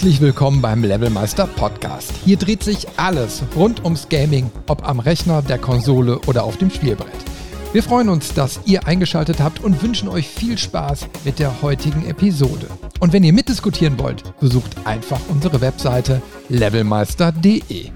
Herzlich willkommen beim Levelmeister Podcast. Hier dreht sich alles rund ums Gaming, ob am Rechner, der Konsole oder auf dem Spielbrett. Wir freuen uns, dass ihr eingeschaltet habt und wünschen euch viel Spaß mit der heutigen Episode. Und wenn ihr mitdiskutieren wollt, besucht einfach unsere Webseite levelmeister.de.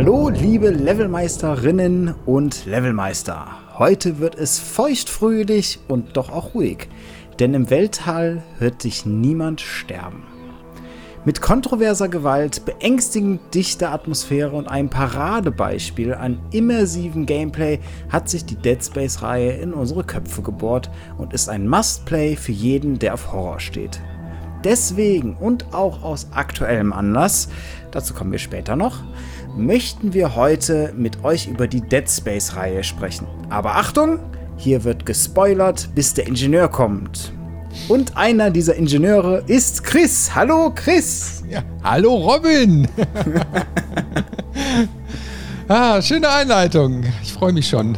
Hallo, liebe Levelmeisterinnen und Levelmeister. Heute wird es feuchtfröhlich und doch auch ruhig, denn im Weltall hört sich niemand sterben. Mit kontroverser Gewalt, beängstigend dichter Atmosphäre und einem Paradebeispiel an immersiven Gameplay hat sich die Dead Space-Reihe in unsere Köpfe gebohrt und ist ein Must-Play für jeden, der auf Horror steht. Deswegen und auch aus aktuellem Anlass, dazu kommen wir später noch, möchten wir heute mit euch über die Dead Space-Reihe sprechen. Aber Achtung, hier wird gespoilert, bis der Ingenieur kommt. Und einer dieser Ingenieure ist Chris. Hallo Chris. Ja, hallo Robin. ah, schöne Einleitung. Ich freue mich schon.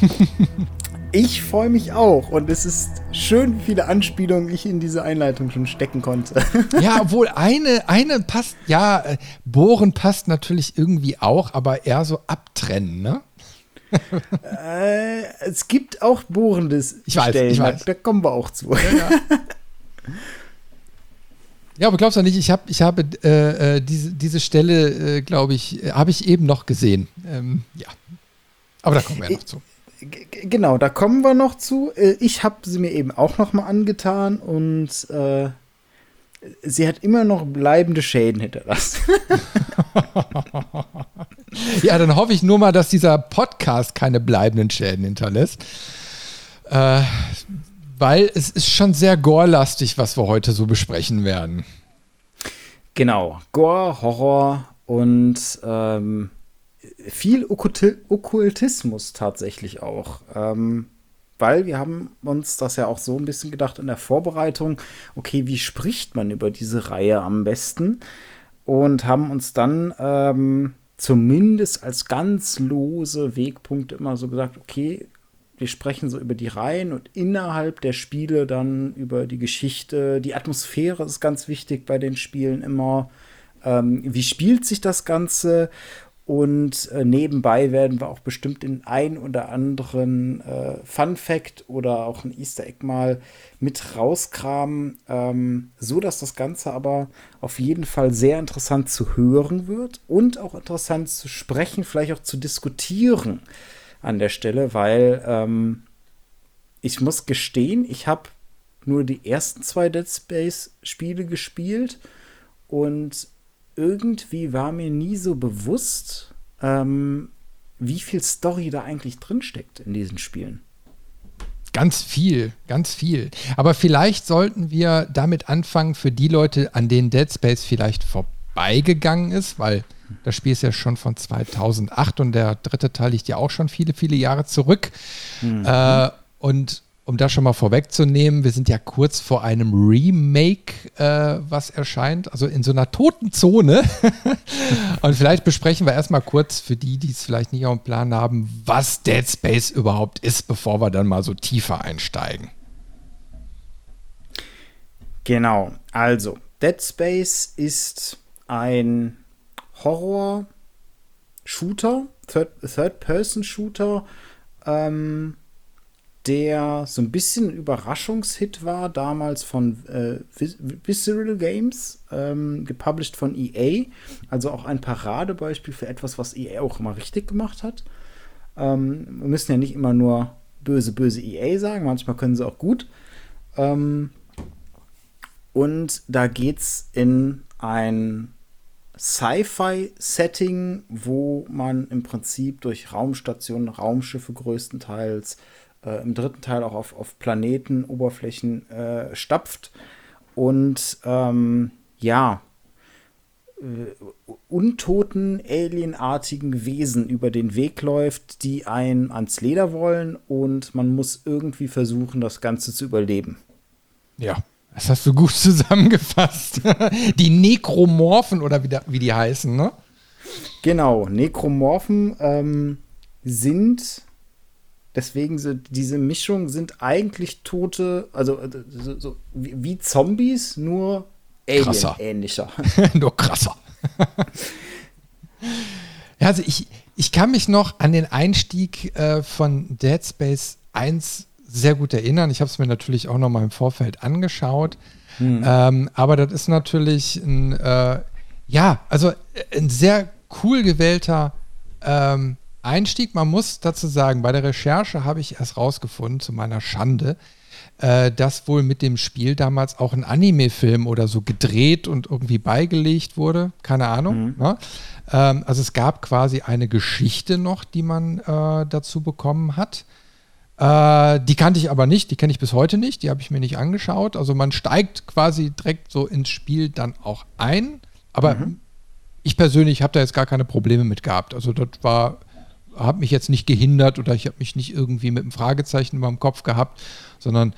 Ich freue mich auch und es ist schön, wie viele Anspielungen ich in diese Einleitung schon stecken konnte. ja, obwohl eine, eine passt, ja, äh, Bohren passt natürlich irgendwie auch, aber eher so abtrennen, ne? äh, es gibt auch bohrendes ich weiß, Stellen, ich weiß. da kommen wir auch zu. Ja, ja. ja aber glaubst du nicht, ich, hab, ich habe äh, äh diese, diese Stelle, äh, glaube ich, äh, habe ich eben noch gesehen. Ähm, ja. Aber da kommen wir ja noch zu. Genau, da kommen wir noch zu. Äh, ich habe sie mir eben auch noch mal angetan und äh, sie hat immer noch bleibende Schäden hinterlassen. ja, dann hoffe ich nur mal, dass dieser Podcast keine bleibenden Schäden hinterlässt. Äh, weil es ist schon sehr gore-lastig, was wir heute so besprechen werden. Genau, Gore, Horror und ähm, viel Okkultismus tatsächlich auch. Ähm, weil wir haben uns das ja auch so ein bisschen gedacht in der Vorbereitung, okay, wie spricht man über diese Reihe am besten? Und haben uns dann ähm, zumindest als ganz lose Wegpunkte immer so gesagt, okay, wir sprechen so über die Reihen und innerhalb der Spiele dann über die Geschichte. Die Atmosphäre ist ganz wichtig bei den Spielen immer. Ähm, wie spielt sich das Ganze? Und äh, nebenbei werden wir auch bestimmt den ein oder anderen äh, Fun Fact oder auch ein Easter Egg mal mit rauskramen, ähm, so dass das Ganze aber auf jeden Fall sehr interessant zu hören wird und auch interessant zu sprechen, vielleicht auch zu diskutieren an der Stelle, weil ähm, ich muss gestehen, ich habe nur die ersten zwei Dead Space Spiele gespielt und irgendwie war mir nie so bewusst, ähm, wie viel Story da eigentlich drinsteckt in diesen Spielen. Ganz viel, ganz viel. Aber vielleicht sollten wir damit anfangen für die Leute, an denen Dead Space vielleicht vorbeigegangen ist, weil das Spiel ist ja schon von 2008 und der dritte Teil liegt ja auch schon viele, viele Jahre zurück. Mhm. Äh, und um das schon mal vorwegzunehmen, wir sind ja kurz vor einem Remake, äh, was erscheint, also in so einer toten Zone. und vielleicht besprechen wir erstmal kurz für die, die es vielleicht nicht auf dem Plan haben, was Dead Space überhaupt ist, bevor wir dann mal so tiefer einsteigen. Genau, also Dead Space ist ein Horror-Shooter, Third-Person-Shooter. ähm, der so ein bisschen Überraschungshit war, damals von äh, Visceral Games, ähm, gepublished von EA. Also auch ein Paradebeispiel für etwas, was EA auch immer richtig gemacht hat. Ähm, wir müssen ja nicht immer nur böse, böse EA sagen, manchmal können sie auch gut. Ähm, und da geht's in ein Sci-Fi-Setting, wo man im Prinzip durch Raumstationen, Raumschiffe größtenteils äh, im dritten Teil auch auf, auf Planeten, Oberflächen äh, stapft und ähm, ja, äh, untoten, alienartigen Wesen über den Weg läuft, die einen ans Leder wollen und man muss irgendwie versuchen, das Ganze zu überleben. Ja, das hast du gut zusammengefasst. die Nekromorphen oder wie, da, wie die heißen, ne? Genau, Nekromorphen ähm, sind, deswegen sind diese Mischung sind eigentlich tote, also äh, so, so wie, wie, Zombies, nur Alien-ähnlicher. nur krasser. ja, also ich, ich kann mich noch an den Einstieg äh, von Dead Space 1 sehr gut erinnern. Ich habe es mir natürlich auch noch mal im Vorfeld angeschaut. Mhm. Ähm, aber das ist natürlich ein, äh, ja, also ein sehr cool gewählter ähm, Einstieg. Man muss dazu sagen, bei der Recherche habe ich erst rausgefunden, zu meiner Schande, äh, dass wohl mit dem Spiel damals auch ein Anime-Film oder so gedreht und irgendwie beigelegt wurde. Keine Ahnung. Mhm. Ne? Ähm, also es gab quasi eine Geschichte noch, die man äh, dazu bekommen hat. Äh, die kannte ich aber nicht, die kenne ich bis heute nicht, die habe ich mir nicht angeschaut. Also man steigt quasi direkt so ins Spiel dann auch ein. Aber mhm. ich persönlich habe da jetzt gar keine Probleme mit gehabt. Also das war, hat mich jetzt nicht gehindert oder ich habe mich nicht irgendwie mit einem Fragezeichen über dem Kopf gehabt, sondern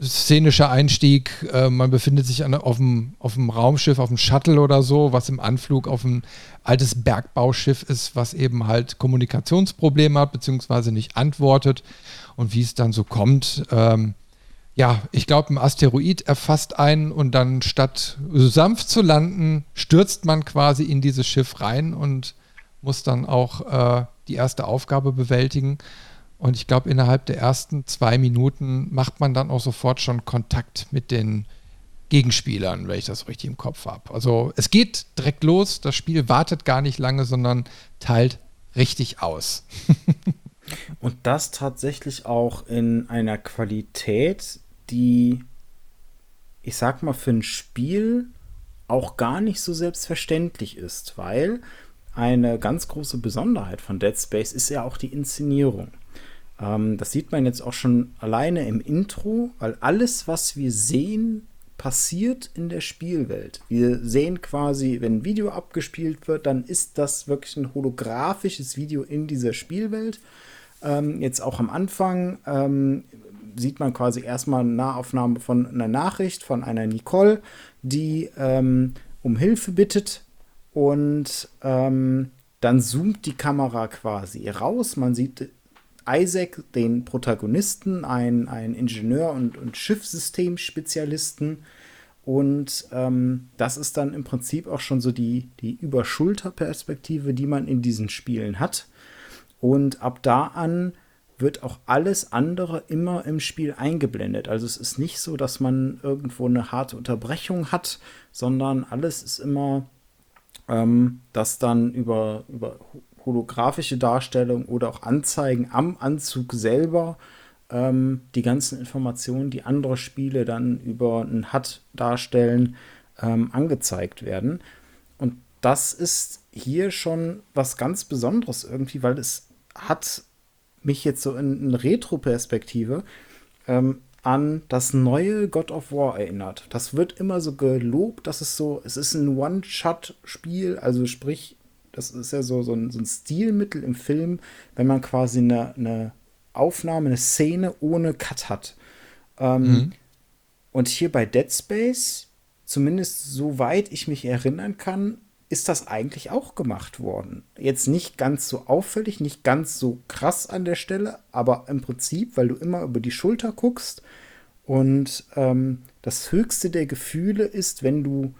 szenischer Einstieg, äh, man befindet sich an, auf, dem, auf dem Raumschiff, auf dem Shuttle oder so, was im Anflug auf ein altes Bergbauschiff ist, was eben halt Kommunikationsprobleme hat, beziehungsweise nicht antwortet und wie es dann so kommt. Ähm, ja, ich glaube, ein Asteroid erfasst einen und dann statt sanft zu landen, stürzt man quasi in dieses Schiff rein und muss dann auch äh, die erste Aufgabe bewältigen. Und ich glaube, innerhalb der ersten zwei Minuten macht man dann auch sofort schon Kontakt mit den Gegenspielern, wenn ich das richtig im Kopf habe. Also es geht direkt los, das Spiel wartet gar nicht lange, sondern teilt richtig aus. Und das tatsächlich auch in einer Qualität, die, ich sag mal, für ein Spiel auch gar nicht so selbstverständlich ist, weil eine ganz große Besonderheit von Dead Space ist ja auch die Inszenierung. Ähm, das sieht man jetzt auch schon alleine im Intro, weil alles, was wir sehen, passiert in der Spielwelt. Wir sehen quasi, wenn ein Video abgespielt wird, dann ist das wirklich ein holographisches Video in dieser Spielwelt. Ähm, jetzt auch am Anfang ähm, sieht man quasi erstmal eine Nahaufnahme von einer Nachricht von einer Nicole, die ähm, um Hilfe bittet und ähm, dann zoomt die Kamera quasi raus. Man sieht Isaac, den Protagonisten, ein, ein Ingenieur und, und Schiffssystemspezialisten. Und ähm, das ist dann im Prinzip auch schon so die, die Überschulterperspektive, die man in diesen Spielen hat. Und ab da an wird auch alles andere immer im Spiel eingeblendet. Also es ist nicht so, dass man irgendwo eine harte Unterbrechung hat, sondern alles ist immer, ähm, das dann über, über holographische Darstellung oder auch Anzeigen am Anzug selber ähm, die ganzen Informationen, die andere Spiele dann über ein HUD darstellen, ähm, angezeigt werden. Und das ist hier schon was ganz Besonderes irgendwie, weil es hat mich jetzt so in, in Retro-Perspektive ähm, an das neue God of War erinnert. Das wird immer so gelobt, dass es so, es ist ein One-Shot-Spiel, also sprich, das ist ja so, so, ein, so ein Stilmittel im Film, wenn man quasi eine, eine Aufnahme, eine Szene ohne Cut hat. Ähm, mhm. Und hier bei Dead Space, zumindest soweit ich mich erinnern kann, ist das eigentlich auch gemacht worden. Jetzt nicht ganz so auffällig, nicht ganz so krass an der Stelle, aber im Prinzip, weil du immer über die Schulter guckst und ähm, das höchste der Gefühle ist, wenn du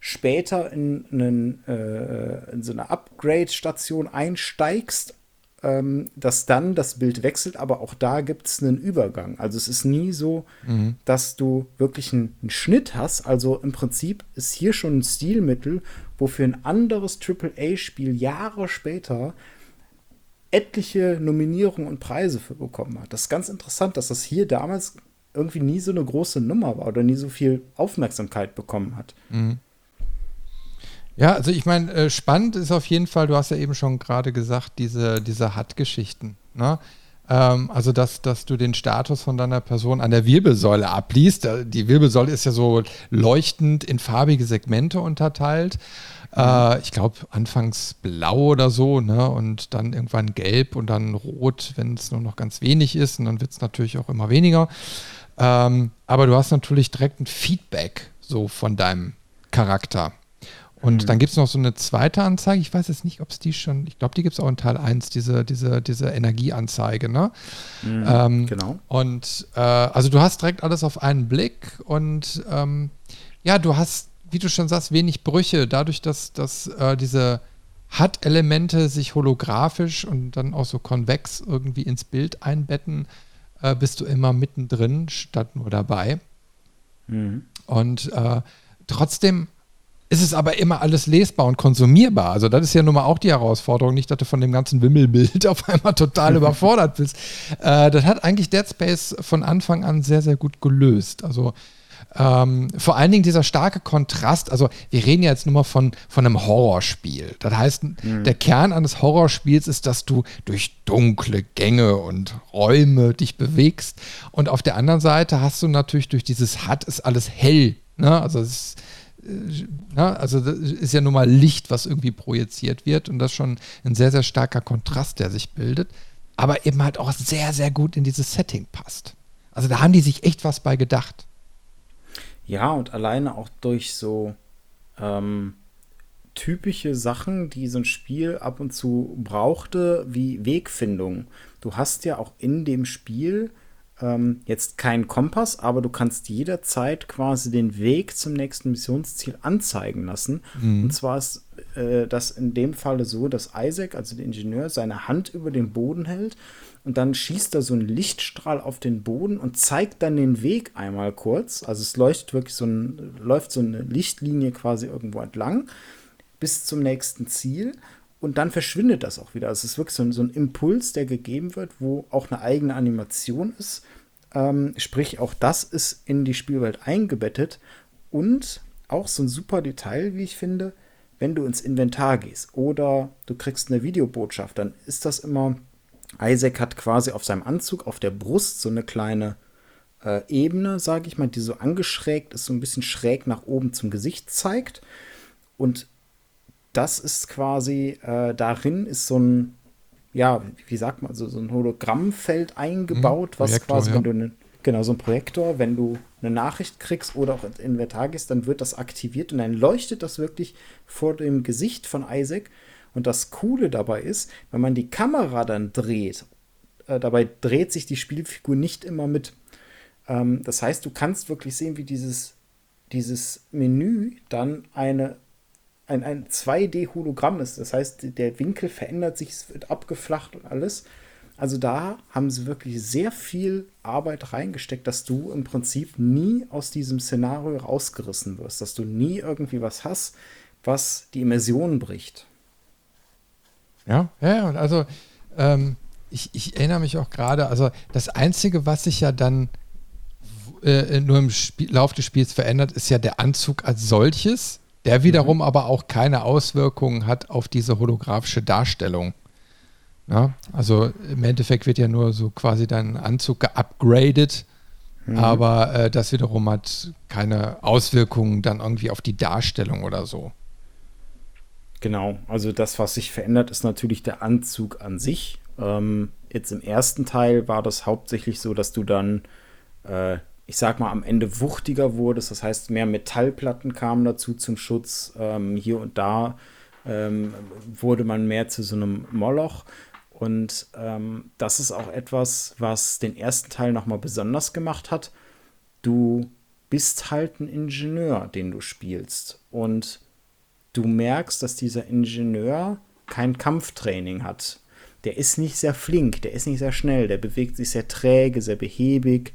später in, einen, äh, in so eine Upgrade-Station einsteigst, ähm, dass dann das Bild wechselt, aber auch da gibt es einen Übergang. Also es ist nie so, mhm. dass du wirklich einen, einen, Schnitt hast. Also im Prinzip ist hier schon ein Stilmittel, wofür ein anderes AAA-Spiel Jahre später etliche Nominierungen und Preise für bekommen hat. Das ist ganz interessant, dass das hier damals irgendwie nie so eine große Nummer war oder nie so viel Aufmerksamkeit bekommen hat. Mhm. Ja, also ich meine, äh, spannend ist auf jeden Fall, du hast ja eben schon gerade gesagt, diese, diese HUD-Geschichten. Ne? Ähm, also, dass, dass du den Status von deiner Person an der Wirbelsäule abliest. Äh, die Wirbelsäule ist ja so leuchtend in farbige Segmente unterteilt. Äh, ich glaube, anfangs blau oder so, ne? Und dann irgendwann gelb und dann rot, wenn es nur noch ganz wenig ist. Und dann wird es natürlich auch immer weniger. Ähm, aber du hast natürlich direkt ein Feedback so von deinem Charakter. Und mhm. dann gibt es noch so eine zweite Anzeige. Ich weiß jetzt nicht, ob es die schon, ich glaube, die gibt es auch in Teil 1, diese, diese, diese Energieanzeige, ne? Mhm, ähm, genau. Und äh, also du hast direkt alles auf einen Blick und ähm, ja, du hast, wie du schon sagst, wenig Brüche, dadurch, dass, dass äh, diese HUD-Elemente sich holographisch und dann auch so konvex irgendwie ins Bild einbetten, äh, bist du immer mittendrin statt nur dabei. Mhm. Und äh, trotzdem ist es aber immer alles lesbar und konsumierbar. Also das ist ja nun mal auch die Herausforderung, nicht, dass du von dem ganzen Wimmelbild auf einmal total überfordert bist. Äh, das hat eigentlich Dead Space von Anfang an sehr, sehr gut gelöst. Also ähm, vor allen Dingen dieser starke Kontrast, also wir reden ja jetzt nur mal von, von einem Horrorspiel. Das heißt, mhm. der Kern eines Horrorspiels ist, dass du durch dunkle Gänge und Räume dich bewegst. Und auf der anderen Seite hast du natürlich durch dieses HUD ist alles hell. Ne? Also es ist na, also das ist ja nun mal Licht, was irgendwie projiziert wird und das ist schon ein sehr, sehr starker Kontrast, der sich bildet, aber eben halt auch sehr, sehr gut in dieses Setting passt. Also da haben die sich echt was bei gedacht. Ja, und alleine auch durch so ähm, typische Sachen, die so ein Spiel ab und zu brauchte, wie Wegfindung. Du hast ja auch in dem Spiel ähm, jetzt kein Kompass, aber du kannst jederzeit quasi den Weg zum nächsten Missionsziel anzeigen lassen. Mhm. Und zwar ist äh, das in dem Falle so, dass Isaac, also der Ingenieur, seine Hand über den Boden hält und dann schießt er so einen Lichtstrahl auf den Boden und zeigt dann den Weg einmal kurz. Also es leuchtet wirklich so ein, läuft so eine Lichtlinie quasi irgendwo entlang bis zum nächsten Ziel und dann verschwindet das auch wieder. Also es ist wirklich so ein, so ein Impuls, der gegeben wird, wo auch eine eigene Animation ist. Ähm, sprich, auch das ist in die Spielwelt eingebettet. Und auch so ein super Detail, wie ich finde, wenn du ins Inventar gehst oder du kriegst eine Videobotschaft, dann ist das immer, Isaac hat quasi auf seinem Anzug, auf der Brust so eine kleine äh, Ebene, sage ich mal, die so angeschrägt ist, so ein bisschen schräg nach oben zum Gesicht zeigt. Und das ist quasi, äh, darin ist so ein, ja, wie sagt man, so, so ein Hologrammfeld eingebaut, mhm, was Projektor, quasi, ja. wenn du eine, genau, so ein Projektor, wenn du eine Nachricht kriegst oder auch ins Inventar gehst, dann wird das aktiviert und dann leuchtet das wirklich vor dem Gesicht von Isaac. Und das Coole dabei ist, wenn man die Kamera dann dreht, äh, dabei dreht sich die Spielfigur nicht immer mit. Ähm, das heißt, du kannst wirklich sehen, wie dieses, dieses Menü dann eine ein, ein 2D-Hologramm ist. Das heißt, der Winkel verändert sich, es wird abgeflacht und alles. Also da haben sie wirklich sehr viel Arbeit reingesteckt, dass du im Prinzip nie aus diesem Szenario rausgerissen wirst, dass du nie irgendwie was hast, was die Immersion bricht. Ja, ja, also ähm, ich, ich, erinnere mich auch gerade, also das Einzige, was sich ja dann äh, nur im Spiel, Lauf des Spiels verändert, ist ja der Anzug als solches der wiederum mhm. aber auch keine Auswirkungen hat auf diese holographische Darstellung. Ja, also im Endeffekt wird ja nur so quasi dein Anzug geupgradet, mhm. aber äh, das wiederum hat keine Auswirkungen dann irgendwie auf die Darstellung oder so. Genau, also das, was sich verändert, ist natürlich der Anzug an sich. Ähm, jetzt im ersten Teil war das hauptsächlich so, dass du dann äh, ich sag mal, am Ende wuchtiger wurdest. Das heißt, mehr Metallplatten kamen dazu zum Schutz. Ähm, hier und da ähm, wurde man mehr zu so einem Moloch. Und ähm, das ist auch etwas, was den ersten Teil nochmal besonders gemacht hat. Du bist halt ein Ingenieur, den du spielst. Und du merkst, dass dieser Ingenieur kein Kampftraining hat. Der ist nicht sehr flink, der ist nicht sehr schnell, der bewegt sich sehr träge, sehr behäbig.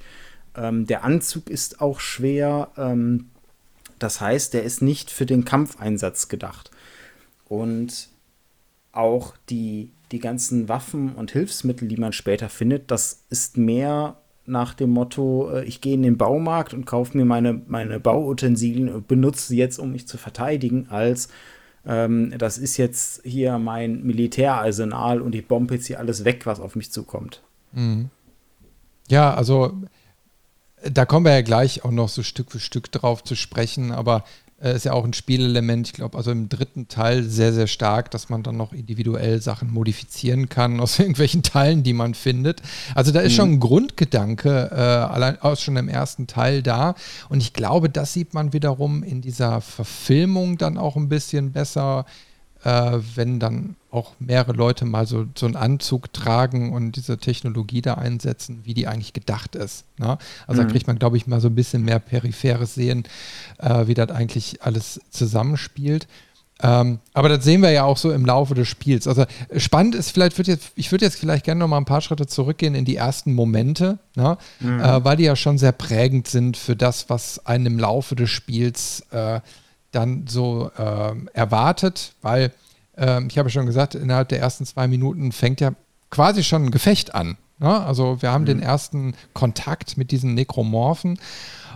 Ähm, der Anzug ist auch schwer. Ähm, das heißt, der ist nicht für den Kampfeinsatz gedacht. Und auch die, die ganzen Waffen und Hilfsmittel, die man später findet, das ist mehr nach dem Motto, äh, ich gehe in den Baumarkt und kaufe mir meine, meine Bauutensilien und benutze sie jetzt, um mich zu verteidigen, als ähm, das ist jetzt hier mein Militärarsenal und ich bombe jetzt hier alles weg, was auf mich zukommt. Mhm. Ja, also da kommen wir ja gleich auch noch so Stück für Stück drauf zu sprechen, aber äh, ist ja auch ein Spielelement, ich glaube, also im dritten Teil sehr, sehr stark, dass man dann noch individuell Sachen modifizieren kann aus irgendwelchen Teilen, die man findet. Also da ist mhm. schon ein Grundgedanke, äh, allein auch schon im ersten Teil da. Und ich glaube, das sieht man wiederum in dieser Verfilmung dann auch ein bisschen besser äh, wenn dann auch mehrere Leute mal so, so einen Anzug tragen und diese Technologie da einsetzen, wie die eigentlich gedacht ist. Ne? Also mhm. da kriegt man, glaube ich, mal so ein bisschen mehr peripheres Sehen, äh, wie das eigentlich alles zusammenspielt. Ähm, aber das sehen wir ja auch so im Laufe des Spiels. Also spannend ist vielleicht, würd jetzt, ich würde jetzt vielleicht gerne noch mal ein paar Schritte zurückgehen in die ersten Momente, ne? mhm. äh, weil die ja schon sehr prägend sind für das, was einen im Laufe des Spiels äh, dann so äh, erwartet, weil äh, ich habe schon gesagt, innerhalb der ersten zwei Minuten fängt ja quasi schon ein Gefecht an. Ne? Also wir haben mhm. den ersten Kontakt mit diesen Nekromorphen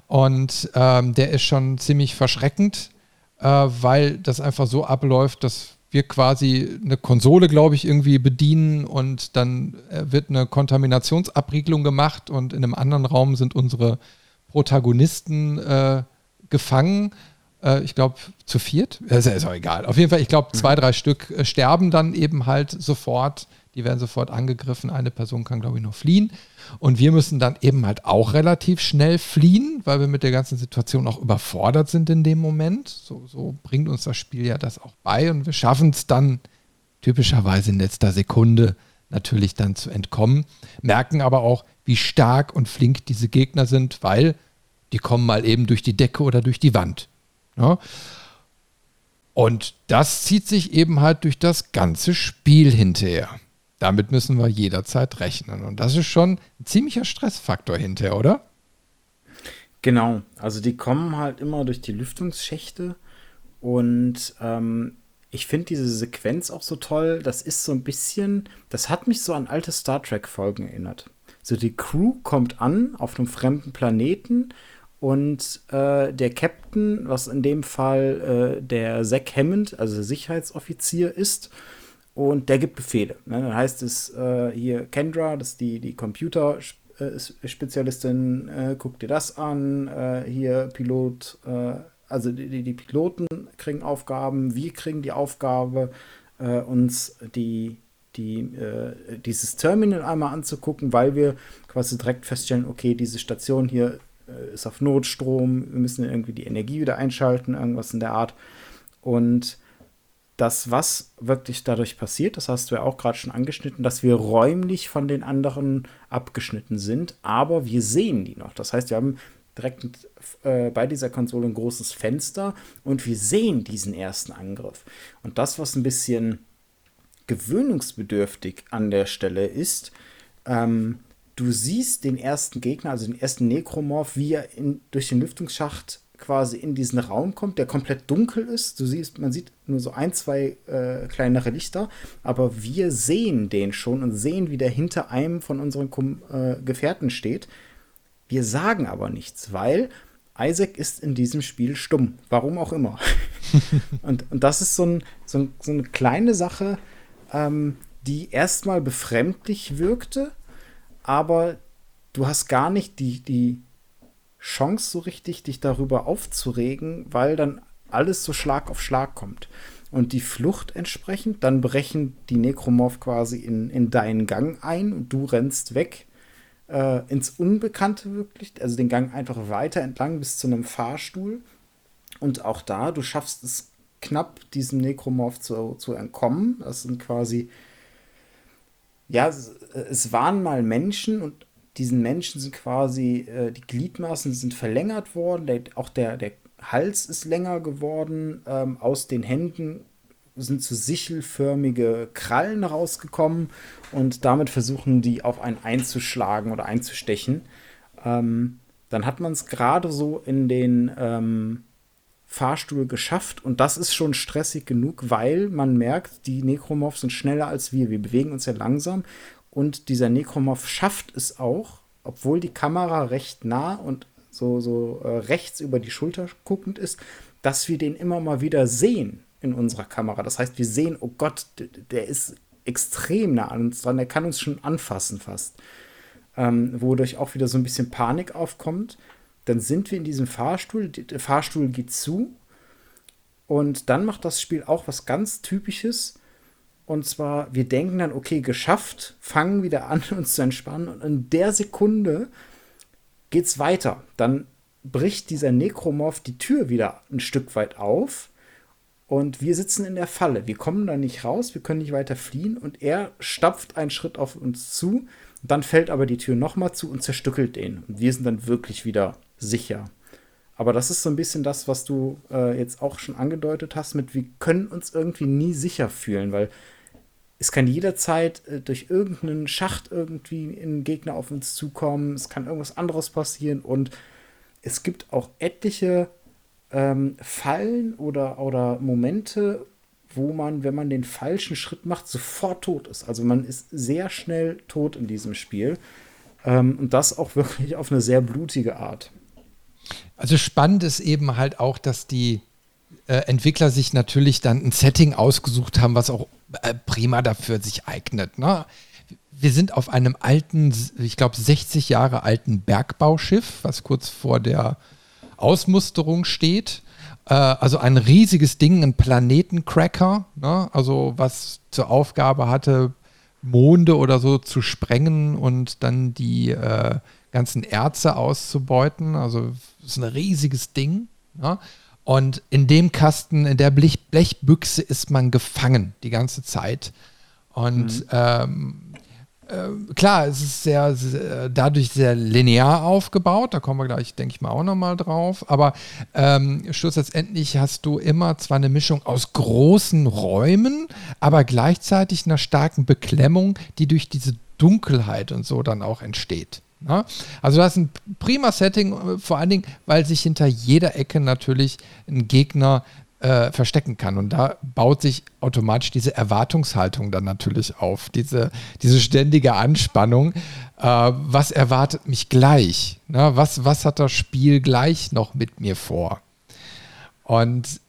und ähm, der ist schon ziemlich verschreckend, äh, weil das einfach so abläuft, dass wir quasi eine Konsole, glaube ich, irgendwie bedienen und dann äh, wird eine Kontaminationsabriegelung gemacht und in einem anderen Raum sind unsere Protagonisten äh, gefangen äh, ich glaube, zu viert. Ist, ist auch egal. Auf jeden Fall, ich glaube, zwei, drei Stück äh, sterben dann eben halt sofort. Die werden sofort angegriffen. Eine Person kann, glaube ich, nur fliehen. Und wir müssen dann eben halt auch relativ schnell fliehen, weil wir mit der ganzen Situation auch überfordert sind in dem Moment. So, so bringt uns das Spiel ja das auch bei. Und wir schaffen es dann typischerweise in letzter Sekunde natürlich dann zu entkommen. Merken aber auch, wie stark und flink diese Gegner sind, weil die kommen mal eben durch die Decke oder durch die Wand. Ja? Und das zieht sich eben halt durch das ganze Spiel hinterher. Damit müssen wir jederzeit rechnen. Und das ist schon ein ziemlicher Stressfaktor hinterher, oder? Genau. Also die kommen halt immer durch die Lüftungsschächte. Und ähm, ich finde diese Sequenz auch so toll. Das ist so ein bisschen, das hat mich so an alte Star Trek-Folgen erinnert. So die Crew kommt an auf einem fremden Planeten und äh, der Captain, was in dem Fall äh, der Zack Hammond, also der Sicherheitsoffizier ist, und der gibt Befehle. Ne? Dann heißt es äh, hier Kendra, das ist die, die Computerspezialistin, äh, guck dir das an, äh, hier Pilot, äh, also die, die Piloten kriegen Aufgaben, wir kriegen die Aufgabe, uns die die, äh, dieses Terminal einmal anzugucken, weil wir quasi direkt feststellen, okay, diese Station hier äh, ist auf Notstrom, wir müssen irgendwie die Energie wieder einschalten, irgendwas in der Art. Und das, was wirklich dadurch passiert, das hast du ja auch gerade schon angeschnitten, dass wir räumlich von den anderen abgeschnitten sind, aber wir sehen die noch. Das heißt, wir haben direkt äh, bei dieser Konsole ein großes Fenster und wir sehen diesen ersten Angriff. Und das, was ein bisschen gewöhnungsbedürftig an der Stelle ist, ähm, du siehst den ersten Gegner, also den ersten Nekromorph, wie er in, durch den Lüftungsschacht quasi in diesen Raum kommt, der komplett dunkel ist. Du siehst, man sieht nur so ein, zwei äh, kleinere Lichter, aber wir sehen den schon und sehen, wie der hinter einem von unseren äh, Gefährten steht. Wir sagen aber nichts, weil Isaac ist in diesem Spiel stumm. Warum auch immer. und, und das ist so, ein, so, ein, so eine kleine Sache, ähm, die erstmal befremdlich wirkte, aber du hast gar nicht die, die Chance so richtig, dich darüber aufzuregen, weil dann alles so Schlag auf Schlag kommt. Und die Flucht entsprechend, dann brechen die Nekromorph quasi in, in deinen Gang ein und du rennst weg äh, ins Unbekannte wirklich, also den Gang einfach weiter entlang bis zu einem Fahrstuhl. Und auch da, du schaffst es knapp, diesem Nekromorph zu, zu entkommen. Das sind quasi ja, es, waren mal Menschen und diesen Menschen sind quasi, äh, die Gliedmaßen sind verlängert worden, der, auch der, der Hals ist länger geworden, ähm, aus den Händen sind so sichelförmige Krallen rausgekommen und damit versuchen die auf einen einzuschlagen oder einzustechen. Ähm, dann hat man es gerade so in den ähm, Fahrstuhl geschafft und das ist schon stressig genug, weil man merkt, die Necromorphs sind schneller als wir. Wir bewegen uns ja langsam und dieser Necromorph schafft es auch, obwohl die Kamera recht nah und so, so äh, rechts über die Schulter guckend ist, dass wir den immer mal wieder sehen in unserer Kamera. Das heißt, wir sehen, oh Gott, der ist extrem nah an uns dran, der kann uns schon anfassen fast. Ähm, wodurch auch wieder so ein bisschen Panik aufkommt dann sind wir in diesem Fahrstuhl, der Fahrstuhl geht zu Und dann macht das Spiel auch was ganz Typisches. Und zwar, wir denken dann, okay, geschafft, fangen wieder an, uns zu entspannen. Und in der Sekunde geht's weiter. Dann bricht dieser Nekromorph die Tür wieder ein Stück weit auf. Und wir sitzen in der Falle. Wir kommen da nicht raus, wir können nicht weiter fliehen. Und er stapft einen Schritt auf uns zu. Dann fällt aber die Tür nochmal zu und zerstückelt den. Und wir sind dann wirklich wieder sicher. Aber das ist so ein bisschen das, was du äh, jetzt auch schon angedeutet hast, mit wir können uns irgendwie nie sicher fühlen, weil es kann jederzeit äh, durch irgendeinen Schacht irgendwie ein Gegner auf uns zukommen, es kann irgendwas anderes passieren und es gibt auch etliche ähm, Fallen oder, oder Momente, wo man, wenn man den falschen Schritt macht, sofort tot ist. Also man ist sehr schnell tot in diesem Spiel. Ähm, und das auch wirklich auf eine sehr blutige Art. Also spannend ist eben halt auch, dass die äh, Entwickler sich natürlich dann ein Setting ausgesucht haben, was auch äh, prima dafür sich eignet. Ne? Wir sind auf einem alten, ich glaube 60 Jahre alten Bergbauschiff, was kurz vor der Ausmusterung steht. Äh, also ein riesiges Ding, ein Planetencracker, ne? also was zur Aufgabe hatte, Monde oder so zu sprengen und dann die äh, ganzen Erze auszubeuten. Also ist ein riesiges Ding. Ne? Und in dem Kasten, in der Blech Blechbüchse ist man gefangen die ganze Zeit. Und mhm. ähm, äh, klar, es ist sehr, sehr, dadurch sehr linear aufgebaut. Da kommen wir gleich, denke ich mal, auch nochmal drauf. Aber ähm, schlussendlich hast du immer zwar eine Mischung aus großen Räumen, aber gleichzeitig einer starken Beklemmung, die durch diese Dunkelheit und so dann auch entsteht. Ja? Also das ist ein prima Setting, äh, vor allen Dingen, weil sich hinter jeder Ecke natürlich ein Gegner äh, verstecken kann. Und da baut sich automatisch diese Erwartungshaltung dann natürlich auf, diese, diese ständige Anspannung. Äh, was erwartet mich gleich? Ne? Was, was hat das Spiel gleich noch mit mir vor? Und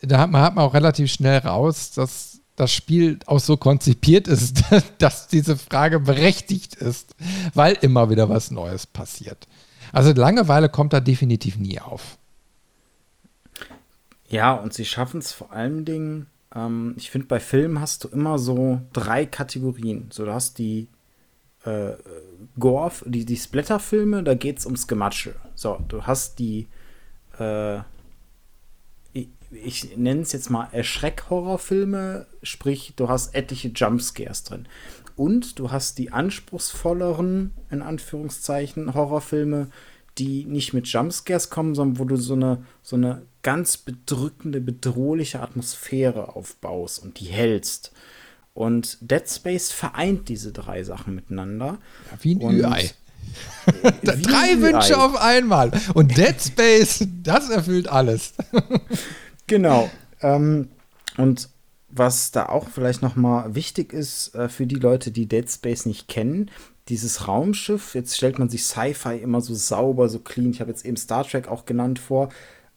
da hat man, hat man auch relativ schnell raus, dass das Spiel auch so konzipiert ist, dass diese Frage berechtigt ist, weil immer wieder was Neues passiert. Also Langeweile kommt da definitiv nie auf. Ja, und sie schaffen es vor allen Dingen, ähm, ich finde, bei Filmen hast du immer so drei Kategorien. So, du hast die äh, Gore, die, die Splatter-Filme, da geht es ums Gematsche. So, du hast die, äh, ich, nenne es jetzt mal Erschreck-Horrorfilme, sprich, du hast etliche Jumpscares drin. Und du hast die anspruchsvolleren, in Anführungszeichen, Horrorfilme, die nicht mit Jumpscares kommen, sondern wo du so eine, so eine ganz bedrückende, bedrohliche Atmosphäre aufbaust und die hältst. Und Dead Space vereint diese drei Sachen miteinander. Ja, wie ein Ü-Ei. Drei Wünsche auf einmal. Und Dead Space, das erfüllt alles. genau. Ähm, und was da auch vielleicht noch mal wichtig ist äh, für die Leute, die Dead Space nicht kennen, dieses Raumschiff, jetzt stellt man sich Sci-Fi immer so sauber, so clean. Ich habe jetzt eben Star Trek auch genannt vor.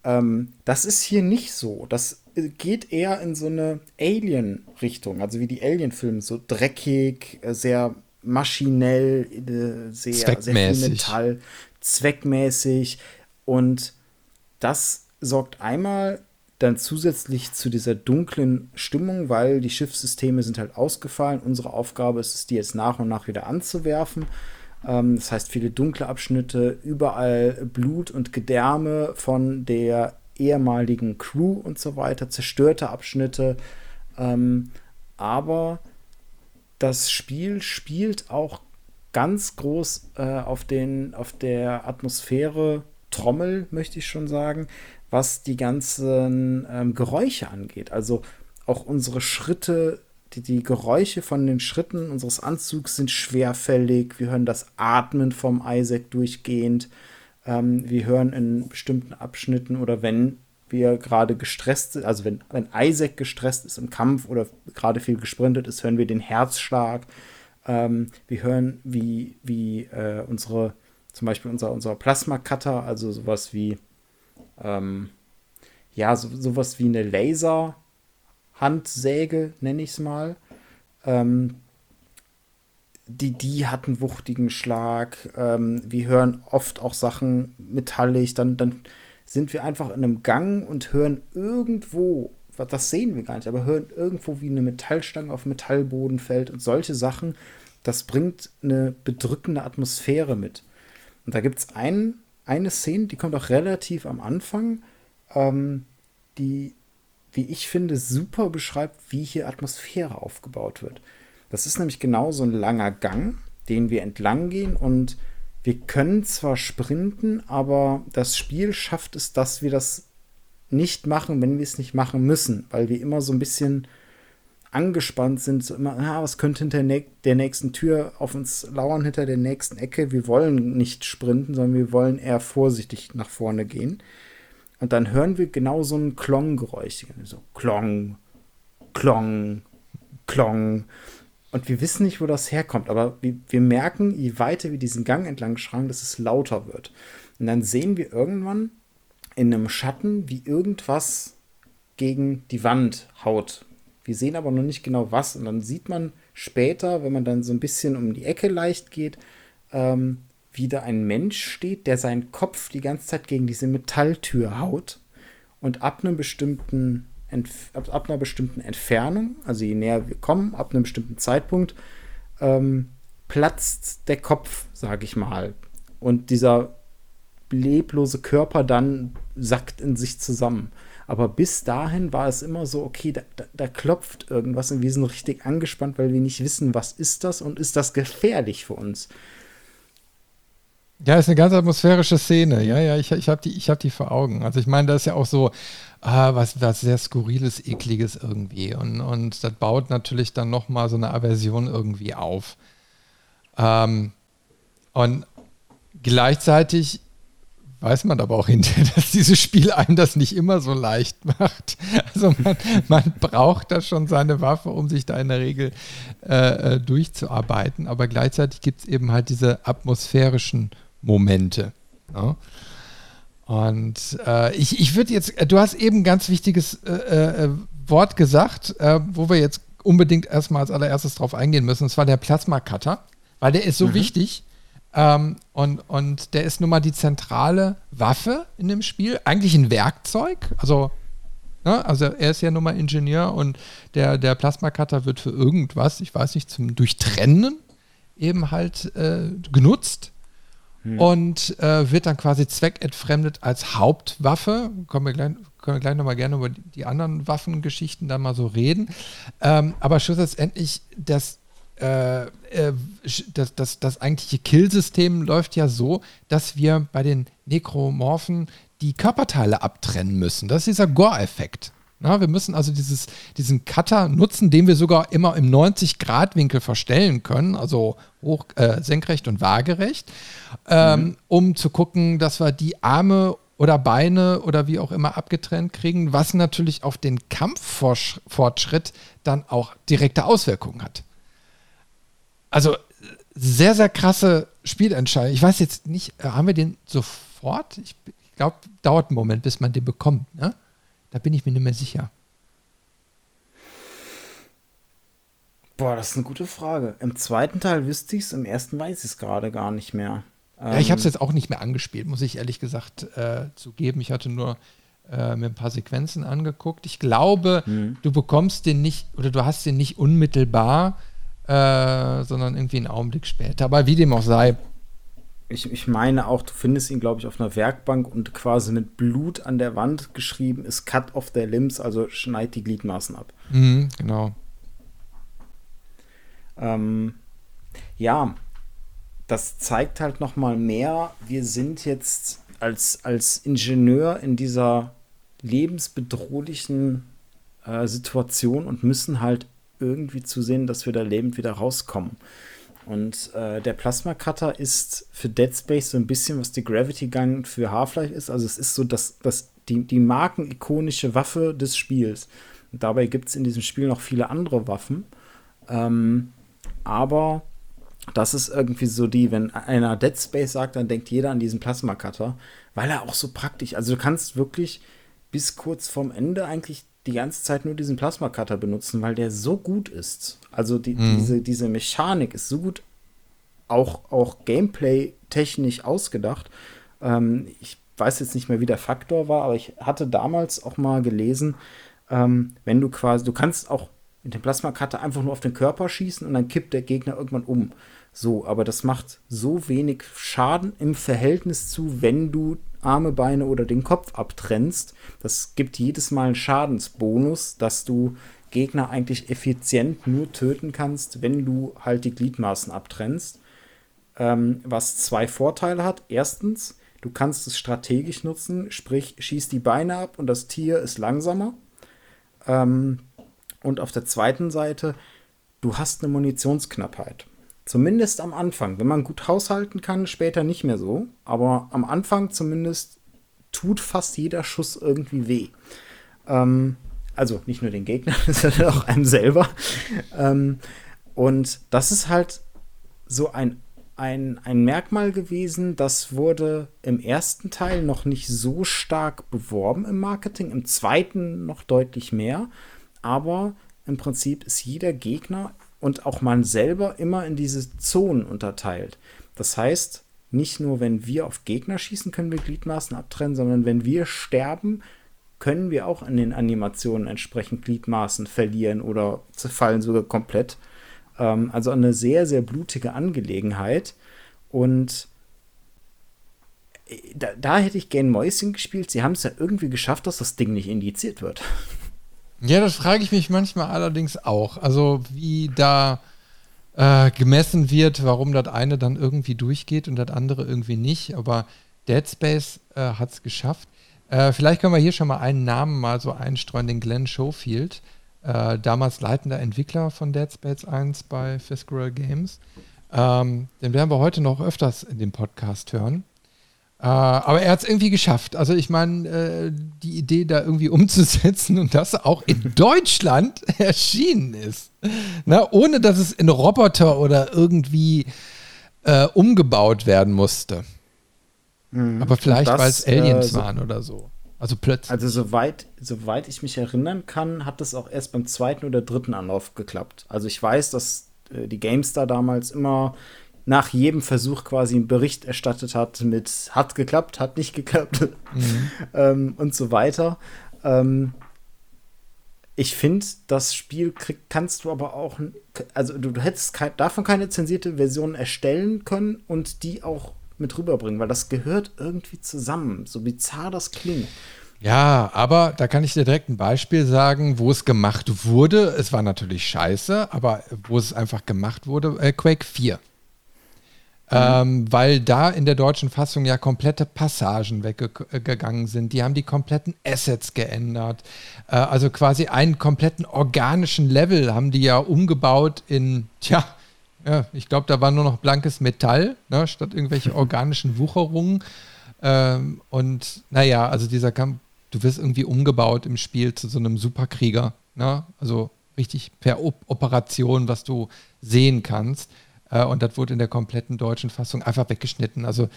Ähm, das ist hier nicht so. Das äh, geht eher in so eine Alien-Richtung, also wie die Alien-Filme, so dreckig, äh, sehr maschinell, äh, sehr, sehr viel Metall, zweckmäßig. Und das sorgt einmal dann zusätzlich zu dieser dunklen Stimmung, weil die Schiffssysteme sind halt ausgefallen. Unsere Aufgabe ist es, die jetzt nach und nach wieder anzuwerfen. Ähm, das heißt, viele dunkle Abschnitte, überall Blut und Gedärme von der ehemaligen Crew und so weiter, zerstörte Abschnitte. Ähm, aber das Spiel spielt auch ganz groß äh, auf, den, auf der Atmosphäre Trommel, möchte ich schon sagen, was die ganzen ähm, Geräusche angeht. Also auch unsere Schritte die, die Geräusche von den Schritten unseres Anzugs sind schwerfällig. Wir hören das Atmen vom Isaac durchgehend. Ähm, wir hören in bestimmten Abschnitten oder wenn wir gerade gestresst sind, also wenn, wenn Isaac gestresst ist im Kampf oder gerade viel gesprintet ist, hören wir den Herzschlag. Ähm, wir hören, wie, wie äh, unsere, zum Beispiel unser, unser Plasma-Cutter, also sowas wie, ähm, ja, so, sowas wie eine Laser- Handsäge, nenne ich es mal. Ähm, die, die hat einen wuchtigen Schlag. Ähm, wir hören oft auch Sachen metallisch. Dann, dann sind wir einfach in einem Gang und hören irgendwo, das sehen wir gar nicht, aber hören irgendwo, wie eine Metallstange auf Metallboden fällt und solche Sachen. Das bringt eine bedrückende Atmosphäre mit. Und da gibt es ein, eine Szene, die kommt auch relativ am Anfang, ähm, die, wie ich finde, super beschreibt, wie hier Atmosphäre aufgebaut wird. Das ist nämlich genau so ein langer Gang, den wir entlang gehen und wir können zwar sprinten, aber das Spiel schafft es, dass wir das nicht machen, wenn wir es nicht machen müssen, weil wir immer so ein bisschen angespannt sind, so immer, ah, was könnte hinter der nächsten Tür auf uns lauern, hinter der nächsten Ecke. Wir wollen nicht sprinten, sondern wir wollen eher vorsichtig nach vorne gehen. Und dann hören wir genau so ein Klonggeräusch. So Klong, Klong, Klong. Und wir wissen nicht, wo das herkommt, aber wir, wir merken, je weiter wir diesen Gang entlang schranken, dass es lauter wird. Und dann sehen wir irgendwann in einem Schatten, wie irgendwas gegen die Wand haut. Wir sehen aber noch nicht genau was. Und dann sieht man später, wenn man dann so ein bisschen um die Ecke leicht geht, ähm, da ein Mensch steht, der seinen Kopf die ganze Zeit gegen diese Metalltür haut. Und ab einem bestimmten ab, ab, einer bestimmten Entfernung, also je näher wir kommen, ab einem bestimmten Zeitpunkt, ähm, platzt der Kopf, sage ich mal. Und dieser leblose Körper dann sackt in sich zusammen. Aber bis dahin war es immer so, okay, da, da, da, klopft irgendwas und wir sind richtig angespannt, weil wir nicht wissen, was ist das und ist das gefährlich für uns. Ja, ist eine ganz atmosphärische Szene. Ja, ja, ich, ich habe die, hab die vor Augen. Also ich meine, da ist ja auch so ah, was, was sehr Skurriles, Ekliges irgendwie. Und, und das baut natürlich dann nochmal so eine Aversion irgendwie auf. Ähm, und gleichzeitig weiß man aber auch hinterher, dass dieses Spiel einem das nicht immer so leicht macht. Also man, man braucht da schon seine Waffe, um sich da in der Regel äh, äh durchzuarbeiten. Aber gleichzeitig gibt es eben halt diese atmosphärischen Momente. Ja? Und äh, ich, ich würde jetzt, du hast eben ein ganz wichtiges äh, äh, Wort gesagt, äh, wo wir jetzt unbedingt erstmal als allererstes drauf eingehen müssen, und zwar der Plasma-Cutter, weil der ist so mhm. wichtig. Ähm, und, und der ist nun mal die zentrale Waffe in dem Spiel, eigentlich ein Werkzeug. Also, ne, also er ist ja nun mal Ingenieur und der, der Plasma-Cutter wird für irgendwas, ich weiß nicht, zum Durchtrennen eben halt äh, genutzt. Hm. Und äh, wird dann quasi zweckentfremdet als Hauptwaffe. Kommen wir gleich, können wir gleich nochmal gerne über die anderen Waffengeschichten da mal so reden. Ähm, aber schlussendlich, das, äh, äh, das, das, das eigentliche Killsystem läuft ja so, dass wir bei den Nekromorphen die Körperteile abtrennen müssen. Das ist dieser Gore-Effekt. Na, wir müssen also dieses, diesen Cutter nutzen, den wir sogar immer im 90-Grad-Winkel verstellen können, also hoch, äh, senkrecht und waagerecht, ähm, mhm. um zu gucken, dass wir die Arme oder Beine oder wie auch immer abgetrennt kriegen, was natürlich auf den Kampffortschritt dann auch direkte Auswirkungen hat. Also sehr, sehr krasse Spielentscheidung. Ich weiß jetzt nicht, äh, haben wir den sofort? Ich, ich glaube, dauert einen Moment, bis man den bekommt. Ne? Da bin ich mir nicht mehr sicher. Boah, das ist eine gute Frage. Im zweiten Teil wüsste ich es, im ersten weiß ich es gerade gar nicht mehr. Ja, ich habe es ähm, jetzt auch nicht mehr angespielt, muss ich ehrlich gesagt äh, zugeben. Ich hatte nur äh, mir ein paar Sequenzen angeguckt. Ich glaube, hm. du bekommst den nicht oder du hast den nicht unmittelbar, äh, sondern irgendwie einen Augenblick später. Aber wie dem auch sei, ich, ich meine auch, du findest ihn, glaube ich, auf einer Werkbank und quasi mit Blut an der Wand geschrieben ist Cut off their limbs, also schneid die Gliedmaßen ab. Mhm, genau. Ähm, ja, das zeigt halt noch mal mehr, wir sind jetzt als, als Ingenieur in dieser lebensbedrohlichen äh, Situation und müssen halt irgendwie zusehen, dass wir da lebend wieder rauskommen. Und äh, der Plasma Cutter ist für Dead Space so ein bisschen, was die Gravity Gun für Half-Life ist. Also es ist so das, das, die, die markenikonische Waffe des Spiels. Und dabei gibt es in diesem Spiel noch viele andere Waffen. Ähm, aber das ist irgendwie so die, wenn einer Dead Space sagt, dann denkt jeder an diesen Plasma Cutter, weil er auch so praktisch, also du kannst wirklich bis kurz vorm Ende eigentlich die ganze Zeit nur diesen Plasma Cutter benutzen, weil der so gut ist. Also die, mhm. diese, diese Mechanik ist so gut auch, auch Gameplay-technisch ausgedacht. Ähm, ich weiß jetzt nicht mehr, wie der Faktor war, aber ich hatte damals auch mal gelesen, ähm, wenn du quasi, du kannst auch mit dem Plasmakarte einfach nur auf den Körper schießen und dann kippt der Gegner irgendwann um. So, aber das macht so wenig Schaden im Verhältnis zu, wenn du Arme, Beine oder den Kopf abtrennst. Das gibt jedes Mal einen Schadensbonus, dass du Gegner eigentlich effizient nur töten kannst, wenn du halt die Gliedmaßen abtrennst. Ähm, was zwei Vorteile hat. Erstens, du kannst es strategisch nutzen, sprich, schieß die Beine ab und das Tier ist langsamer. Ähm, und auf der zweiten Seite, du hast eine Munitionsknappheit. Zumindest am Anfang. Wenn man gut haushalten kann, später nicht mehr so. Aber am Anfang zumindest tut fast jeder Schuss irgendwie weh. Ähm, also nicht nur den Gegner, sondern auch einem selber. Ähm, und das ist halt so ein, ein, ein Merkmal gewesen, das wurde im ersten Teil noch nicht so stark beworben im Marketing, im zweiten noch deutlich mehr. Aber im Prinzip ist jeder Gegner und auch man selber immer in diese Zonen unterteilt. Das heißt, nicht nur wenn wir auf Gegner schießen, können wir Gliedmaßen abtrennen, sondern wenn wir sterben, können wir auch in den Animationen entsprechend Gliedmaßen verlieren oder zerfallen sogar komplett. Ähm, also eine sehr, sehr blutige Angelegenheit. Und äh, da, da hätte ich gern Mäuschen gespielt. Sie haben es ja irgendwie geschafft, dass das Ding nicht indiziert wird. Ja, das frage ich mich manchmal allerdings auch. Also wie da äh, gemessen wird, warum das eine dann irgendwie durchgeht und das andere irgendwie nicht. Aber Dead Space äh, hat es geschafft. Äh, vielleicht können wir hier schon mal einen Namen mal so einstreuen, den Glenn Schofield, äh, damals leitender Entwickler von Dead Space 1 bei Fiscal Games. Ähm, den werden wir heute noch öfters in dem Podcast hören. Äh, aber er hat es irgendwie geschafft. Also ich meine, äh, die Idee da irgendwie umzusetzen und das auch in Deutschland erschienen ist. Na, ohne dass es in Roboter oder irgendwie äh, umgebaut werden musste. Mhm. Aber vielleicht, weil es Aliens äh, so, waren oder so. Also plötzlich. Also soweit, soweit ich mich erinnern kann, hat das auch erst beim zweiten oder dritten Anlauf geklappt. Also ich weiß, dass äh, die GameStar damals immer nach jedem Versuch quasi einen Bericht erstattet hat mit hat geklappt, hat nicht geklappt mhm. ähm, und so weiter. Ähm, ich finde, das Spiel krieg, kannst du aber auch, also du, du hättest kein, davon keine zensierte Version erstellen können und die auch mit rüberbringen, weil das gehört irgendwie zusammen, so bizarr das klingt. Ja, aber da kann ich dir direkt ein Beispiel sagen, wo es gemacht wurde. Es war natürlich scheiße, aber wo es einfach gemacht wurde, äh, Quake 4. Mhm. Ähm, weil da in der deutschen Fassung ja komplette Passagen weggegangen sind. Die haben die kompletten Assets geändert. Äh, also quasi einen kompletten organischen Level haben die ja umgebaut in, tja, ja, ich glaube, da war nur noch blankes Metall, ne, statt irgendwelche organischen Wucherungen. Ähm, und naja, also dieser Kampf, du wirst irgendwie umgebaut im Spiel zu so einem Superkrieger. Ne? Also richtig per Operation, was du sehen kannst. Äh, und das wurde in der kompletten deutschen Fassung einfach weggeschnitten. Also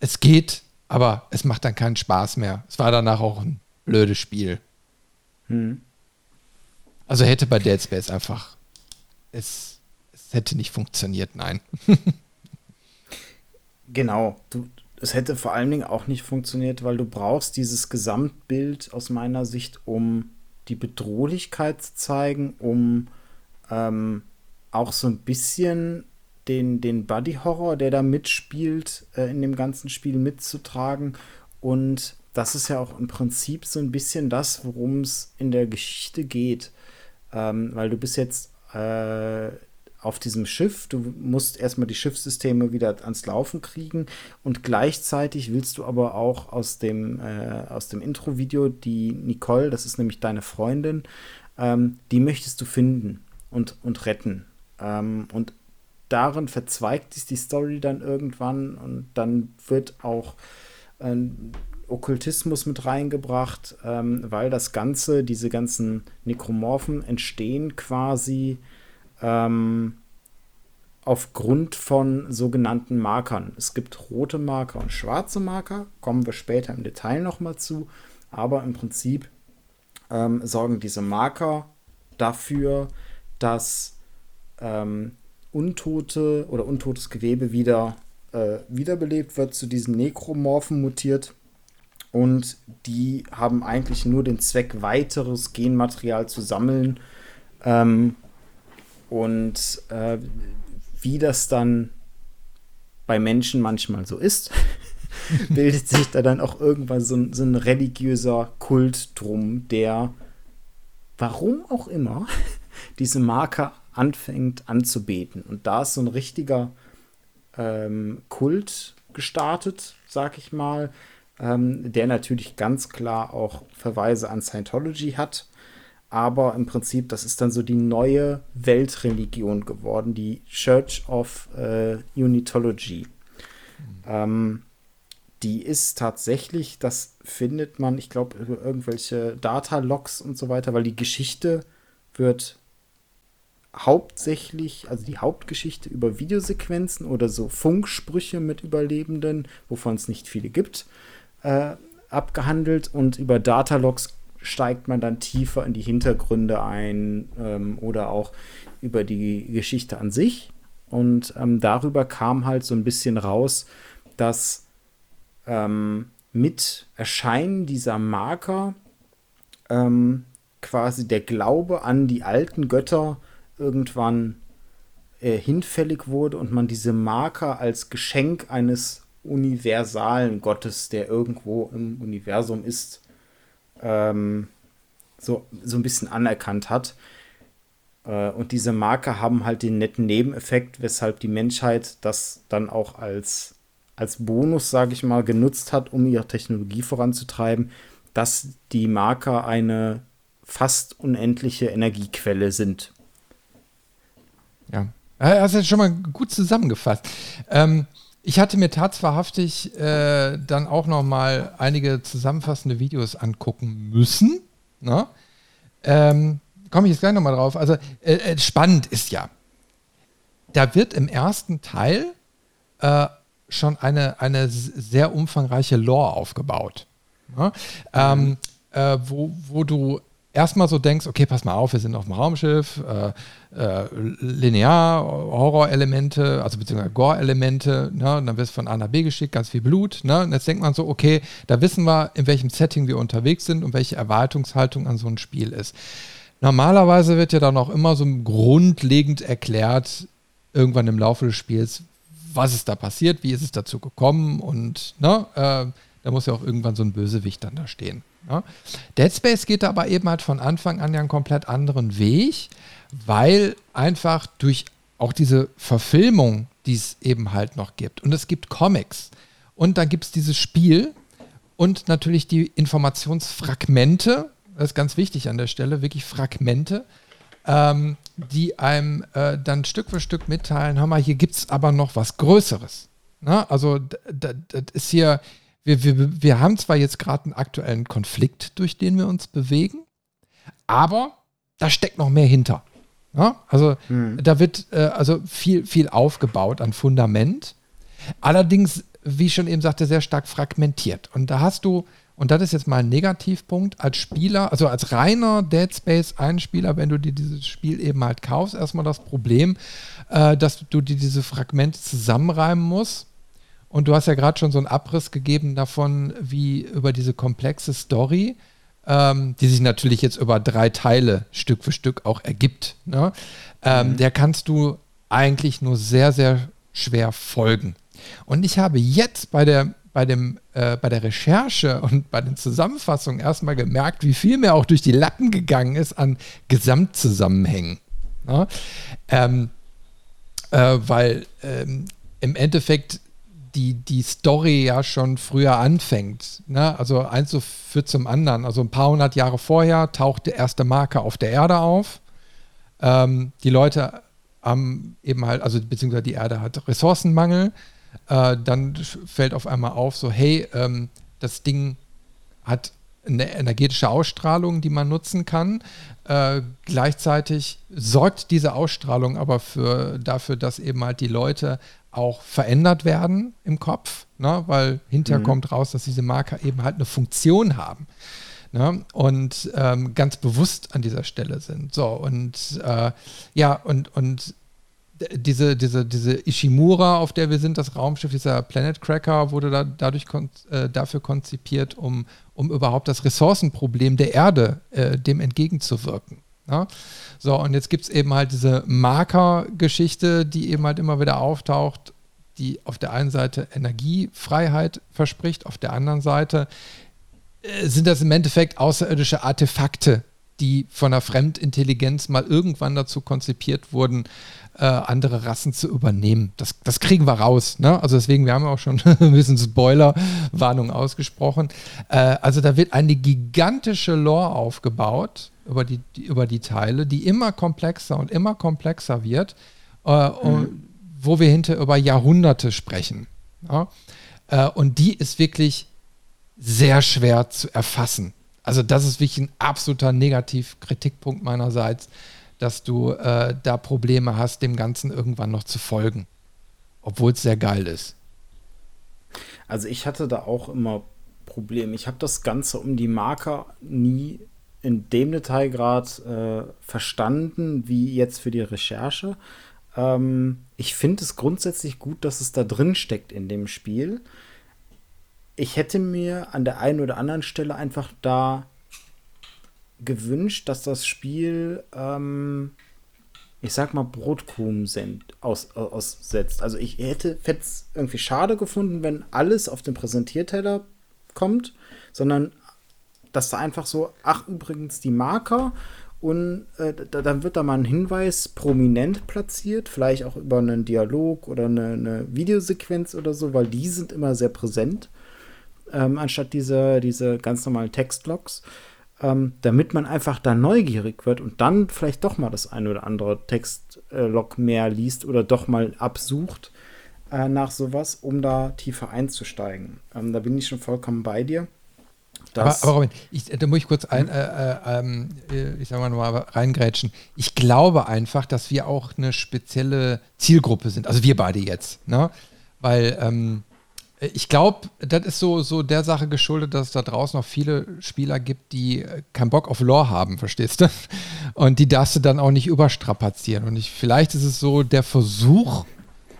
es geht, aber es macht dann keinen Spaß mehr. Es war danach auch ein blödes Spiel. Hm. Also hätte bei Dead Space einfach, es, es hätte nicht funktioniert, nein. genau, du, es hätte vor allen Dingen auch nicht funktioniert, weil du brauchst dieses Gesamtbild aus meiner Sicht, um die Bedrohlichkeit zu zeigen, um ähm, auch so ein bisschen den, den Buddy-Horror, der da mitspielt, äh, in dem ganzen Spiel mitzutragen. Und das ist ja auch im Prinzip so ein bisschen das, worum es in der Geschichte geht. Ähm, weil du bist jetzt äh, auf diesem Schiff, du musst erstmal die Schiffssysteme wieder ans Laufen kriegen und gleichzeitig willst du aber auch aus dem, äh, aus dem Intro-Video die Nicole, das ist nämlich deine Freundin, ähm, die möchtest du finden und, und retten. Ähm, und darin verzweigt sich die Story dann irgendwann und dann wird auch ähm, Okkultismus mit reingebracht, ähm, weil das Ganze, diese ganzen Nekromorphen entstehen quasi ähm, aufgrund von sogenannten Markern. Es gibt rote Marker und schwarze Marker, kommen wir später im Detail nochmal zu, aber im Prinzip ähm, sorgen diese Marker dafür, dass ähm, Untote oder untotes Gewebe wieder äh, wiederbelebt wird, zu diesen Nekromorphen mutiert und die haben eigentlich nur den Zweck, weiteres Genmaterial zu sammeln. Ähm, und äh, wie das dann bei Menschen manchmal so ist, bildet sich da dann auch irgendwann so ein, so ein religiöser Kult drum, der, warum auch immer, diese Marker anfängt anzubeten. Und da ist so ein richtiger ähm, Kult gestartet, sag ich mal, ähm, der natürlich ganz klar auch Verweise an Scientology hat. Aber im Prinzip, das ist dann so die neue Weltreligion geworden, die Church of äh, Unitology. Mhm. Ähm, die ist tatsächlich, das findet man, ich glaube, irgendwelche Data-Logs und so weiter, weil die Geschichte wird hauptsächlich, also die Hauptgeschichte über Videosequenzen oder so Funksprüche mit Überlebenden, wovon es nicht viele gibt, äh, abgehandelt und über Datalogs steigt man dann tiefer in die Hintergründe ein ähm, oder auch über die Geschichte an sich. Und ähm, darüber kam halt so ein bisschen raus, dass ähm, mit Erscheinen dieser Marker ähm, quasi der Glaube an die alten Götter irgendwann äh, hinfällig wurde und man diese Marker als Geschenk eines universalen Gottes, der irgendwo im Universum ist, ähm, so, so ein bisschen anerkannt hat. Äh, und diese Marker haben halt den netten Nebeneffekt, weshalb die Menschheit das dann auch als, als Bonus, sage ich mal, genutzt hat, um ihre Technologie voranzutreiben, dass die Marker eine fast unendliche Energiequelle sind. Ja, hast du schon mal gut zusammengefasst. Ähm, ich hatte mir tatsächlich äh, dann auch noch mal einige zusammenfassende Videos angucken müssen. Ne? Ähm, Komme ich jetzt gleich noch mal drauf. Also äh, äh, spannend ist ja, da wird im ersten Teil äh, schon eine, eine sehr umfangreiche Lore aufgebaut. Ne? Ähm, mhm. Ähm, wo, wo du erstmal so denkst, okay, pass mal auf, wir sind auf dem Raumschiff, äh, äh, linear, Horror-Elemente, also beziehungsweise Gore-Elemente, ne? und dann wirst du von A nach B geschickt, ganz viel Blut, ne? und jetzt denkt man so, okay, da wissen wir, in welchem Setting wir unterwegs sind und welche Erwartungshaltung an so ein Spiel ist. Normalerweise wird ja dann auch immer so grundlegend erklärt, irgendwann im Laufe des Spiels, was ist da passiert, wie ist es dazu gekommen und ne, äh, da muss ja auch irgendwann so ein Bösewicht dann da stehen. Ja. Dead Space geht aber eben halt von Anfang an ja einen komplett anderen Weg, weil einfach durch auch diese Verfilmung, die es eben halt noch gibt, und es gibt Comics, und dann gibt es dieses Spiel und natürlich die Informationsfragmente, das ist ganz wichtig an der Stelle, wirklich Fragmente, ähm, die einem äh, dann Stück für Stück mitteilen, hör mal, hier gibt es aber noch was Größeres. Na, also das ist hier, wir, wir, wir haben zwar jetzt gerade einen aktuellen Konflikt, durch den wir uns bewegen, aber da steckt noch mehr hinter. Ja? Also mhm. da wird äh, also viel, viel aufgebaut an Fundament. Allerdings, wie ich schon eben sagte, sehr stark fragmentiert. Und da hast du, und das ist jetzt mal ein Negativpunkt, als Spieler, also als reiner Dead Space-Einspieler, wenn du dir dieses Spiel eben halt kaufst, erstmal das Problem, äh, dass du dir diese Fragmente zusammenreimen musst und du hast ja gerade schon so einen Abriss gegeben davon, wie über diese komplexe Story, ähm, die sich natürlich jetzt über drei Teile Stück für Stück auch ergibt. Ne? Ähm, mhm. Der kannst du eigentlich nur sehr, sehr schwer folgen. Und ich habe jetzt bei der, bei, dem, äh, bei der Recherche und bei den Zusammenfassungen erstmal gemerkt, wie viel mir auch durch die Lappen gegangen ist an Gesamtzusammenhängen. Ne? Ähm, äh, weil ähm, im Endeffekt die, die Story ja schon früher anfängt. Ne? Also eins so führt zum anderen. Also ein paar hundert Jahre vorher taucht der erste Marker auf der Erde auf. Ähm, die Leute haben eben halt, also beziehungsweise die Erde hat Ressourcenmangel. Äh, dann fällt auf einmal auf, so hey, ähm, das Ding hat eine energetische Ausstrahlung, die man nutzen kann. Äh, gleichzeitig sorgt diese Ausstrahlung aber für, dafür, dass eben halt die Leute auch verändert werden im Kopf, ne? weil hinterher mhm. kommt raus, dass diese Marker eben halt eine Funktion haben. Ne? Und ähm, ganz bewusst an dieser Stelle sind. So, und äh, ja, und, und diese, diese, diese Ishimura, auf der wir sind, das Raumschiff, dieser Planet Cracker, wurde da, dadurch kon äh, dafür konzipiert, um, um überhaupt das Ressourcenproblem der Erde äh, dem entgegenzuwirken. Ja? So, und jetzt gibt es eben halt diese Marker-Geschichte, die eben halt immer wieder auftaucht, die auf der einen Seite Energiefreiheit verspricht, auf der anderen Seite äh, sind das im Endeffekt außerirdische Artefakte, die von einer Fremdintelligenz mal irgendwann dazu konzipiert wurden, äh, andere Rassen zu übernehmen. Das, das kriegen wir raus. Ne? Also deswegen, wir haben auch schon ein bisschen Spoiler-Warnung ausgesprochen. Äh, also da wird eine gigantische Lore aufgebaut über die, über die Teile, die immer komplexer und immer komplexer wird, äh, mhm. wo wir hinter über Jahrhunderte sprechen. Ja? Äh, und die ist wirklich sehr schwer zu erfassen. Also das ist wirklich ein absoluter Negativ-Kritikpunkt meinerseits, dass du äh, da Probleme hast, dem Ganzen irgendwann noch zu folgen, obwohl es sehr geil ist. Also ich hatte da auch immer Probleme. Ich habe das Ganze um die Marker nie in dem Detailgrad äh, verstanden wie jetzt für die Recherche. Ähm, ich finde es grundsätzlich gut, dass es da drin steckt in dem Spiel ich hätte mir an der einen oder anderen Stelle einfach da gewünscht, dass das Spiel, ähm, ich sag mal, Brotkrumen aus, aussetzt. Also ich hätte es irgendwie schade gefunden, wenn alles auf den Präsentierteller kommt, sondern dass da einfach so, ach übrigens die Marker und äh, da, dann wird da mal ein Hinweis prominent platziert, vielleicht auch über einen Dialog oder eine, eine Videosequenz oder so, weil die sind immer sehr präsent ähm, anstatt diese, diese ganz normalen Textlogs, ähm, damit man einfach da neugierig wird und dann vielleicht doch mal das ein oder andere Textlog mehr liest oder doch mal absucht äh, nach sowas, um da tiefer einzusteigen. Ähm, da bin ich schon vollkommen bei dir. Aber, aber, Robin, ich, da muss ich kurz ein, äh, äh, ähm, äh, ich sag mal mal reingrätschen. Ich glaube einfach, dass wir auch eine spezielle Zielgruppe sind. Also wir beide jetzt, ne? Weil ähm, ich glaube, das ist so, so der Sache geschuldet, dass es da draußen noch viele Spieler gibt, die äh, keinen Bock auf Lore haben, verstehst du? Und die darfst du dann auch nicht überstrapazieren. Und ich, vielleicht ist es so der Versuch,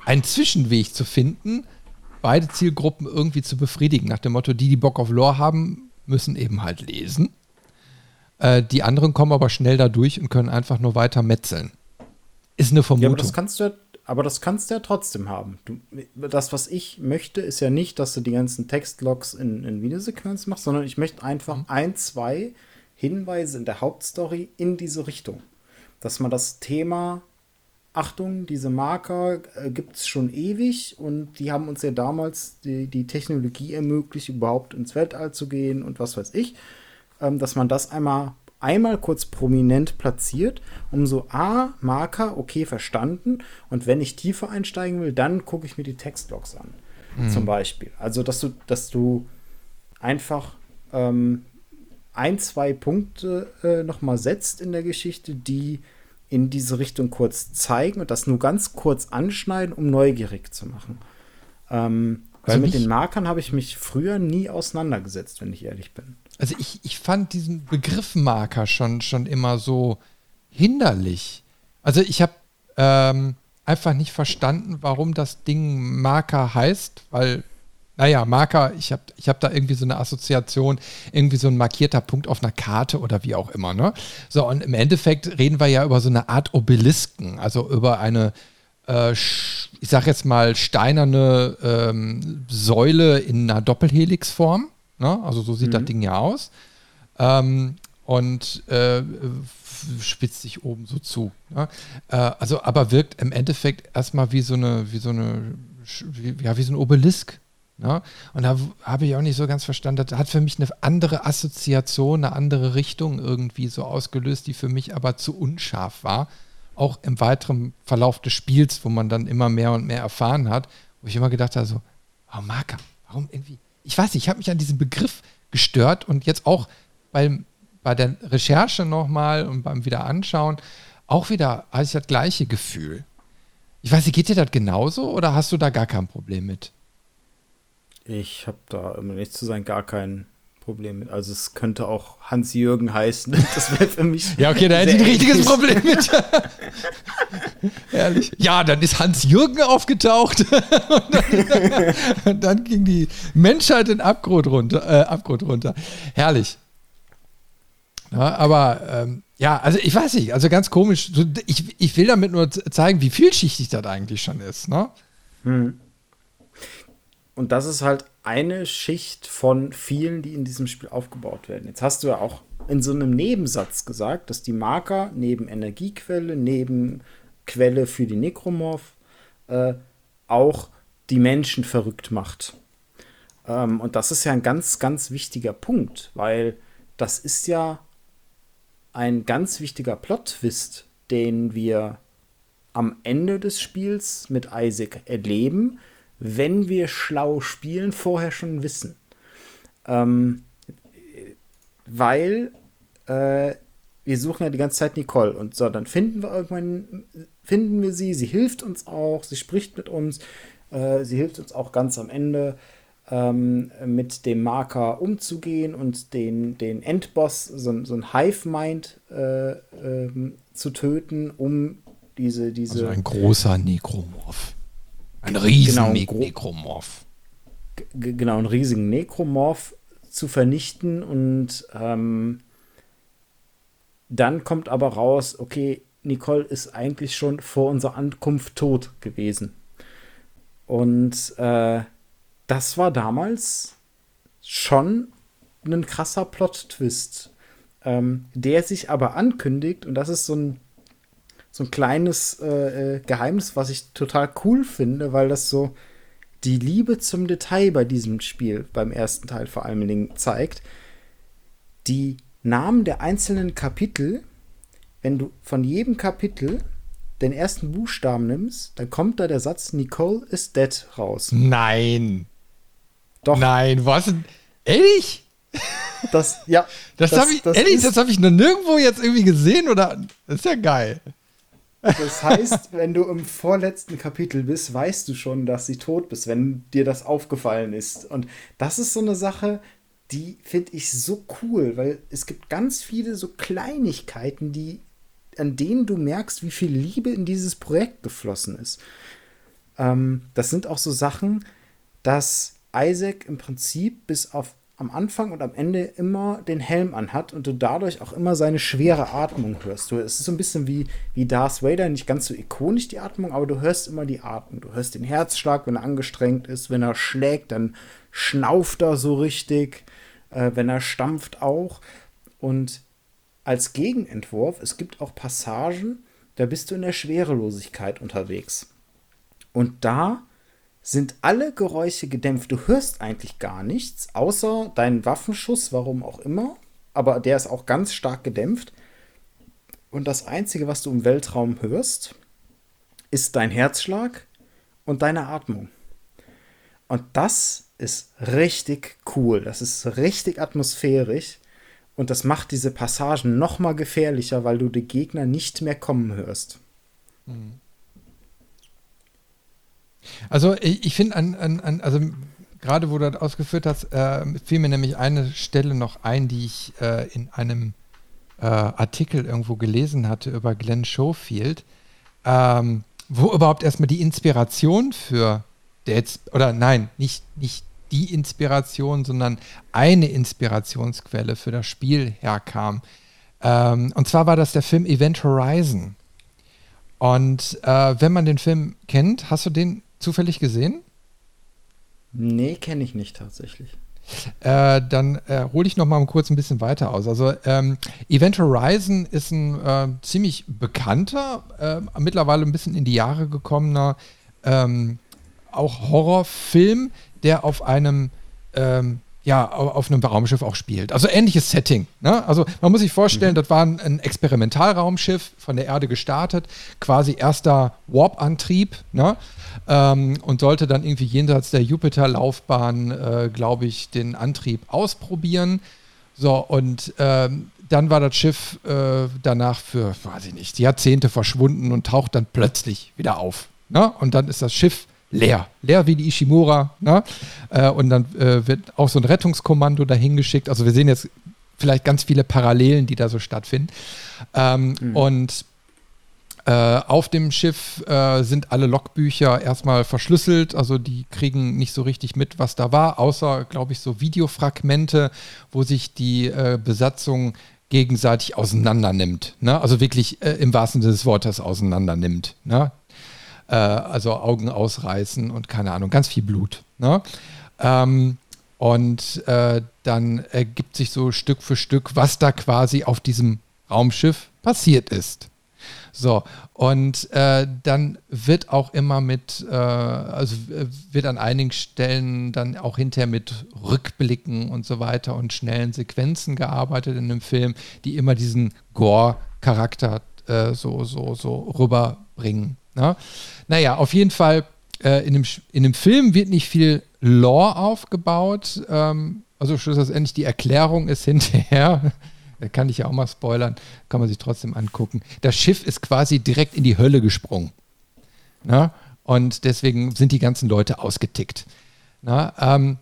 einen Zwischenweg zu finden, beide Zielgruppen irgendwie zu befriedigen. Nach dem Motto, die, die Bock auf Lore haben, müssen eben halt lesen. Äh, die anderen kommen aber schnell da durch und können einfach nur weiter metzeln. Ist eine Vermutung. Ja, aber das kannst du aber das kannst du ja trotzdem haben. Du, das, was ich möchte, ist ja nicht, dass du die ganzen Textlogs in, in Videosequenz machst, sondern ich möchte einfach mhm. ein, zwei Hinweise in der Hauptstory in diese Richtung. Dass man das Thema, Achtung, diese Marker äh, gibt es schon ewig und die haben uns ja damals die, die Technologie ermöglicht, überhaupt ins Weltall zu gehen und was weiß ich. Ähm, dass man das einmal einmal kurz prominent platziert, um so, ah, Marker, okay, verstanden. Und wenn ich tiefer einsteigen will, dann gucke ich mir die Textlogs an. Mhm. Zum Beispiel. Also, dass du, dass du einfach ähm, ein, zwei Punkte äh, nochmal setzt in der Geschichte, die in diese Richtung kurz zeigen und das nur ganz kurz anschneiden, um neugierig zu machen. Ähm, weil also mit den Markern habe ich mich früher nie auseinandergesetzt, wenn ich ehrlich bin. Also ich, ich fand diesen Begriff Marker schon, schon immer so hinderlich. Also ich habe ähm, einfach nicht verstanden, warum das Ding Marker heißt, weil, naja, Marker, ich habe ich hab da irgendwie so eine Assoziation, irgendwie so ein markierter Punkt auf einer Karte oder wie auch immer. Ne? So, und im Endeffekt reden wir ja über so eine Art Obelisken, also über eine, äh, ich sag jetzt mal, steinerne ähm, Säule in einer Doppelhelixform. Ne? Also so sieht mhm. das Ding ja aus. Ähm, und äh, spitzt sich oben so zu. Ne? Äh, also, aber wirkt im Endeffekt erstmal wie so eine, wie so eine, wie, ja, wie so ein Obelisk. Ne? Und da habe ich auch nicht so ganz verstanden. Das hat für mich eine andere Assoziation, eine andere Richtung irgendwie so ausgelöst, die für mich aber zu unscharf war. Auch im weiteren Verlauf des Spiels, wo man dann immer mehr und mehr erfahren hat, wo ich immer gedacht habe, so, oh Marker, warum irgendwie, ich weiß nicht, ich habe mich an diesem Begriff gestört und jetzt auch beim, bei der Recherche nochmal und beim Wiederanschauen auch wieder hatte ich das gleiche Gefühl. Ich weiß nicht, geht dir das genauso oder hast du da gar kein Problem mit? Ich habe da, um nicht zu sein, gar kein Problem mit. Also es könnte auch Hans-Jürgen heißen. Das wäre für mich. ja, okay, da hätte ich ein richtiges Problem mit. Herrlich. Ja, dann ist Hans-Jürgen aufgetaucht. und, dann, und dann ging die Menschheit in Abgrund runter. Äh, Abgrund runter. Herrlich. Ja, aber ähm, ja, also ich weiß nicht, also ganz komisch. Ich, ich will damit nur zeigen, wie vielschichtig das eigentlich schon ist. Ne? Hm. Und das ist halt eine Schicht von vielen, die in diesem Spiel aufgebaut werden. Jetzt hast du ja auch in so einem Nebensatz gesagt, dass die Marker neben Energiequelle, neben Quelle für die Necromorph äh, auch die Menschen verrückt macht. Ähm, und das ist ja ein ganz, ganz wichtiger Punkt, weil das ist ja ein ganz wichtiger Plot-Twist, den wir am Ende des Spiels mit Isaac erleben, wenn wir schlau spielen, vorher schon wissen. Ähm, weil äh, wir suchen ja die ganze Zeit Nicole und so, dann finden wir irgendwann, finden wir sie, sie hilft uns auch, sie spricht mit uns, äh, sie hilft uns auch ganz am Ende ähm, mit dem Marker umzugehen und den, den Endboss, so, so ein Hive-Mind äh, ähm, zu töten, um diese, diese. Also ein großer Nekromorph. Ein riesen genau, ne Nekromorph. Genau, einen riesigen Nekromorph zu vernichten und ähm, dann kommt aber raus, okay, Nicole ist eigentlich schon vor unserer Ankunft tot gewesen. Und äh, das war damals schon ein krasser Plot-Twist, ähm, der sich aber ankündigt, und das ist so ein, so ein kleines äh, äh, Geheimnis, was ich total cool finde, weil das so die Liebe zum Detail bei diesem Spiel, beim ersten Teil vor allen Dingen, zeigt. Die Namen der einzelnen Kapitel, wenn du von jedem Kapitel den ersten Buchstaben nimmst, dann kommt da der Satz Nicole is dead raus. Nein. Doch. Nein, was? Ehrlich? Das, ja. Das, das habe ich, das ehrlich, das habe ich noch nirgendwo jetzt irgendwie gesehen oder? Das ist ja geil. Das heißt, wenn du im vorletzten Kapitel bist, weißt du schon, dass sie tot bist, wenn dir das aufgefallen ist. Und das ist so eine Sache, die finde ich so cool, weil es gibt ganz viele so Kleinigkeiten, die, an denen du merkst, wie viel Liebe in dieses Projekt geflossen ist. Ähm, das sind auch so Sachen, dass Isaac im Prinzip bis auf am Anfang und am Ende immer den Helm anhat und du dadurch auch immer seine schwere Atmung hörst. Du, es ist so ein bisschen wie, wie Darth Vader, nicht ganz so ikonisch die Atmung, aber du hörst immer die Atmung. Du hörst den Herzschlag, wenn er angestrengt ist. Wenn er schlägt, dann schnauft er so richtig äh, wenn er stampft auch. Und als Gegenentwurf, es gibt auch Passagen, da bist du in der Schwerelosigkeit unterwegs. Und da sind alle Geräusche gedämpft. Du hörst eigentlich gar nichts, außer deinen Waffenschuss, warum auch immer. Aber der ist auch ganz stark gedämpft. Und das Einzige, was du im Weltraum hörst, ist dein Herzschlag und deine Atmung. Und das ist richtig cool. Das ist richtig atmosphärisch. Und das macht diese Passagen noch mal gefährlicher, weil du die Gegner nicht mehr kommen hörst. Mhm. Also ich, finde an, an, an, also gerade wo du das ausgeführt hast, äh, fiel mir nämlich eine Stelle noch ein, die ich äh, in einem äh, Artikel irgendwo gelesen hatte über Glenn Schofield, ähm, wo überhaupt erstmal die Inspiration für Dead oder nein, nicht, nicht die Inspiration, sondern eine Inspirationsquelle für das Spiel herkam. Ähm, und zwar war das der Film Event Horizon. Und äh, wenn man den Film kennt, hast du den zufällig gesehen? Nee, kenne ich nicht tatsächlich. Äh, dann äh, hole ich noch mal kurz ein bisschen weiter aus. Also ähm, Event Horizon ist ein äh, ziemlich bekannter, äh, mittlerweile ein bisschen in die Jahre gekommener, ähm, auch Horrorfilm, der auf einem ähm, ja, auf einem Raumschiff auch spielt. Also ähnliches Setting. Ne? Also man muss sich vorstellen, mhm. das war ein, Experimentalraumschiff von der Erde gestartet, quasi erster Warp-Antrieb ne? ähm, und sollte dann irgendwie jenseits der Jupiter-Laufbahn, äh, glaube ich, den Antrieb ausprobieren. So, und ähm, dann war das Schiff äh, danach für, weiß ich nicht, Jahrzehnte verschwunden und taucht dann plötzlich wieder auf. Ne? Und dann ist das Schiff leer. Leer wie die Ishimura. Ne? Äh, und dann äh, wird auch so ein Rettungskommando dahin geschickt. Also wir sehen jetzt vielleicht ganz viele Parallelen, die da so stattfinden. Ähm, mhm. Und Äh, auf dem Schiff sind alle Logbücher erstmal verschlüsselt, also die kriegen nicht so richtig mit, was da war, außer, glaube ich, so Videofragmente, wo sich die Besatzung gegenseitig auseinander nimmt. Ne? Also wirklich äh, im wahrsten Sinne des Wortes auseinander nimmt. Ne? Äh, also Augen ausreißen und keine Ahnung, ganz viel Blut. Ne? Ähm, und äh, dann ergibt sich so Stück für Stück, was da quasi auf diesem Raumschiff passiert ist. So, und äh, dann wird auch immer mit, äh, also wird an einigen Stellen dann auch hinterher mit Rückblicken und so weiter und schnellen Sequenzen gearbeitet in dem Film, die immer diesen Gore-Charakter äh, so, so, so rüberbringen. Ne? Naja, auf jeden Fall, äh, in, dem, in dem Film wird nicht viel Lore aufgebaut. Ähm, also schlussendlich die Erklärung ist hinterher, da kann ich ja auch mal spoilern, kann man sich trotzdem angucken. Das Schiff ist quasi direkt in die Hölle gesprungen. Na? Und deswegen sind die ganzen Leute ausgetickt. Na? Ähm,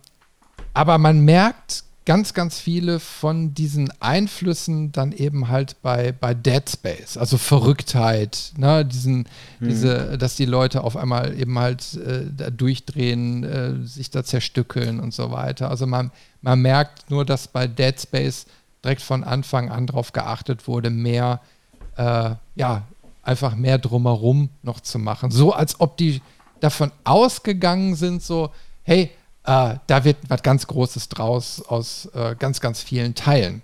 aber man merkt ganz, ganz viele von diesen Einflüssen dann eben halt bei, bei Dead Space, also Verrücktheit, ne, diesen, hm. diese, dass die Leute auf einmal eben halt äh, da durchdrehen, äh, sich da zerstückeln und so weiter. Also man, man merkt nur, dass bei Dead Space direkt von Anfang an darauf geachtet wurde, mehr, äh, ja, einfach mehr drumherum noch zu machen. So als ob die davon ausgegangen sind, so, hey, äh, da wird was ganz Großes draus aus äh, ganz, ganz vielen Teilen.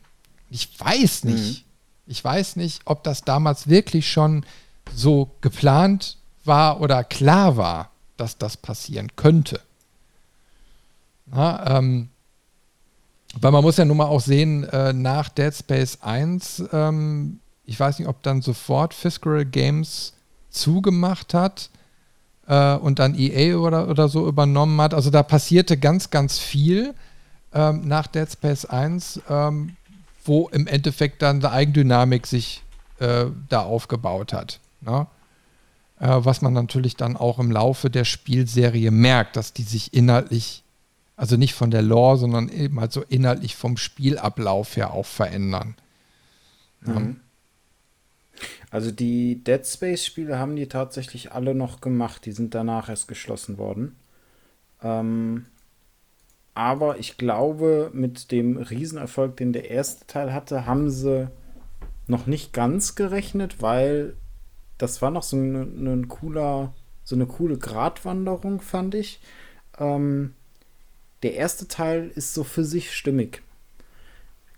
Ich weiß nicht. Mhm. Ich weiß nicht, ob das damals wirklich schon so geplant war oder klar war, dass das passieren könnte. Na, ähm, weil man muss ja nun mal auch sehen, äh, nach Dead Space 1, ähm, ich weiß nicht, ob dann sofort Fiscal Games zugemacht hat äh, und dann EA oder, oder so übernommen hat. Also da passierte ganz, ganz viel ähm, nach Dead Space 1, ähm, wo im Endeffekt dann die Eigendynamik sich äh, da aufgebaut hat. Ne? Äh, was man natürlich dann auch im Laufe der Spielserie merkt, dass die sich inhaltlich also nicht von der Lore, sondern eben halt so inhaltlich vom Spielablauf her auch verändern. Mhm. Also die Dead Space-Spiele haben die tatsächlich alle noch gemacht. Die sind danach erst geschlossen worden. Ähm, aber ich glaube, mit dem Riesenerfolg, den der erste Teil hatte, haben sie noch nicht ganz gerechnet, weil das war noch so ein, ein cooler, so eine coole Gratwanderung, fand ich. Ähm, der erste Teil ist so für sich stimmig.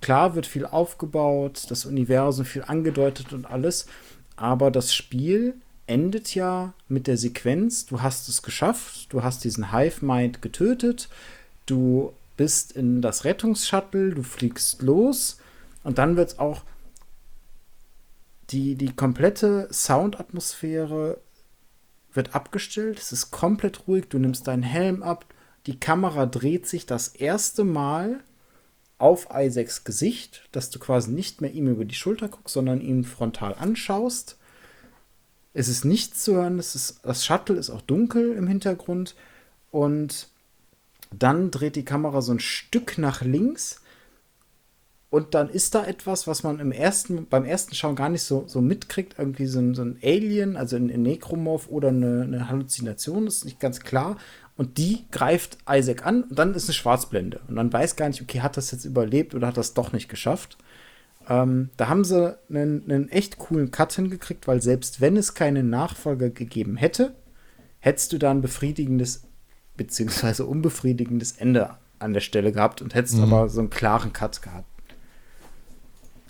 Klar wird viel aufgebaut, das Universum viel angedeutet und alles, aber das Spiel endet ja mit der Sequenz, du hast es geschafft, du hast diesen Hive-Mind getötet, du bist in das Rettungsshuttle, du fliegst los und dann wird es auch die, die komplette Soundatmosphäre wird abgestellt, es ist komplett ruhig, du nimmst deinen Helm ab, die Kamera dreht sich das erste Mal auf Isaacs Gesicht, dass du quasi nicht mehr ihm über die Schulter guckst, sondern ihn frontal anschaust. Es ist nichts zu hören, es ist, das Shuttle ist auch dunkel im Hintergrund. Und dann dreht die Kamera so ein Stück nach links. Und dann ist da etwas, was man im ersten, beim ersten Schauen gar nicht so, so mitkriegt, irgendwie so ein, so ein Alien, also ein, ein Necromorph oder eine, eine Halluzination, ist nicht ganz klar und die greift Isaac an und dann ist eine Schwarzblende. Und dann weiß gar nicht, okay, hat das jetzt überlebt oder hat das doch nicht geschafft. Ähm, da haben sie einen, einen echt coolen Cut hingekriegt, weil selbst wenn es keine Nachfolger gegeben hätte, hättest du da ein befriedigendes beziehungsweise unbefriedigendes Ende an der Stelle gehabt und hättest mhm. aber so einen klaren Cut gehabt.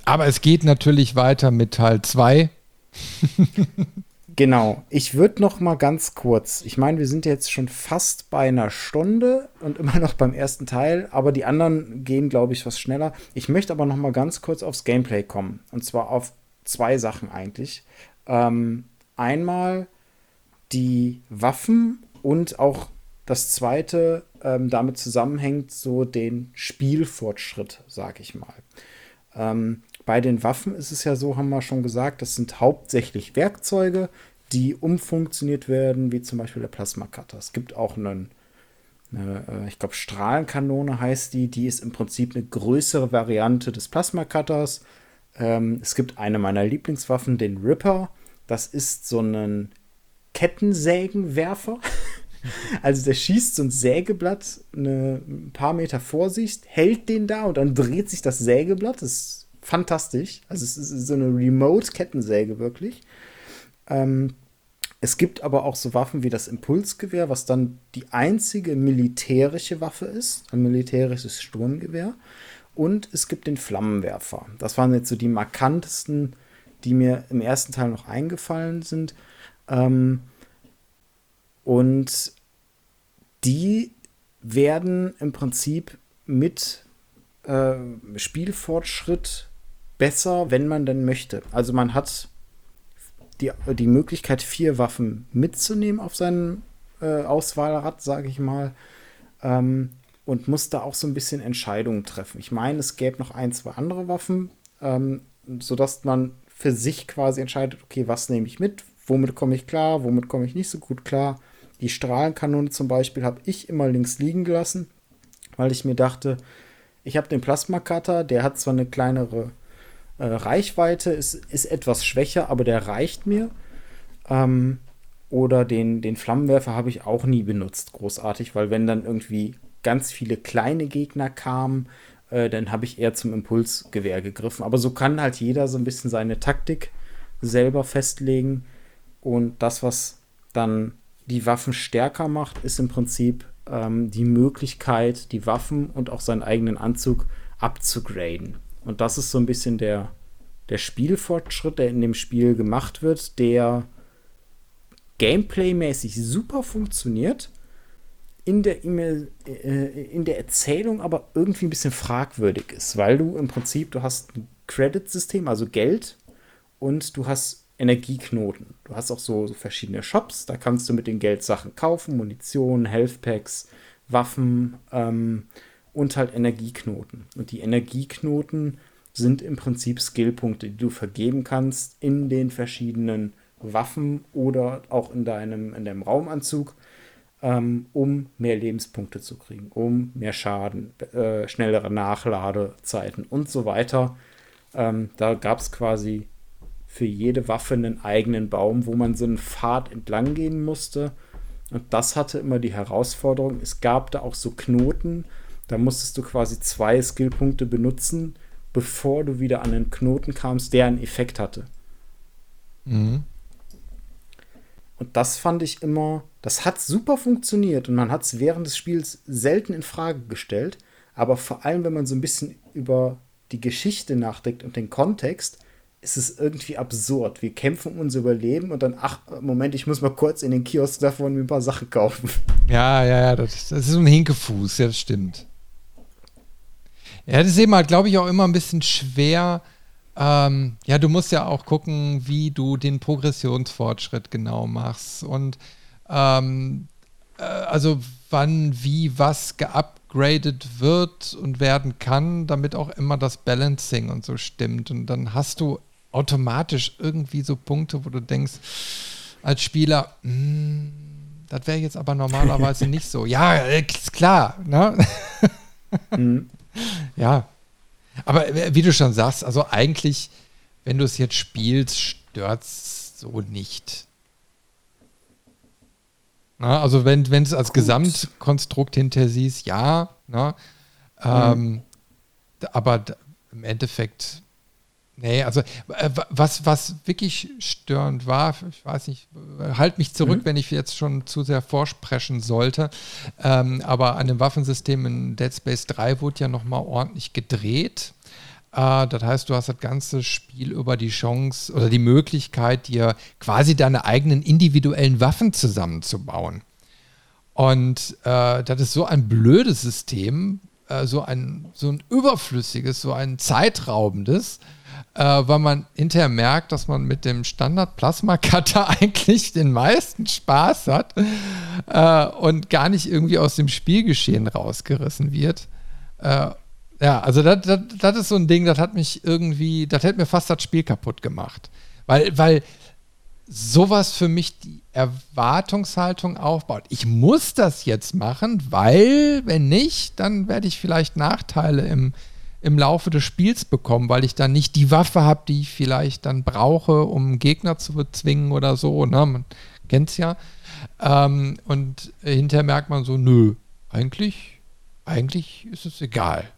Aber es geht natürlich weiter mit Teil 2. Genau. Ich würde noch mal ganz kurz. Ich meine, wir sind jetzt schon fast bei einer Stunde und immer noch beim ersten Teil, aber die anderen gehen, glaube ich, was schneller. Ich möchte aber noch mal ganz kurz aufs Gameplay kommen und zwar auf zwei Sachen eigentlich. Ähm, einmal die Waffen und auch das zweite ähm, damit zusammenhängt so den Spielfortschritt, sag ich mal. Ähm, bei den Waffen ist es ja so, haben wir schon gesagt, das sind hauptsächlich Werkzeuge, die umfunktioniert werden, wie zum Beispiel der Plasma-Cutter. Es gibt auch einen, eine, äh, ich glaube, Strahlenkanone heißt die, die ist im Prinzip eine größere Variante des Plasma-Cutters. Ähm, es gibt eine meiner Lieblingswaffen, den Ripper. Das ist so ein Kettensägenwerfer. Also der schießt so ein Sägeblatt eine, ein paar Meter vor sich, hält den da und dann dreht sich das Sägeblatt. Das fantastisch. Also es ist so eine Remote-Kettensäge wirklich. Ähm, es gibt aber auch so Waffen wie das Impulsgewehr, was dann die einzige militärische Waffe ist, ein militärisches Sturmgewehr. Und es gibt den Flammenwerfer. Das waren jetzt so die markantesten, die mir im ersten Teil noch eingefallen sind. Ähm, und die werden im Prinzip mit äh, Spielfortschritt besser, wenn man denn möchte. Also man hat die, die Möglichkeit, vier Waffen mitzunehmen auf seinem äh, Auswahlrad, sage ich mal. Ähm, und muss da auch so ein bisschen Entscheidungen treffen. Ich meine, es gäbe noch ein, zwei andere Waffen, ähm, sodass man für sich quasi entscheidet, okay, was nehme ich mit, womit komme ich klar, womit komme ich nicht so gut klar. Die Strahlenkanone zum Beispiel habe ich immer links liegen gelassen, weil ich mir dachte, ich habe den Plasma-Cutter, der hat zwar eine kleinere äh, Reichweite, ist, ist etwas schwächer, aber der reicht mir. Ähm, oder den, den Flammenwerfer habe ich auch nie benutzt, großartig, weil wenn dann irgendwie ganz viele kleine Gegner kamen, äh, dann habe ich eher zum Impulsgewehr gegriffen. Aber so kann halt jeder so ein bisschen seine Taktik selber festlegen. Und das, was dann die Waffen stärker macht, ist im Prinzip ähm, die Möglichkeit, die Waffen und auch seinen eigenen Anzug abzugraden. Und das ist so ein bisschen der, der Spielfortschritt, der in dem Spiel gemacht wird, der gameplaymäßig super funktioniert, in der, e in der Erzählung aber irgendwie ein bisschen fragwürdig ist, weil du im Prinzip, du hast ein Credit-System, also Geld, und du hast Energieknoten. Du hast auch so, so, verschiedene Shops, da kannst du mit dem Geld Sachen kaufen, Munition, Healthpacks, Waffen ähm, und halt Energieknoten. Und die Energieknoten sind im Prinzip Skillpunkte, die du vergeben kannst in den verschiedenen Waffen oder auch in deinem, in deinem Raumanzug ähm, um mehr Lebenspunkte zu kriegen, um mehr Schaden, äh, schnellere Nachladezeiten und so weiter. Ähm, da gab es quasi für jede Waffe einen eigenen Baum, wo man so einen Pfad entlang gehen musste. Und das hatte immer die Herausforderung. Es gab da auch so Knoten, da musstest du quasi zwei Skillpunkte benutzen, bevor du wieder an einen Knoten kamst, der einen Effekt hatte. Mhm. Und das fand ich immer, das hat super funktioniert und man hat es während des Spiels selten in Frage gestellt. Aber vor allem, wenn man so ein bisschen über die Geschichte nachdenkt und den Kontext, ist es irgendwie absurd. Wir kämpfen um unser Überleben und dann, ach, Moment, ich muss mal kurz in den Kiosk davon mir ein paar Sachen kaufen. Ja, ja, ja, das, das ist so ein Hinkefuß, ja, das stimmt. Ja, das ist eben halt, glaube ich, auch immer ein bisschen schwer, ähm, ja, du musst ja auch gucken, wie du den Progressionsfortschritt genau machst und ähm, äh, also wann, wie, was geupgradet wird und werden kann, damit auch immer das Balancing und so stimmt. Und dann hast du automatisch irgendwie so Punkte, wo du denkst, als Spieler, hm, das wäre jetzt aber normalerweise nicht so. Ja, ist klar, ne? mhm. Ja, aber äh, wie du schon sagst, also eigentlich, wenn du es jetzt spielst, stört es so nicht. Na, also wenn du es als Gut. Gesamtkonstrukt hinter siehst, ja. Na, ähm, mhm. aber im Endeffekt, nee, also äh, was, was wirklich störend war, ich weiß nicht, halt mich zurück, mhm. wenn ich jetzt schon zu sehr vorsprechen sollte, ähm, aber an dem Waffensystem in Dead Space 3 wurde ja nochmal ordentlich gedreht. Äh, das heißt, du hast das ganze Spiel über die Chance oder die Möglichkeit, dir quasi deine eigenen individuellen Waffen zusammenzubauen. Und äh, das ist so ein blödes System, äh, so, ein, so ein überflüssiges, so ein zeitraubendes, äh, weil man hinterher merkt, dass man mit dem Standard Plasma Cutter eigentlich den meisten Spaß hat äh, und gar nicht irgendwie aus dem Spielgeschehen rausgerissen wird. Äh, ja, also das ist so ein Ding, das hat mich irgendwie, das hätte mir fast das Spiel kaputt gemacht. Weil, weil sowas für mich die Erwartungshaltung aufbaut. Ich muss das jetzt machen, weil, wenn nicht, dann werde ich vielleicht Nachteile im, im Laufe des Spiels bekommen, weil ich dann nicht die Waffe habe, die ich vielleicht dann brauche, um einen Gegner zu bezwingen oder so. Ne? Man kennt es ja. Ähm, und hinterher merkt man so, nö, eigentlich, eigentlich ist es egal.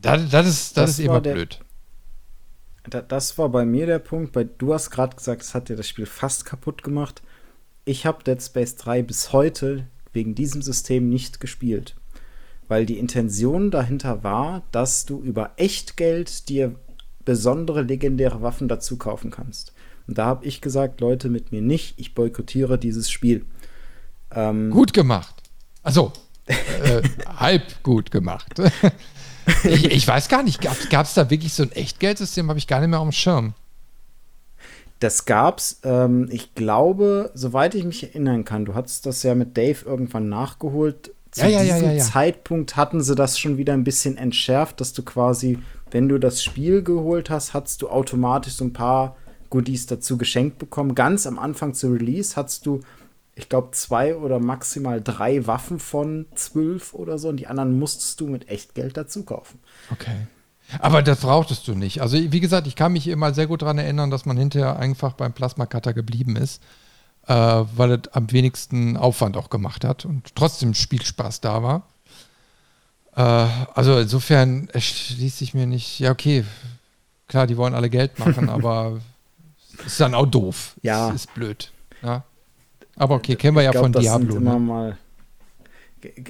Das, das ist, das, das ist immer der, blöd. Das war bei mir der Punkt, weil du hast gerade gesagt, es hat dir das Spiel fast kaputt gemacht. Ich habe Dead Space 3 bis heute wegen diesem System nicht gespielt. Weil die Intention dahinter war, dass du über Echtgeld dir besondere legendäre Waffen dazu kaufen kannst. Und da habe ich gesagt, Leute, mit mir nicht, ich boykottiere dieses Spiel. Ähm, gut gemacht. Also, äh, halb gut gemacht. ich, ich, weiß gar nicht, gab es da wirklich so ein Echtgeldsystem? Habe ich gar nicht mehr auf dem Schirm. Das gab's, ähm, ich glaube, soweit ich mich erinnern kann, du hattest das ja mit Dave irgendwann nachgeholt. Zu ja, ja, diesem ja, Zeitpunkt hatten sie das schon wieder ein bisschen entschärft, dass du quasi, wenn du das Spiel geholt hast, hattest du automatisch so ein paar Goodies dazu geschenkt bekommen. Ganz am Anfang zu Release hattest du, ich glaube, zwei oder maximal drei Waffen von zwölf oder so und die anderen musstest du mit Echtgeld dazu kaufen. Okay. Aber das brauchtest du nicht. Also, wie gesagt, ich kann mich immer sehr gut daran erinnern, dass man hinterher einfach beim Plasma-Cutter geblieben ist, äh, weil es am wenigsten Aufwand auch gemacht hat und trotzdem Spielspaß da war. Äh, also, insofern erschließt sich mir nicht, ja, okay, klar, die wollen alle Geld machen, aber ist dann auch doof. Ja. Das ist blöd. Ja. Aber okay, kennen wir ja glaub, von Diablo. Ne? mal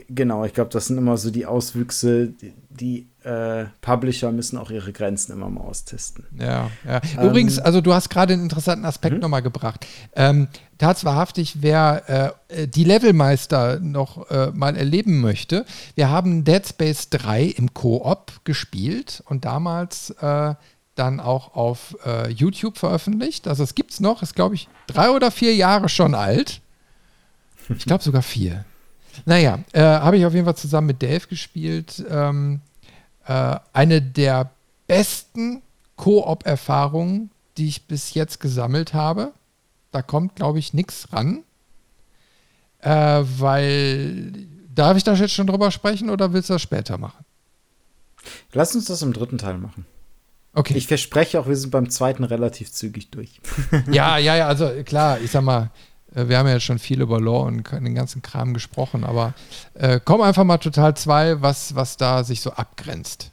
Genau, ich glaube, das sind immer so die Auswüchse, die, die äh, Publisher müssen auch ihre Grenzen immer mal austesten. Ja, ja. Ähm, Übrigens, also du hast gerade einen interessanten Aspekt mhm. nochmal gebracht. Ähm, tatsächlich, wer äh, die Levelmeister noch äh, mal erleben möchte, wir haben Dead Space 3 im Koop gespielt und damals äh, dann auch auf äh, YouTube veröffentlicht. Also es gibt es noch, ist glaube ich drei oder vier Jahre schon alt. Ich glaube sogar vier. Naja, äh, habe ich auf jeden Fall zusammen mit Dave gespielt. Ähm, äh, eine der besten Koop-Erfahrungen, die ich bis jetzt gesammelt habe. Da kommt, glaube ich, nichts ran. Äh, weil, darf ich da jetzt schon drüber sprechen oder willst du das später machen? Lass uns das im dritten Teil machen. Okay. Ich verspreche auch, wir sind beim zweiten relativ zügig durch. ja, ja, ja, also klar, ich sag mal, äh, wir haben ja schon viel über Lore und den ganzen Kram gesprochen, aber äh, komm einfach mal total zwei, was, was da sich so abgrenzt.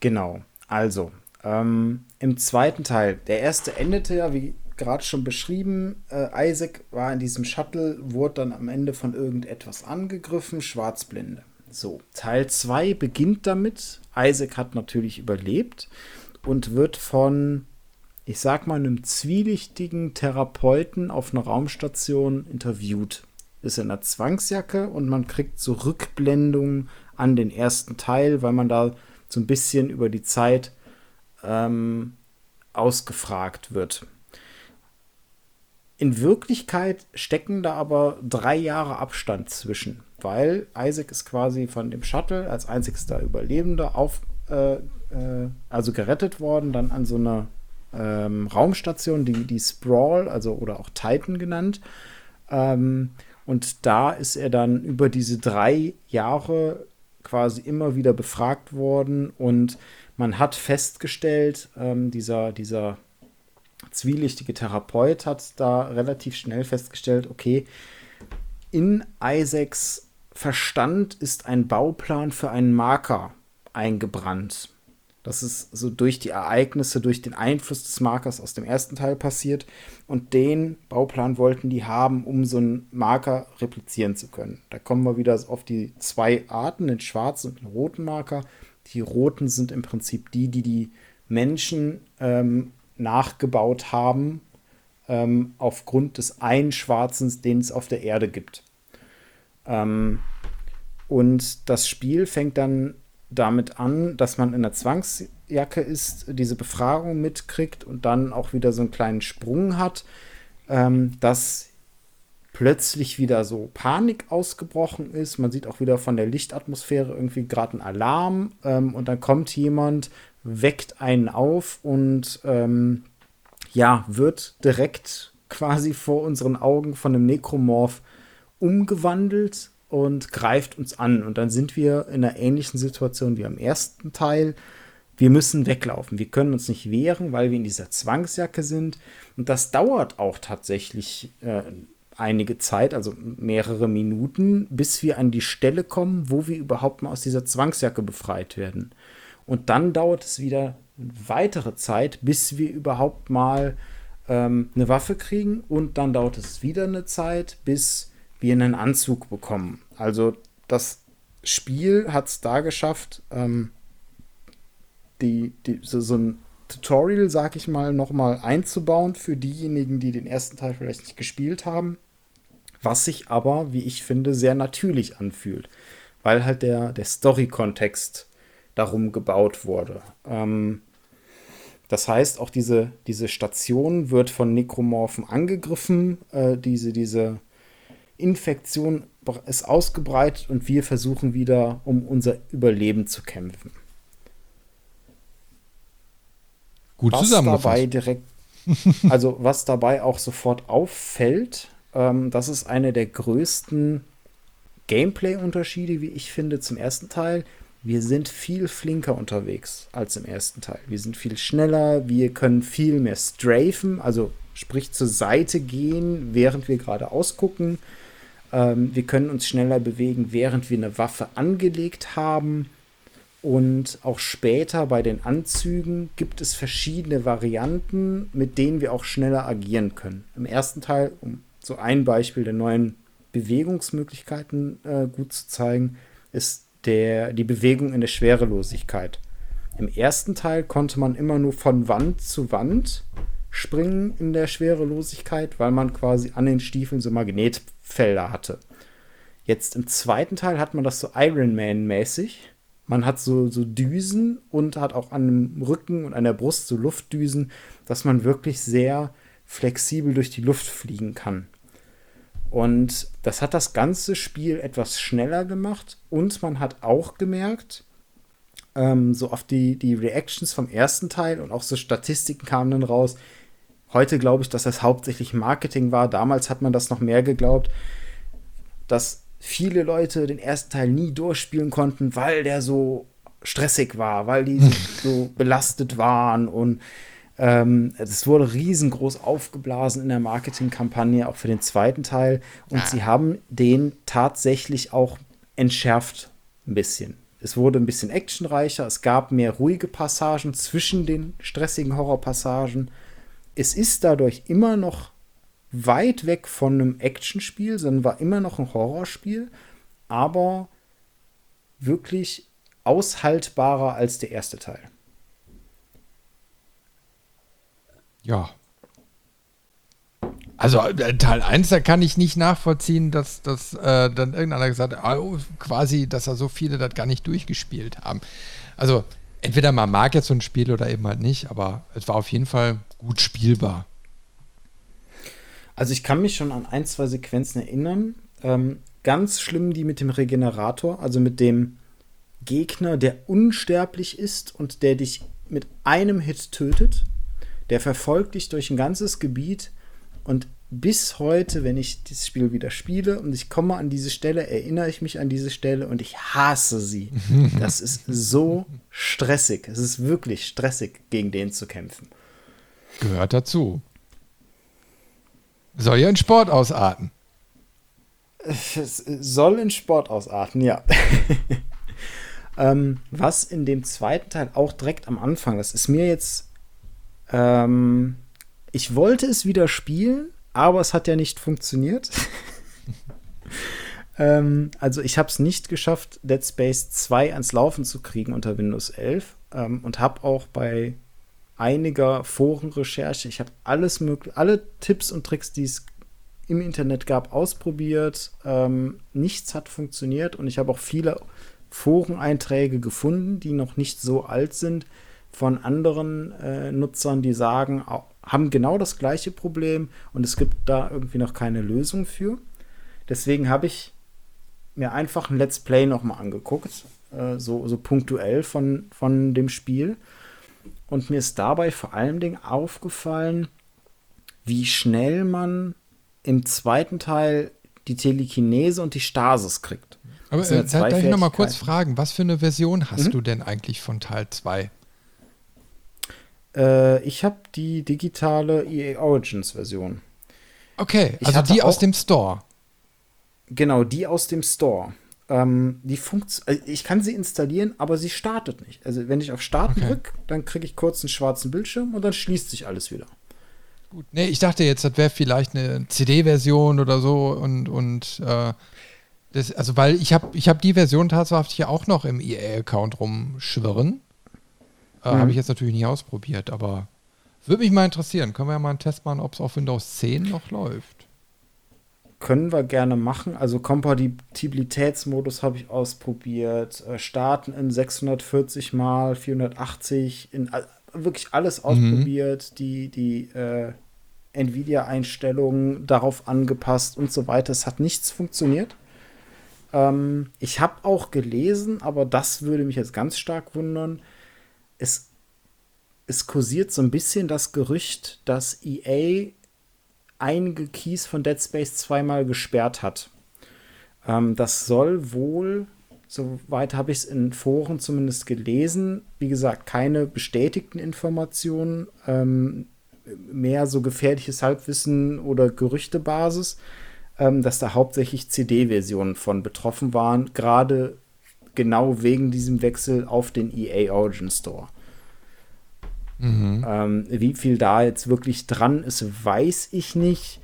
Genau, also ähm, im zweiten Teil, der erste endete ja, wie gerade schon beschrieben, äh, Isaac war in diesem Shuttle, wurde dann am Ende von irgendetwas angegriffen, Schwarzblinde. So, Teil 2 beginnt damit. Isaac hat natürlich überlebt und wird von ich sag mal, einem zwielichtigen Therapeuten auf einer Raumstation interviewt. Ist in einer Zwangsjacke und man kriegt so Rückblendungen an den ersten Teil, weil man da so ein bisschen über die Zeit ähm, ausgefragt wird. In Wirklichkeit stecken da aber drei Jahre Abstand zwischen, weil Isaac ist quasi von dem Shuttle als einzigster Überlebender auf, äh, äh, also gerettet worden, dann an so einer ähm, Raumstation, die, die Sprawl, also oder auch Titan genannt. Ähm, und da ist er dann über diese drei Jahre quasi immer wieder befragt worden und man hat festgestellt, ähm, dieser, dieser zwielichtige Therapeut hat da relativ schnell festgestellt, okay, in Isaacs Verstand ist ein Bauplan für einen Marker eingebrannt. Das ist so durch die Ereignisse, durch den Einfluss des Markers aus dem ersten Teil passiert. Und den Bauplan wollten die haben, um so einen Marker replizieren zu können. Da kommen wir wieder auf die zwei Arten, den schwarzen und den roten Marker. Die roten sind im Prinzip die, die die Menschen ähm, nachgebaut haben, ähm, aufgrund des einen schwarzen, den es auf der Erde gibt. Ähm, und das Spiel fängt dann damit an, dass man in der Zwangsjacke ist, diese Befragung mitkriegt und dann auch wieder so einen kleinen Sprung hat, ähm, dass plötzlich wieder so Panik ausgebrochen ist. Man sieht auch wieder von der Lichtatmosphäre irgendwie gerade einen Alarm ähm, und dann kommt jemand, weckt einen auf und ähm, ja, wird direkt quasi vor unseren Augen von einem Nekromorph umgewandelt und greift uns an. Und dann sind wir in einer ähnlichen Situation wie am ersten Teil. Wir müssen weglaufen. Wir können uns nicht wehren, weil wir in dieser Zwangsjacke sind. Und das dauert auch tatsächlich äh, einige Zeit, also mehrere Minuten, bis wir an die Stelle kommen, wo wir überhaupt mal aus dieser Zwangsjacke befreit werden. Und dann dauert es wieder weitere Zeit, bis wir überhaupt mal ähm, eine Waffe kriegen. Und dann dauert es wieder eine Zeit, bis wir einen Anzug bekommen. Also das Spiel hat es da geschafft, ähm, die, die, so, so ein Tutorial, sag ich mal, nochmal einzubauen für diejenigen, die den ersten Teil vielleicht nicht gespielt haben. Was sich aber, wie ich finde, sehr natürlich anfühlt. Weil halt der, der Story-Kontext darum gebaut wurde. Ähm, das heißt, auch diese, diese Station wird von Nekromorphen angegriffen. Äh, diese, diese Infektion ist ausgebreitet und wir versuchen wieder um unser Überleben zu kämpfen. Gut was dabei direkt, also was dabei auch sofort auffällt, ähm, das ist eine der größten Gameplay-Unterschiede, wie ich finde, zum ersten Teil. Wir sind viel flinker unterwegs als im ersten Teil. Wir sind viel schneller, wir können viel mehr strafen, also sprich zur Seite gehen, während wir gerade ausgucken. Ähm, wir können uns schneller bewegen, während wir eine Waffe angelegt haben. Und auch später bei den Anzügen gibt es verschiedene Varianten, mit denen wir auch schneller agieren können. Im ersten Teil, um so ein Beispiel der neuen Bewegungsmöglichkeiten äh, gut zu zeigen, ist der, die Bewegung in der Schwerelosigkeit. Im ersten Teil konnte man immer nur von Wand zu Wand springen in der Schwerelosigkeit, weil man quasi an den Stiefeln so Magnetfelder hatte. Jetzt im zweiten Teil hat man das so Iron Man-mäßig man hat so, so Düsen und hat auch an dem Rücken und an der Brust so Luftdüsen, dass man wirklich sehr flexibel durch die Luft fliegen kann. Und das hat das ganze Spiel etwas schneller gemacht und man hat auch gemerkt, ähm, so auf die, die Reactions vom ersten Teil und auch so Statistiken kamen dann raus. Heute glaube ich, dass das hauptsächlich Marketing war. Damals hat man das noch mehr geglaubt, dass viele Leute den ersten Teil nie durchspielen konnten, weil der so stressig war, weil die so belastet waren und ähm, es wurde riesengroß aufgeblasen in der Marketingkampagne, auch für den zweiten Teil. Und ah. sie haben den tatsächlich auch entschärft ein bisschen. Es wurde ein bisschen actionreicher, es gab mehr ruhige Passagen zwischen den stressigen Horrorpassagen. Es ist dadurch immer noch weit weg von einem Actionspiel, sondern war immer noch ein Horrorspiel, aber wirklich aushaltbarer als der erste Teil. Ja. Also äh, Teil 1, da kann ich nicht nachvollziehen, dass, dass äh, dann irgendeiner gesagt hat, oh, quasi, dass da so viele das gar nicht durchgespielt haben. Also entweder man mag jetzt so ein Spiel oder eben halt nicht, aber es war auf jeden Fall gut spielbar. Also ich kann mich schon an ein, zwei Sequenzen erinnern. Ähm, ganz schlimm die mit dem Regenerator, also mit dem Gegner, der unsterblich ist und der dich mit einem Hit tötet. Der verfolgt dich durch ein ganzes Gebiet und bis heute, wenn ich dieses Spiel wieder spiele und ich komme an diese Stelle, erinnere ich mich an diese Stelle und ich hasse sie. Das ist so stressig. Es ist wirklich stressig, gegen den zu kämpfen. Gehört dazu. Soll ja in Sport ausarten. Es soll in Sport ausarten, ja. ähm, was in dem zweiten Teil auch direkt am Anfang, das ist mir jetzt. Ähm, ich wollte es wieder spielen, aber es hat ja nicht funktioniert. ähm, also ich habe es nicht geschafft, Dead Space 2 ans Laufen zu kriegen unter Windows 11 ähm, und habe auch bei einiger Forenrecherche. Ich habe alles mögliche, alle Tipps und Tricks, die es im Internet gab, ausprobiert. Ähm, nichts hat funktioniert und ich habe auch viele Foreneinträge gefunden, die noch nicht so alt sind, von anderen äh, Nutzern, die sagen, haben genau das gleiche Problem und es gibt da irgendwie noch keine Lösung für. Deswegen habe ich mir einfach ein Let's Play nochmal angeguckt, äh, so, so punktuell von, von dem Spiel und mir ist dabei vor allen Dingen aufgefallen, wie schnell man im zweiten Teil die Telekinese und die Stasis kriegt. Aber äh, da, darf ich noch mal kurz fragen, was für eine Version hast mhm. du denn eigentlich von Teil 2? Äh, ich habe die digitale EA Origins Version. Okay, ich also die aus dem Store. Genau, die aus dem Store. Ähm, die Funkt also ich kann sie installieren, aber sie startet nicht. Also wenn ich auf Starten okay. drücke, dann kriege ich kurz einen schwarzen Bildschirm und dann schließt sich alles wieder. Gut. Nee, ich dachte jetzt, das wäre vielleicht eine CD-Version oder so und, und äh, das, also weil ich habe ich hab die Version tatsächlich auch noch im EA-Account rumschwirren. Äh, mhm. Habe ich jetzt natürlich nicht ausprobiert, aber würde mich mal interessieren. Können wir ja mal einen Test machen, ob es auf Windows 10 noch läuft. Können wir gerne machen. Also Kompatibilitätsmodus habe ich ausprobiert. Äh, starten in 640 mal 480 in wirklich alles mhm. ausprobiert, mhm. die, die äh, Nvidia-Einstellungen darauf angepasst und so weiter. Es hat nichts funktioniert. Ähm, ich habe auch gelesen, aber das würde mich jetzt ganz stark wundern. Es, es kursiert so ein bisschen das Gerücht, dass EA einige Keys von Dead Space zweimal gesperrt hat. Ähm, das soll wohl Soweit habe ich es in Foren zumindest gelesen. Wie gesagt, keine bestätigten Informationen, ähm, mehr so gefährliches Halbwissen oder Gerüchtebasis, ähm, dass da hauptsächlich CD-Versionen von betroffen waren, gerade genau wegen diesem Wechsel auf den EA Origin Store. Mhm. Ähm, wie viel da jetzt wirklich dran ist, weiß ich nicht.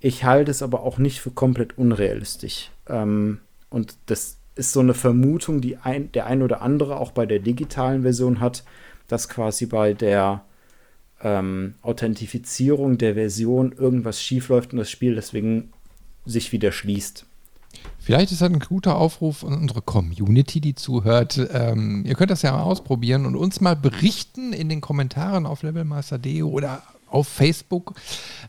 Ich halte es aber auch nicht für komplett unrealistisch. Ähm, und das ist so eine Vermutung, die ein, der ein oder andere auch bei der digitalen Version hat, dass quasi bei der ähm, Authentifizierung der Version irgendwas schiefläuft und das Spiel deswegen sich wieder schließt. Vielleicht ist das ein guter Aufruf an unsere Community, die zuhört. Ähm, ihr könnt das ja mal ausprobieren und uns mal berichten in den Kommentaren auf levelmaster.de oder auf Facebook,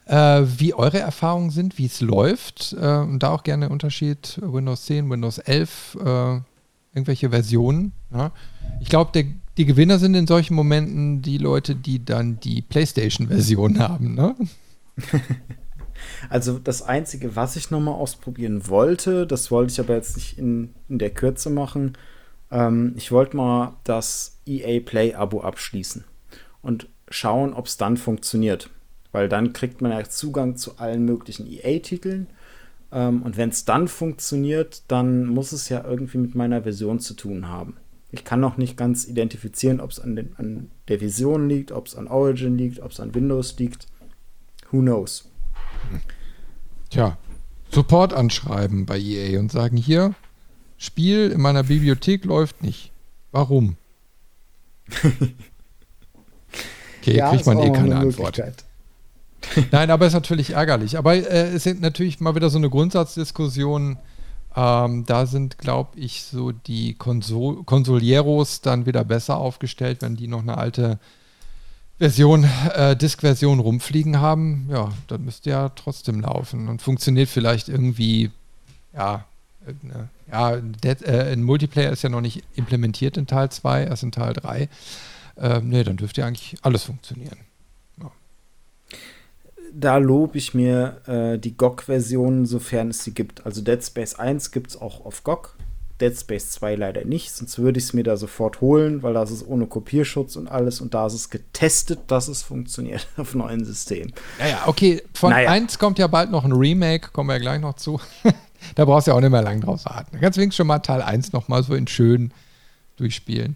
äh, wie eure Erfahrungen sind, wie es läuft. Äh, und da auch gerne Unterschied Windows 10, Windows 11, äh, irgendwelche Versionen. Ja. Ich glaube, die Gewinner sind in solchen Momenten die Leute, die dann die PlayStation-Version haben. Ne? Also das Einzige, was ich nochmal ausprobieren wollte, das wollte ich aber jetzt nicht in, in der Kürze machen, ähm, ich wollte mal das EA Play-Abo abschließen. Und schauen, ob es dann funktioniert. Weil dann kriegt man ja Zugang zu allen möglichen EA-Titeln. Ähm, und wenn es dann funktioniert, dann muss es ja irgendwie mit meiner Version zu tun haben. Ich kann noch nicht ganz identifizieren, ob es an, an, der Vision liegt, ob es an Origin liegt, ob es an Windows liegt. Who knows? Tja, Support anschreiben bei EA und sagen hier, Spiel in meiner Bibliothek läuft nicht. Warum? Okay, ja, kriegt man eh keine Antwort. Nein, aber es ist natürlich ärgerlich. Aber äh, es sind natürlich mal wieder so eine Grundsatzdiskussion. Ähm, da sind, glaube ich, so die Konsol Konsolieros dann wieder besser aufgestellt, wenn die noch eine alte Version, äh, Disk-Version rumfliegen haben. Ja, dann müsste ja trotzdem laufen und funktioniert vielleicht irgendwie, ja, ne, ja, Dead, äh, ein Multiplayer ist ja noch nicht implementiert in Teil 2, erst in Teil 3. Ähm, nee, dann dürfte ja eigentlich alles funktionieren. Ja. Da lobe ich mir äh, die GOG-Version, sofern es sie gibt. Also Dead Space 1 gibt es auch auf GOG. Dead Space 2 leider nicht, sonst würde ich es mir da sofort holen, weil das ist ohne Kopierschutz und alles und da ist es getestet, dass es funktioniert auf neuen Systemen. Ja, ja, okay. Von naja. 1 kommt ja bald noch ein Remake, kommen wir ja gleich noch zu. da brauchst du ja auch nicht mehr lang drauf warten. Ganz wenigstens schon mal Teil 1 nochmal so in schön durchspielen.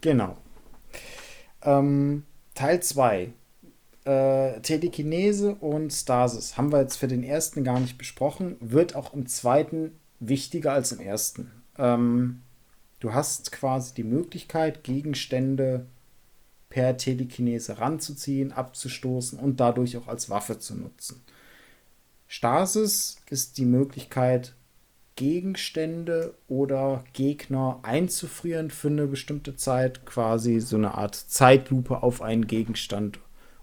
Genau. Ähm, Teil 2. Äh, Telekinese und Stasis haben wir jetzt für den ersten gar nicht besprochen. Wird auch im zweiten wichtiger als im ersten. Ähm, du hast quasi die Möglichkeit, Gegenstände per Telekinese ranzuziehen, abzustoßen und dadurch auch als Waffe zu nutzen. Stasis ist die Möglichkeit, Gegenstände oder Gegner einzufrieren für eine bestimmte Zeit, quasi so eine Art Zeitlupe auf einen Gegenstand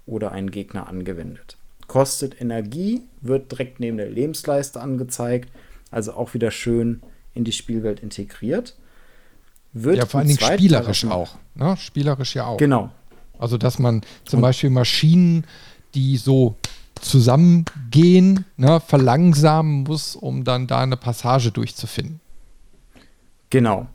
oder einen Gegner angewendet. Kostet Energie, wird direkt neben der Lebensleiste angezeigt, also auch wieder schön in die Spielwelt integriert. Wird ja, vor allen Dingen spielerisch auch. Ne? Spielerisch ja auch. Genau. Also, dass man zum Und Beispiel Maschinen, die so zusammengehen, ne, verlangsamen muss, um dann da eine Passage durchzufinden. Genau.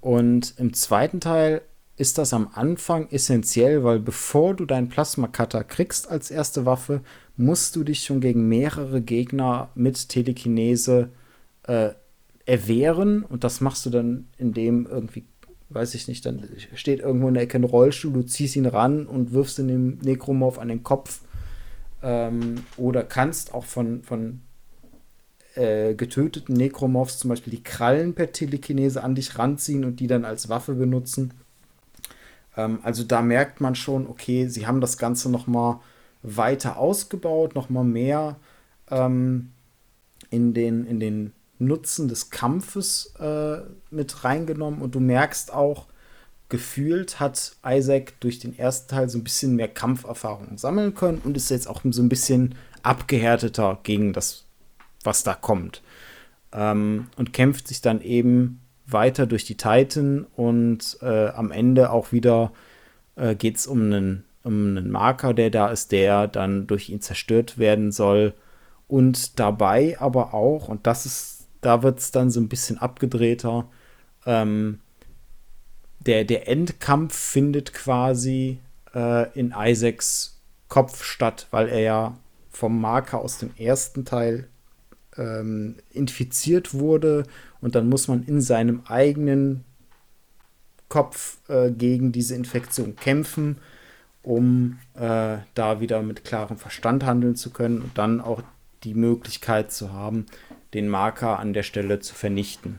Und im zweiten Teil ist das am Anfang essentiell, weil bevor du deinen Plasma-Cutter kriegst als erste Waffe, musst du dich schon gegen mehrere Gegner mit Telekinese äh, erwehren. Und das machst du dann, indem irgendwie, weiß ich nicht, dann steht irgendwo in der Ecke ein Rollstuhl, du ziehst ihn ran und wirfst ihn dem Nekromorph an den Kopf. Ähm, oder kannst auch von, von äh, getöteten Nekromorphs zum Beispiel die Krallen per Telekinese an dich ranziehen und die dann als Waffe benutzen. Ähm, also da merkt man schon, okay, sie haben das Ganze noch mal weiter ausgebaut, noch mal mehr ähm, in, den, in den Nutzen des Kampfes äh, mit reingenommen und du merkst auch, gefühlt hat Isaac durch den ersten Teil so ein bisschen mehr Kampferfahrung sammeln können und ist jetzt auch so ein bisschen abgehärteter gegen das, was da kommt. Ähm, und kämpft sich dann eben weiter durch die Titan und äh, am Ende auch wieder äh, geht es um einen, um einen Marker, der da ist, der dann durch ihn zerstört werden soll. Und dabei aber auch, und das ist, da wird es dann so ein bisschen abgedrehter, ähm, der, der Endkampf findet quasi äh, in Isaacs Kopf statt, weil er ja vom Marker aus dem ersten Teil ähm, infiziert wurde und dann muss man in seinem eigenen Kopf äh, gegen diese Infektion kämpfen, um äh, da wieder mit klarem Verstand handeln zu können und dann auch die Möglichkeit zu haben, den Marker an der Stelle zu vernichten.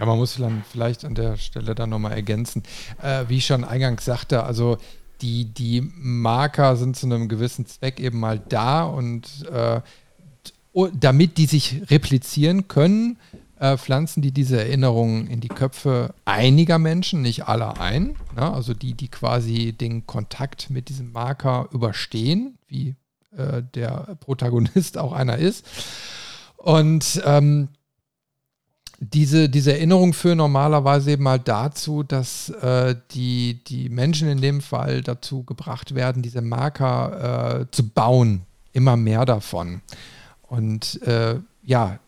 Ja, man muss dann vielleicht an der Stelle dann nochmal ergänzen. Äh, wie ich schon eingangs sagte, also die, die Marker sind zu einem gewissen Zweck eben mal da und äh, damit die sich replizieren können, äh, pflanzen die diese Erinnerungen in die Köpfe einiger Menschen, nicht aller ein. Ne? Also die, die quasi den Kontakt mit diesem Marker überstehen, wie äh, der Protagonist auch einer ist. Und ähm, diese, diese Erinnerungen führen normalerweise eben mal dazu, dass äh, die, die Menschen in dem Fall dazu gebracht werden, diese Marker äh, zu bauen. Immer mehr davon. Und äh, ja,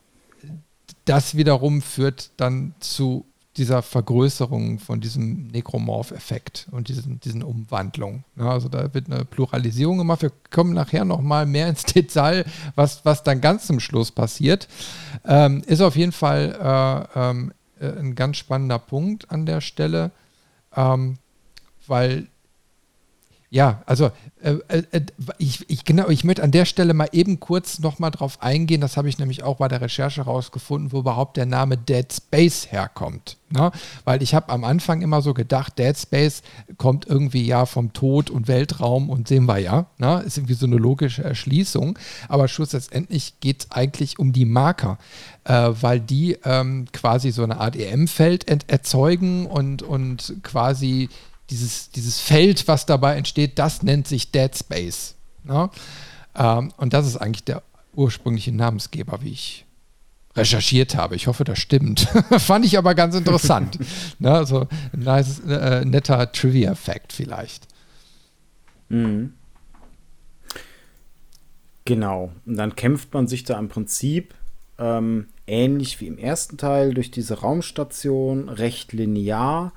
das wiederum führt dann zu dieser Vergrößerung von diesem Necromorph-Effekt und diesen, diesen Umwandlungen. Ja, also da wird eine Pluralisierung gemacht. Wir kommen nachher nochmal mehr ins Detail, was, was dann ganz zum Schluss passiert. Ähm, ist auf jeden Fall äh, ähm, äh, ein ganz spannender Punkt an der Stelle, ähm, weil ja, also äh, äh, äh, ich, ich, genau, ich möchte an der Stelle mal eben kurz nochmal drauf eingehen. Das habe ich nämlich auch bei der Recherche rausgefunden, wo überhaupt der Name Dead Space herkommt. Ne? Weil ich habe am Anfang immer so gedacht, Dead Space kommt irgendwie ja vom Tod und Weltraum und sehen wir ja. Ne? Ist irgendwie so eine logische Erschließung. Aber schlussendlich geht es eigentlich um die Marker. Äh, weil die ähm, quasi so eine Art EM-Feld erzeugen und, und quasi dieses, dieses Feld, was dabei entsteht, das nennt sich Dead Space. Ne? Ähm, und das ist eigentlich der ursprüngliche Namensgeber, wie ich recherchiert habe. Ich hoffe, das stimmt. Fand ich aber ganz interessant. ne? Also ein nice, äh, netter Trivia-Fact vielleicht. Mhm. Genau. Und dann kämpft man sich da im Prinzip ähm, ähnlich wie im ersten Teil durch diese Raumstation, recht linear.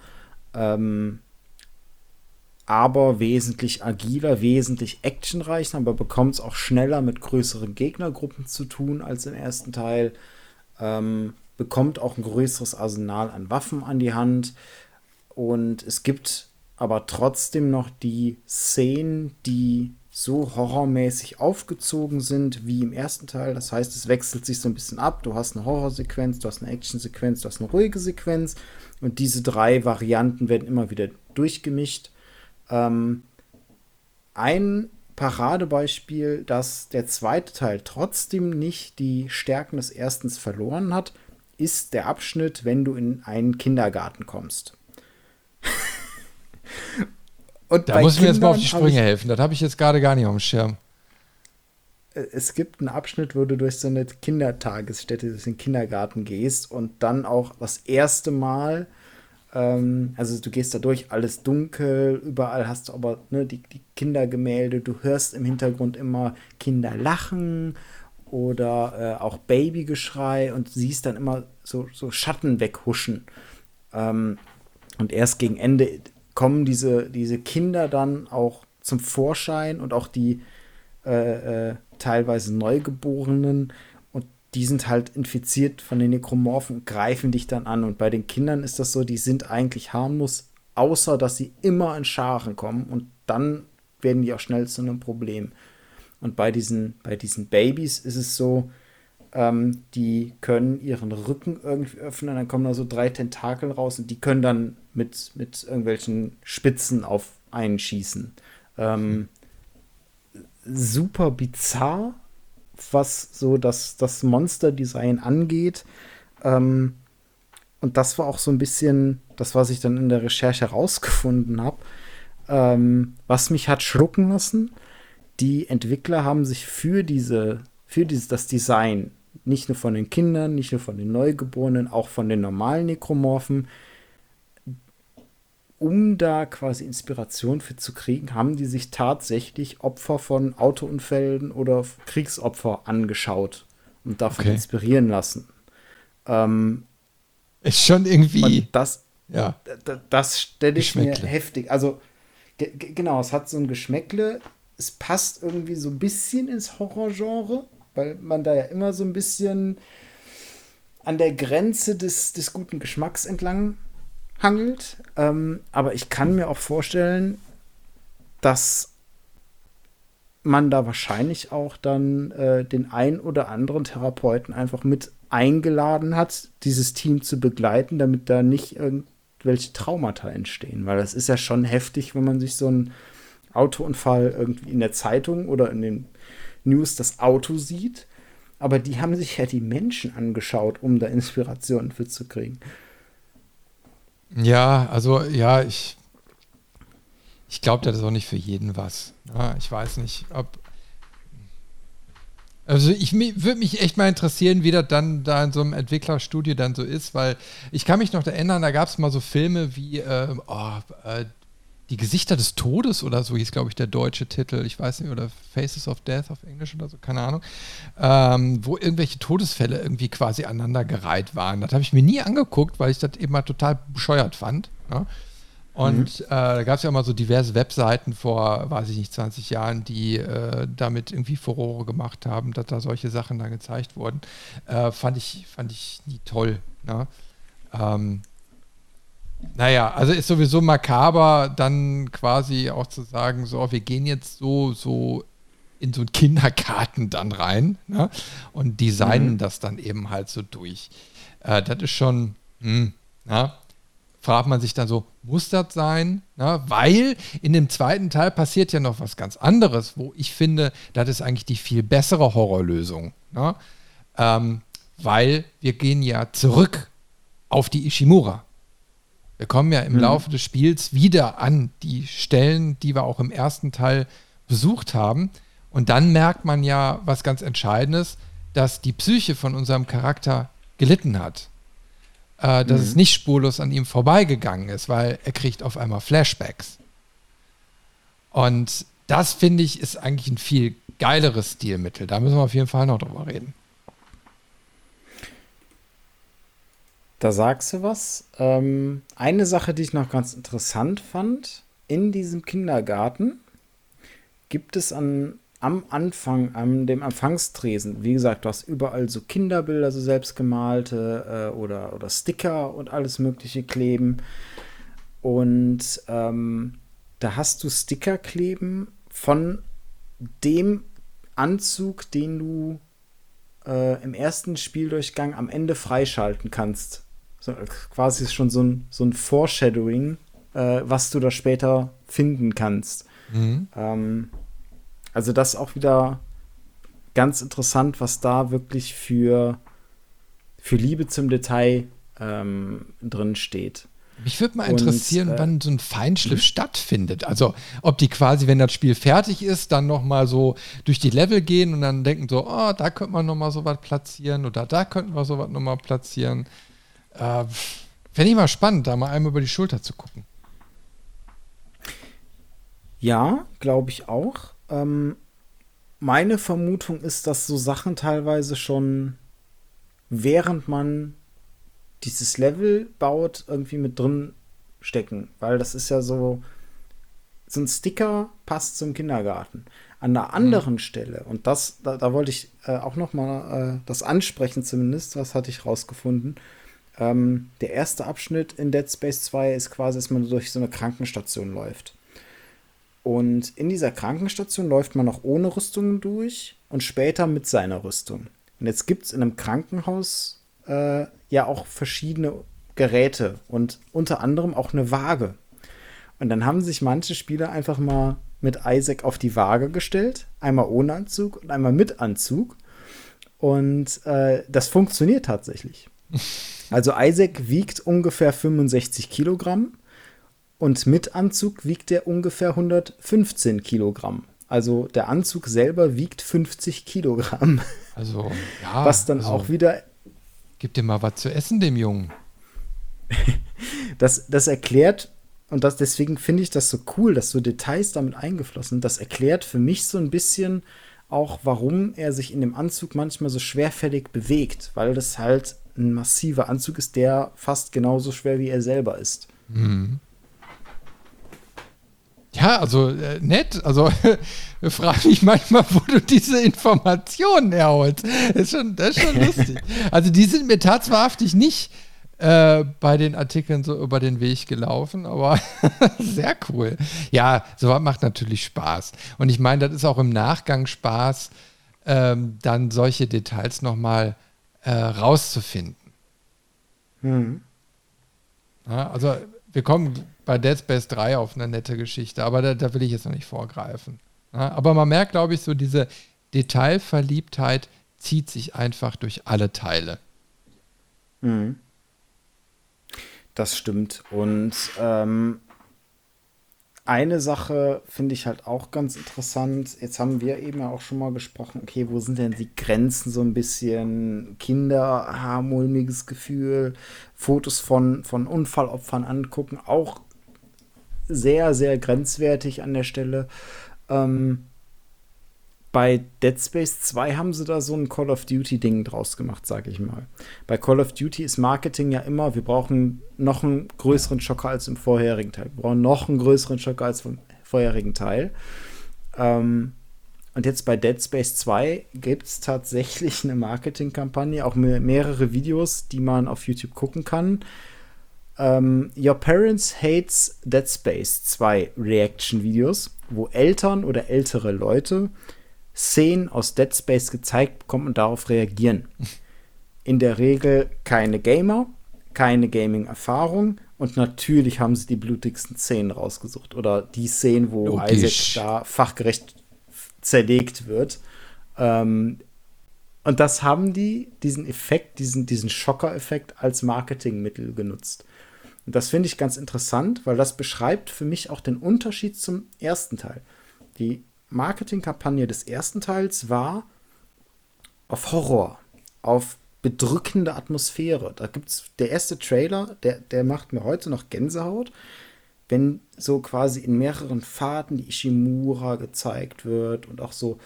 Ähm, aber wesentlich agiler, wesentlich actionreicher, aber bekommt es auch schneller mit größeren Gegnergruppen zu tun als im ersten Teil. Ähm, bekommt auch ein größeres Arsenal an Waffen an die Hand. Und es gibt aber trotzdem noch die Szenen, die so horrormäßig aufgezogen sind wie im ersten Teil. Das heißt, es wechselt sich so ein bisschen ab. Du hast eine Horrorsequenz, du hast eine Actionsequenz, du hast eine ruhige Sequenz. Und diese drei Varianten werden immer wieder durchgemischt. Ähm, ein Paradebeispiel, dass der zweite Teil trotzdem nicht die Stärken des ersten verloren hat, ist der Abschnitt, wenn du in einen Kindergarten kommst. Und da muss mir jetzt mal auf die Sprünge helfen. Das habe ich jetzt gerade gar nicht auf dem Schirm. Äh, es gibt einen Abschnitt, wo du durch so eine Kindertagesstätte, durch den Kindergarten gehst und dann auch das erste Mal Ähm, also du gehst da durch, alles dunkel, überall hast du aber ne, die, die Kindergemälde, du hörst im Hintergrund immer Kinder lachen oder äh, auch Babygeschrei und siehst dann immer so, so Schatten weghuschen. Ähm, und erst gegen Ende kommen diese, diese Kinder dann auch zum Vorschein und auch die äh, äh, teilweise Neugeborenen die sind halt infiziert von den Nekromorphen und greifen dich dann an. Und bei den Kindern ist das so, die sind eigentlich harmlos, außer dass sie immer in Scharen kommen und dann werden die auch schnell zu einem Problem. Und bei diesen, bei diesen Babys ist es so, ähm, die können ihren Rücken irgendwie öffnen, dann kommen da so drei Tentakel raus und die können dann mit, mit irgendwelchen Spitzen auf einen schießen. Ähm, super bizarr, was so das, das Monster-Design angeht. Ähm, und das war auch so ein bisschen das, was ich dann in der Recherche herausgefunden habe, ähm, was mich hat schlucken lassen. Die Entwickler haben sich für diese, für dieses, das Design, nicht nur von den Kindern, nicht nur von den Neugeborenen, auch von den normalen Nekromorphen, um da quasi Inspiration für zu kriegen, haben die sich tatsächlich Opfer von Autounfällen oder Kriegsopfer angeschaut und davon okay. inspirieren lassen. Ähm, ist schon irgendwie. das, ja. das stelle ich mir heftig. Also, genau, es hat so ein Geschmäckle. Es passt irgendwie so ein bisschen ins Horrorgenre, weil man da ja immer so ein bisschen an der Grenze des, des guten Geschmacks entlang hangelt. Ähm, aber ich kann mir auch vorstellen, dass man da wahrscheinlich auch dann äh, den ein oder anderen Therapeuten einfach mit eingeladen hat, dieses Team zu begleiten, damit da nicht irgendwelche Traumata entstehen. Weil das ist ja schon heftig, wenn man sich so einen Autounfall irgendwie in der Zeitung oder in den News das Auto sieht. Aber die haben sich ja die Menschen angeschaut, um da Inspirationen für zu kriegen. Ja, also ja, ich, ich glaube, das ist auch nicht für jeden was. Ja, ich weiß nicht, ob. Also ich würde mich echt mal interessieren, wie das dann da in so einem Entwicklerstudio dann so ist, weil ich kann mich noch erinnern, da gab es mal so Filme wie äh, oh, äh, die Gesichter des Todes oder so hieß, glaube ich, der deutsche Titel. Ich weiß nicht, oder Faces of Death auf Englisch oder so, keine Ahnung. Ähm, wo irgendwelche Todesfälle irgendwie quasi aneinandergereiht waren. Das habe ich mir nie angeguckt, weil ich das eben mal total bescheuert fand. Ne? Und mhm. äh, da gab es ja auch mal so diverse Webseiten vor, weiß ich nicht, 20 Jahren, die äh, damit irgendwie Furore gemacht haben, dass da solche Sachen da gezeigt wurden. Äh, fand, ich, fand ich nie toll. Ne? Ähm, naja, also ist sowieso makaber, dann quasi auch zu sagen, so, wir gehen jetzt so, so in so einen Kindergarten dann rein ne? und designen mhm. das dann eben halt so durch. Äh, das ist schon, hm, na, fragt man sich dann so, muss das sein? Na, weil in dem zweiten Teil passiert ja noch was ganz anderes, wo ich finde, das ist eigentlich die viel bessere Horrorlösung. Ne? Ähm, weil wir gehen ja zurück auf die Ishimura. Wir kommen ja im mhm. Laufe des Spiels wieder an die Stellen, die wir auch im ersten Teil besucht haben. Und dann merkt man ja was ganz Entscheidendes, dass die Psyche von unserem Charakter gelitten hat. Äh, dass mhm. es nicht spurlos an ihm vorbeigegangen ist, weil er kriegt auf einmal Flashbacks. Und das finde ich ist eigentlich ein viel geileres Stilmittel. Da müssen wir auf jeden Fall noch drüber reden. Da sagst du was. Ähm, eine Sache, die ich noch ganz interessant fand, in diesem Kindergarten gibt es an, am Anfang, an dem Empfangstresen, wie gesagt, du hast überall so Kinderbilder, so selbstgemalte äh, oder, oder Sticker und alles Mögliche kleben. Und ähm, da hast du Sticker kleben von dem Anzug, den du äh, im ersten Spieldurchgang am Ende freischalten kannst so, quasi schon so ein, so ein Foreshadowing, äh, was du da später finden kannst. Mhm. Ähm, also das auch wieder ganz interessant, was da wirklich für, für Liebe zum Detail ähm, drin steht. Mich würde mal interessieren, Und, äh, wann so ein Feinschliff mhm. stattfindet. Also ob die quasi, wenn das Spiel fertig ist, dann noch mal so durch die Level gehen und dann denken so, oh, da könnte man noch mal so was platzieren oder da könnten wir so was noch mal platzieren. Äh, Fände ich mal spannend, da mal einmal über die Schulter zu gucken. Ja, glaube ich auch. Ähm, meine Vermutung ist, dass so Sachen teilweise schon, während man dieses Level baut, irgendwie mit drin stecken. Weil das ist ja so, so ein Sticker passt zum Kindergarten. An der anderen mhm. Stelle, und das, da, da wollte ich äh, auch noch mal äh, das ansprechen zumindest, was hatte ich rausgefunden. Ähm, der erste Abschnitt in Dead Space 2 ist quasi, dass man durch so eine Krankenstation läuft. Und in dieser Krankenstation läuft man noch ohne Rüstung durch und später mit seiner Rüstung. Und jetzt gibt es in einem Krankenhaus äh, ja auch verschiedene Geräte und unter anderem auch eine Waage. Und dann haben sich manche Spieler einfach mal mit Isaac auf die Waage gestellt. Einmal ohne Anzug und einmal mit Anzug. Und äh, das funktioniert tatsächlich. Also Isaac wiegt ungefähr 65 Kilogramm und mit Anzug wiegt er ungefähr 115 Kilogramm. Also der Anzug selber wiegt 50 Kilogramm. Also, ja. Was dann also, auch wieder. Gib dir mal was zu essen, dem Jungen. das, das erklärt und das, deswegen finde ich das so cool, dass so Details damit eingeflossen. Das erklärt für mich so ein bisschen auch, warum er sich in dem Anzug manchmal so schwerfällig bewegt, weil das halt ein massiver Anzug ist, der fast genauso schwer wie er selber ist. Mhm. Ja, also äh, nett. Also frage mich manchmal, wo du diese Informationen herholst. Das ist schon, das ist schon lustig. Also die sind mir tatsächlich nicht äh, bei den Artikeln so über den Weg gelaufen, aber sehr cool. Ja, sowas macht natürlich Spaß. Und ich meine, das ist auch im Nachgang Spaß, ähm, dann solche Details nochmal äh, rauszufinden. Mhm. Ja, also wir kommen bei Dead Space 3 auf eine nette Geschichte, aber da, da will ich jetzt noch nicht vorgreifen. Ja, aber man merkt, glaube ich, so diese Detailverliebtheit zieht sich einfach durch alle Teile. Mhm. Das stimmt. Und ähm, eine Sache finde ich halt auch ganz interessant. Jetzt haben wir eben ja auch schon mal gesprochen, okay, wo sind denn die Grenzen so ein bisschen? Kinder, ah, mulmiges Gefühl, Fotos von, von Unfallopfern angucken, auch sehr, sehr grenzwertig an der Stelle. Ähm, bei Dead Space 2 haben sie da so ein Call of Duty-Ding draus gemacht, sag ich mal. Bei Call of Duty ist Marketing ja immer, wir brauchen noch einen größeren Schocker als im vorherigen Teil. Wir brauchen noch einen größeren Schocker als im vorherigen Teil. Ähm, und jetzt bei Dead Space 2 gibt es tatsächlich eine Marketingkampagne, auch mehrere Videos, die man auf YouTube gucken kann. Ähm, Your Parents Hates Dead Space 2 Reaction-Videos, wo Eltern oder ältere Leute Szenen aus Dead Space gezeigt bekommen und darauf reagieren. In der Regel keine Gamer, keine Gaming-Erfahrung und natürlich haben sie die blutigsten Szenen rausgesucht oder die Szenen, wo Logisch. Isaac da fachgerecht zerlegt wird. Ähm, und das haben die, diesen Effekt, diesen, diesen Schocker-Effekt als Marketingmittel genutzt. Und das finde ich ganz interessant, weil das beschreibt für mich auch den Unterschied zum ersten Teil. Die Marketingkampagne des ersten Teils war auf Horror, auf bedrückende Atmosphäre. Da gibt es der erste Trailer, der, der macht mir heute noch Gänsehaut, wenn so quasi in mehreren Fahrten die Ishimura gezeigt wird und auch so,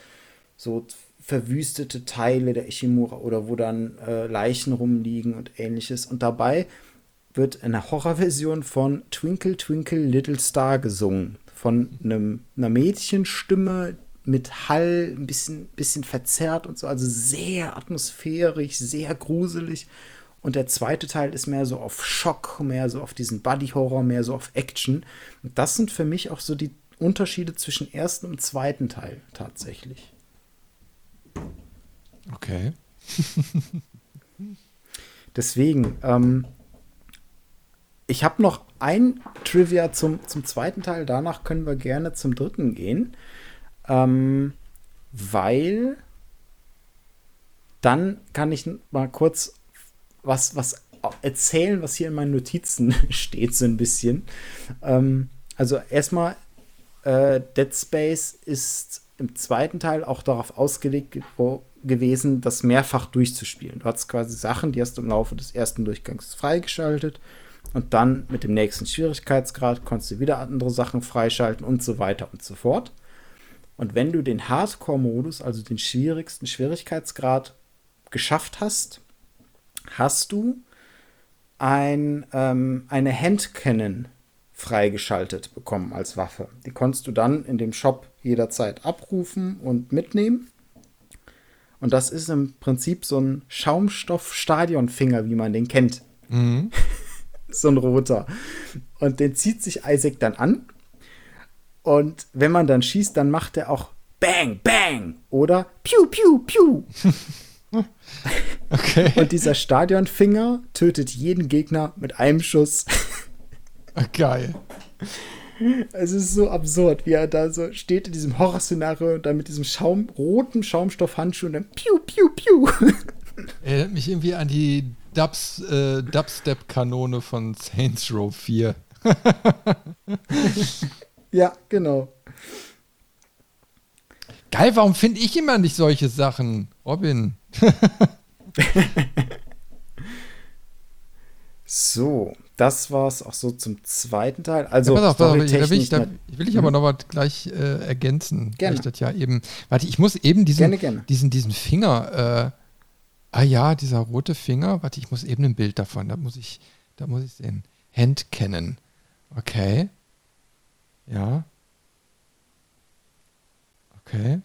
so verwüstete Teile der Ishimura oder wo dann äh, Leichen rumliegen und ähnliches. Und dabei wird eine Horrorversion von Twinkle Twinkle Little Star gesungen von einem, einer Mädchenstimme mit Hall, ein bisschen, bisschen verzerrt und so, also sehr atmosphärisch, sehr gruselig. Und der zweite Teil ist mehr so auf Schock, mehr so auf diesen Buddy-Horror, mehr so auf Action. Und das sind für mich auch so die Unterschiede zwischen ersten und zweiten Teil tatsächlich. Okay. Deswegen, ähm, ich habe noch ein Trivia zum, zum zweiten Teil. Danach können wir gerne zum dritten gehen. Ähm, weil dann kann ich mal kurz was, was erzählen, was hier in meinen Notizen steht, so ein bisschen. Ähm, also erstmal, äh, Dead Space ist im zweiten Teil auch darauf ausgelegt gewesen, das mehrfach durchzuspielen. Du hast quasi Sachen, die hast du im Laufe des ersten Durchgangs freigeschaltet Und dann mit dem nächsten Schwierigkeitsgrad konntest du wieder andere Sachen freischalten und so weiter und so fort. Und wenn du den Hardcore-Modus, also den schwierigsten Schwierigkeitsgrad, geschafft hast, hast du ein, ähm, eine Handcannon freigeschaltet bekommen als Waffe. Die konntest du dann in dem Shop jederzeit abrufen und mitnehmen. Und das ist im Prinzip so ein Schaumstoff-Stadionfinger, wie man den kennt. Mhm. So ein roter. Und den zieht sich Isaac dann an. Und wenn man dann schießt, dann macht er auch Bang, Bang oder Piu, Piu, Piu. okay. Und dieser Stadionfinger tötet jeden Gegner mit einem Schuss. Geil. Es ist so absurd, wie er da so steht in diesem Horrorszenario und dann mit diesem Schaum, roten Schaumstoffhandschuh und dann piu, piu, piu. Erinnert mich irgendwie an die Dubs, äh, Dubstep-Kanone von Saints Row 4. ja, genau. Geil, warum finde ich immer nicht solche Sachen? Robin. so, das war es auch so zum zweiten Teil. Also, ja, auf, da will ich, da will ich aber mhm. noch was gleich äh, ergänzen. Gerne. Ich das ja eben, warte, ich muss eben diesen, gerne, gerne. diesen, diesen Finger, äh, ah ja, dieser rote Finger, warte, ich muss eben ein Bild davon, da muss ich, da muss ich sehen. Hand kennen. Okay. Ja. Okay.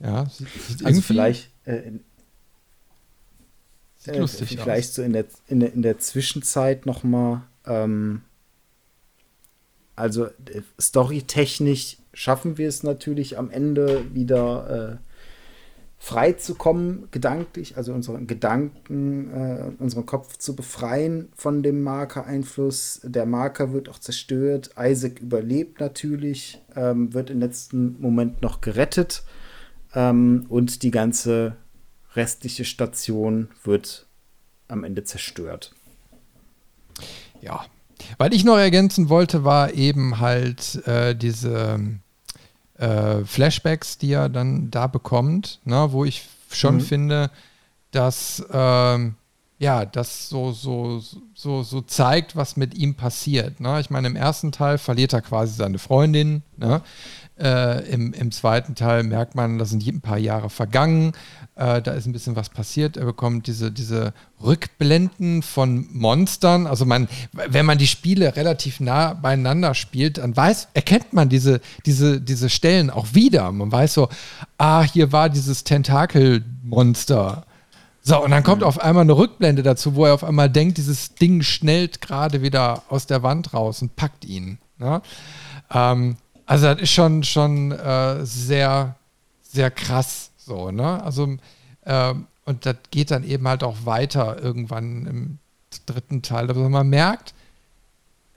Ja, sieht, sieht also vielleicht äh, Sieht äh, lustig vielleicht aus. so in der, in der, in der Zwischenzeit noch mal ähm, also äh, storytechnisch schaffen wir es natürlich am Ende wieder äh, frei zu kommen, gedanklich, also unseren Gedanken, äh, unseren Kopf zu befreien von dem Marker-Einfluss. Der Marker wird auch zerstört. Isaac überlebt natürlich, ähm, wird im letzten Moment noch gerettet ähm, und die ganze restliche Station wird am Ende zerstört. Ja, weil ich noch ergänzen wollte, war eben halt äh, diese äh, Flashbacks, die er dann da bekommt, ne, wo ich schon mhm. finde, dass ähm, ja, das so, so, so, so zeigt, was mit ihm passiert. Ne? Ich meine, im ersten Teil verliert er quasi seine Freundin. Ne? Äh, im, Im zweiten Teil merkt man, da sind ein paar Jahre vergangen, äh, da ist ein bisschen was passiert. Er bekommt diese, diese Rückblenden von Monstern. Also man, wenn man die Spiele relativ nah beieinander spielt, dann weiß, erkennt man diese, diese, diese Stellen auch wieder. Man weiß so, ah, hier war dieses Tentakelmonster. So, und dann kommt mhm. auf einmal eine Rückblende dazu, wo er auf einmal denkt, dieses Ding schnellt gerade wieder aus der Wand raus und packt ihn. Ne? Ähm, also das ist schon, schon äh, sehr, sehr krass so, ne? Also, äh, und das geht dann eben halt auch weiter irgendwann im dritten Teil. Aber man merkt,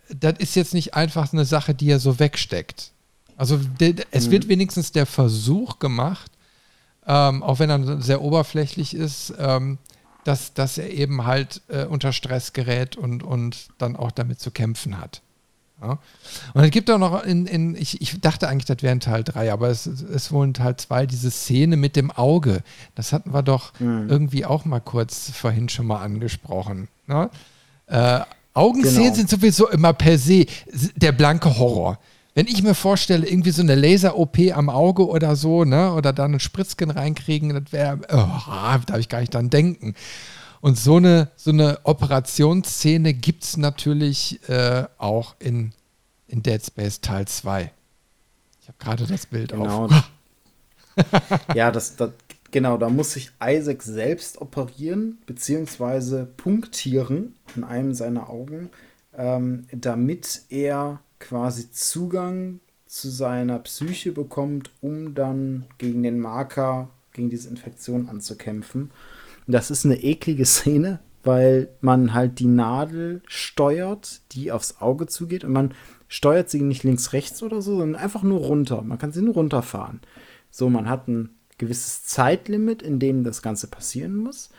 das ist jetzt nicht einfach eine Sache, die er so wegsteckt. Also es mhm. wird wenigstens der Versuch gemacht, ähm, auch wenn er sehr oberflächlich ist, ähm, dass, dass er eben halt äh, unter Stress gerät und, und dann auch damit zu kämpfen hat. Ja. Und es gibt auch noch in, in ich, ich dachte eigentlich, das wäre ein Teil 3, aber es ist wohl ein Teil 2, diese Szene mit dem Auge. Das hatten wir doch mhm. irgendwie auch mal kurz vorhin schon mal angesprochen. Ne? Äh, Augenszenen genau. sind sowieso immer per se der blanke Horror. Wenn ich mir vorstelle, irgendwie so eine Laser-OP am Auge oder so, ne, oder da einen Spritzken reinkriegen, das wäre, oh, da habe ich gar nicht dran denken. Und so eine, so eine Operationsszene gibt es natürlich äh, auch in, in Dead Space Teil 2. Ich habe gerade das Bild genau. auf. ja, das, das, genau, da muss sich Isaac selbst operieren, beziehungsweise punktieren in einem seiner Augen, ähm, damit er quasi Zugang zu seiner Psyche bekommt, um dann gegen den Marker, gegen diese Infektion anzukämpfen. Das ist eine eklige Szene, weil man halt die Nadel steuert, die aufs Auge zugeht und man steuert sie nicht links, rechts oder so, sondern einfach nur runter. Man kann sie nur runterfahren. So, man hat ein gewisses Zeitlimit, in dem das Ganze passieren muss.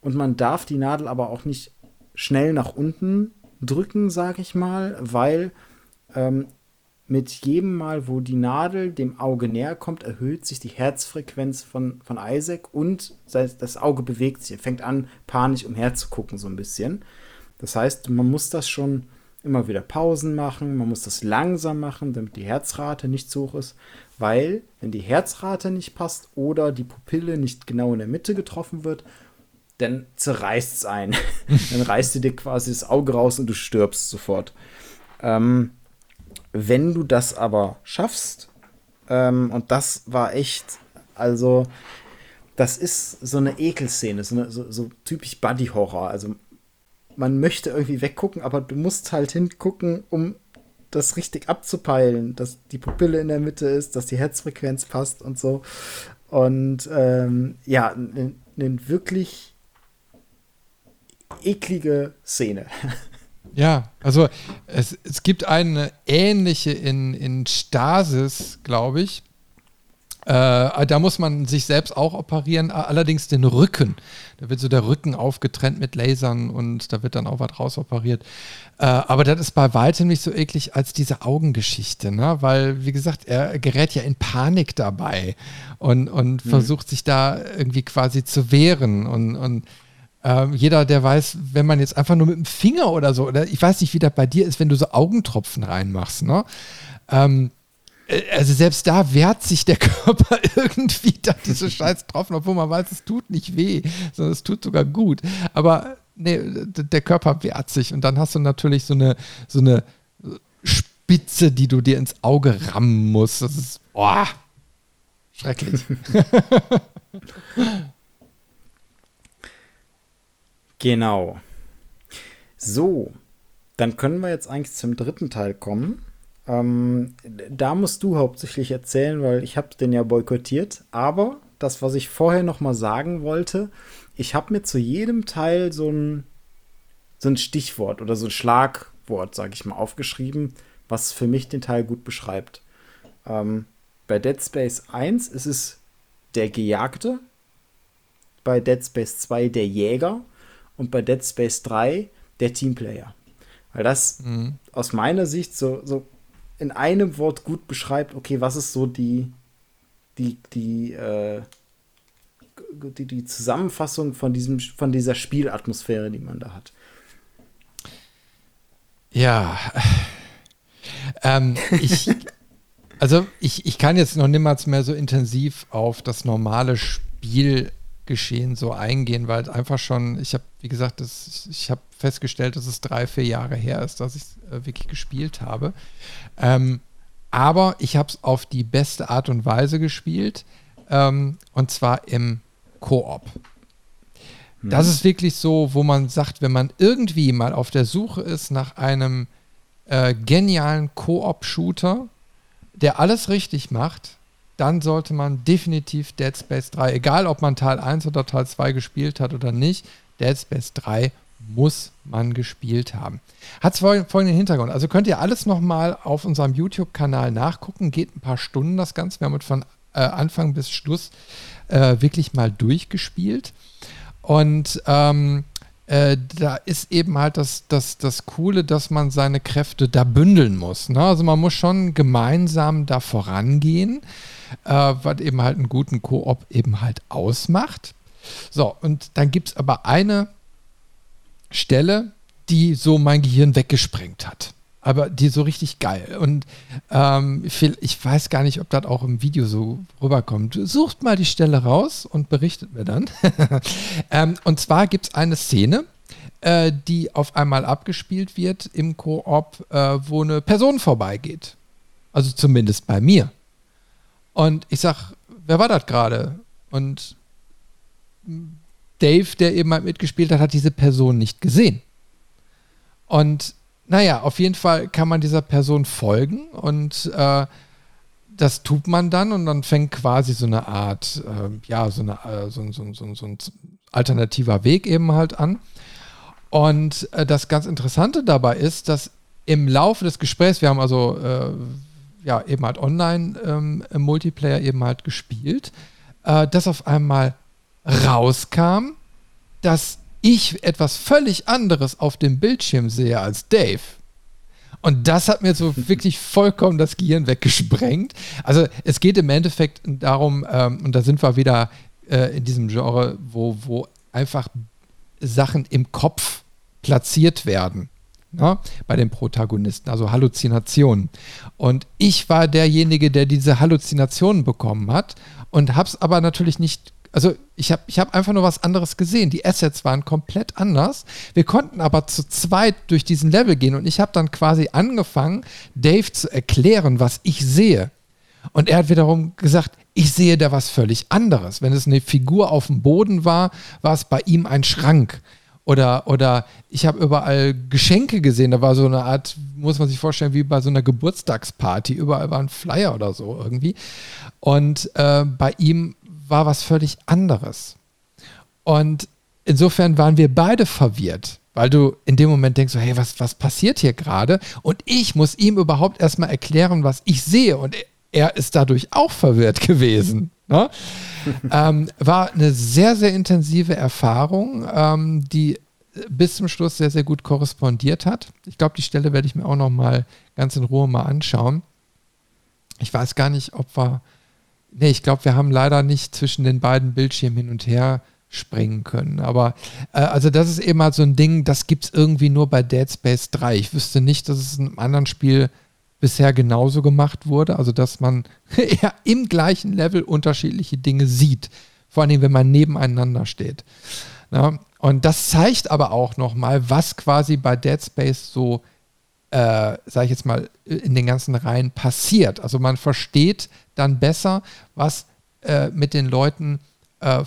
Und man darf die Nadel aber auch nicht schnell nach unten drücken, sag ich mal, weil ähm, mit jedem Mal, wo die Nadel dem Auge näher kommt, erhöht sich die Herzfrequenz von, von Isaac und das Auge bewegt sich. Er fängt an, panisch umherzugucken, so ein bisschen. Das heißt, man muss das schon immer wieder Pausen machen, man muss das langsam machen, damit die Herzrate nicht zu hoch ist, weil wenn die Herzrate nicht passt oder die Pupille nicht genau in der Mitte getroffen wird, dann zerreißt es ein. dann reißt du dir quasi das Auge raus und du stirbst sofort. Ähm, wenn du das aber schaffst, ähm, und das war echt, also das ist so eine Ekelszene, so, eine, so, so typisch Buddy-Horror. Also man möchte irgendwie weggucken, aber du musst halt hingucken, um das richtig abzupeilen, dass die Pupille in der Mitte ist, dass die Herzfrequenz passt und so. Und ähm, ja, eine wirklich eklige Szene. Ja, also es, es gibt eine ähnliche in, in Stasis, glaube ich. Äh, da muss man sich selbst auch operieren, allerdings den Rücken. Da wird so der Rücken aufgetrennt mit Lasern und da wird dann auch was rausoperiert. Äh, aber das ist bei weitem nicht so eklig als diese Augengeschichte, ne? weil, wie gesagt, er gerät ja in Panik dabei und, und mhm. versucht sich da irgendwie quasi zu wehren und, und ähm, jeder, der weiß, wenn man jetzt einfach nur mit dem Finger oder so, oder ich weiß nicht, wie das bei dir ist, wenn du so Augentropfen reinmachst, ne? Ähm, äh, also selbst da wehrt sich der Körper irgendwie da diese Scheiß drauf, obwohl man weiß, es tut nicht weh, sondern es tut sogar gut. Aber nee, der Körper wehrt sich und dann hast du natürlich so eine, so eine Spitze, die du dir ins Auge rammen musst. Das ist, boah, schrecklich. genau. So, dann können wir jetzt eigentlich zum dritten Teil kommen. Ähm, da musst du hauptsächlich erzählen, weil ich habe den ja boykottiert. Aber das, was ich vorher noch mal sagen wollte, ich habe mir zu jedem Teil so ein, so ein Stichwort oder so ein Schlagwort, sage ich mal, aufgeschrieben, was für mich den Teil gut beschreibt. Ähm, bei Dead Space 1 ist es der Gejagte, bei Dead Space 2 der Jäger und bei Dead Space 3 der Teamplayer. Weil das mhm. aus meiner Sicht so, so in einem Wort gut beschreibt, okay, was ist so die, die, die, äh, die, die Zusammenfassung von, diesem, von dieser Spielatmosphäre, die man da hat. Ja. Ähm, ich, also ich, ich kann jetzt noch niemals mehr so intensiv auf das normale Spiel Geschehen so eingehen, weil einfach schon, ich habe, wie gesagt, das, ich habe festgestellt, dass es drei, vier Jahre her ist, dass ich es äh, wirklich gespielt habe. Ähm, aber ich habe es auf die beste Art und Weise gespielt, ähm, und zwar im Koop. Hm. Das ist wirklich so, wo man sagt, wenn man irgendwie mal auf der Suche ist nach einem äh, genialen Koop-Shooter, der alles richtig macht, dann sollte man definitiv Dead Space 3, egal ob man Teil 1 oder Teil 2 gespielt hat oder nicht, Dead Space 3 muss man gespielt haben. Hat folgenden Hintergrund. Also könnt ihr alles nochmal auf unserem YouTube-Kanal nachgucken. Geht ein paar Stunden das Ganze. Wir haben es von äh, Anfang bis Schluss äh, wirklich mal durchgespielt. Und ähm, äh, da ist eben halt das, das, das Coole, dass man seine Kräfte da bündeln muss. Ne? Also man muss schon gemeinsam da vorangehen äh, was eben halt einen guten Koop eben halt ausmacht. So, und dann gibt es aber eine Stelle, die so mein Gehirn weggesprengt hat. Aber die so richtig geil. Und ähm, ich weiß gar nicht, ob das auch im Video so rüberkommt. Sucht mal die Stelle raus und berichtet mir dann. ähm, und zwar gibt es eine Szene, äh, die auf einmal abgespielt wird im Koop, äh, wo eine Person vorbeigeht. Also zumindest bei mir. Und ich sag, wer war das gerade? Und Dave, der eben halt mitgespielt hat, hat diese Person nicht gesehen. Und naja, auf jeden Fall kann man dieser Person folgen und äh, das tut man dann und dann fängt quasi so eine Art, äh, ja, so, eine, äh, so, so, so, so, ein alternativer Weg eben halt an. Und äh, das ganz Interessante dabei ist, dass im Laufe des Gesprächs, wir haben also äh, ja eben halt online ähm, im Multiplayer eben halt gespielt, äh, dass auf einmal rauskam, dass ich etwas völlig anderes auf dem Bildschirm sehe als Dave. Und das hat mir so wirklich vollkommen das Gehirn weggesprengt. Also es geht im Endeffekt darum, ähm, und da sind wir wieder äh, in diesem Genre, wo, wo einfach Sachen im Kopf platziert werden. Ne, bei den Protagonisten, also Halluzinationen. Und ich war derjenige, der diese Halluzinationen bekommen hat und habe es aber natürlich nicht also ich habe ich hab einfach nur was anderes gesehen. Die Assets waren komplett anders. Wir konnten aber zu zweit durch diesen Level gehen und ich habe dann quasi angefangen, Dave zu erklären, was ich sehe. Und er hat wiederum gesagt, ich sehe da was völlig anderes. Wenn es eine Figur auf dem Boden war, war es bei ihm ein Schrank. Oder, oder ich habe überall Geschenke gesehen. Da war so eine Art, muss man sich vorstellen, wie bei so einer Geburtstagsparty. Überall war ein Flyer oder so irgendwie. Und äh, bei ihm war was völlig anderes. Und insofern waren wir beide verwirrt, weil du in dem Moment denkst, so, hey, was, was passiert hier gerade? Und ich muss ihm überhaupt erstmal erklären, was ich sehe. Und er ist dadurch auch verwirrt gewesen. Ne? ähm, war eine sehr, sehr intensive Erfahrung, ähm, die bis zum Schluss sehr, sehr gut korrespondiert hat. Ich glaube, die Stelle werde ich mir auch noch mal ganz in Ruhe mal anschauen. Ich weiß gar nicht, ob wir Nee, ich glaube, wir haben leider nicht zwischen den beiden Bildschirmen hin und her springen können. Aber äh, also das ist eben halt so ein Ding, das gibt es irgendwie nur bei Dead Space 3. Ich wüsste nicht, dass es in einem anderen Spiel bisher genauso gemacht wurde. Also dass man ja im gleichen Level unterschiedliche Dinge sieht. Vor allem, wenn man nebeneinander steht. Na? Und das zeigt aber auch nochmal, was quasi bei Dead Space so äh, sage ich jetzt mal, in den ganzen Reihen passiert. Also man versteht dann besser, was äh, mit den Leuten äh,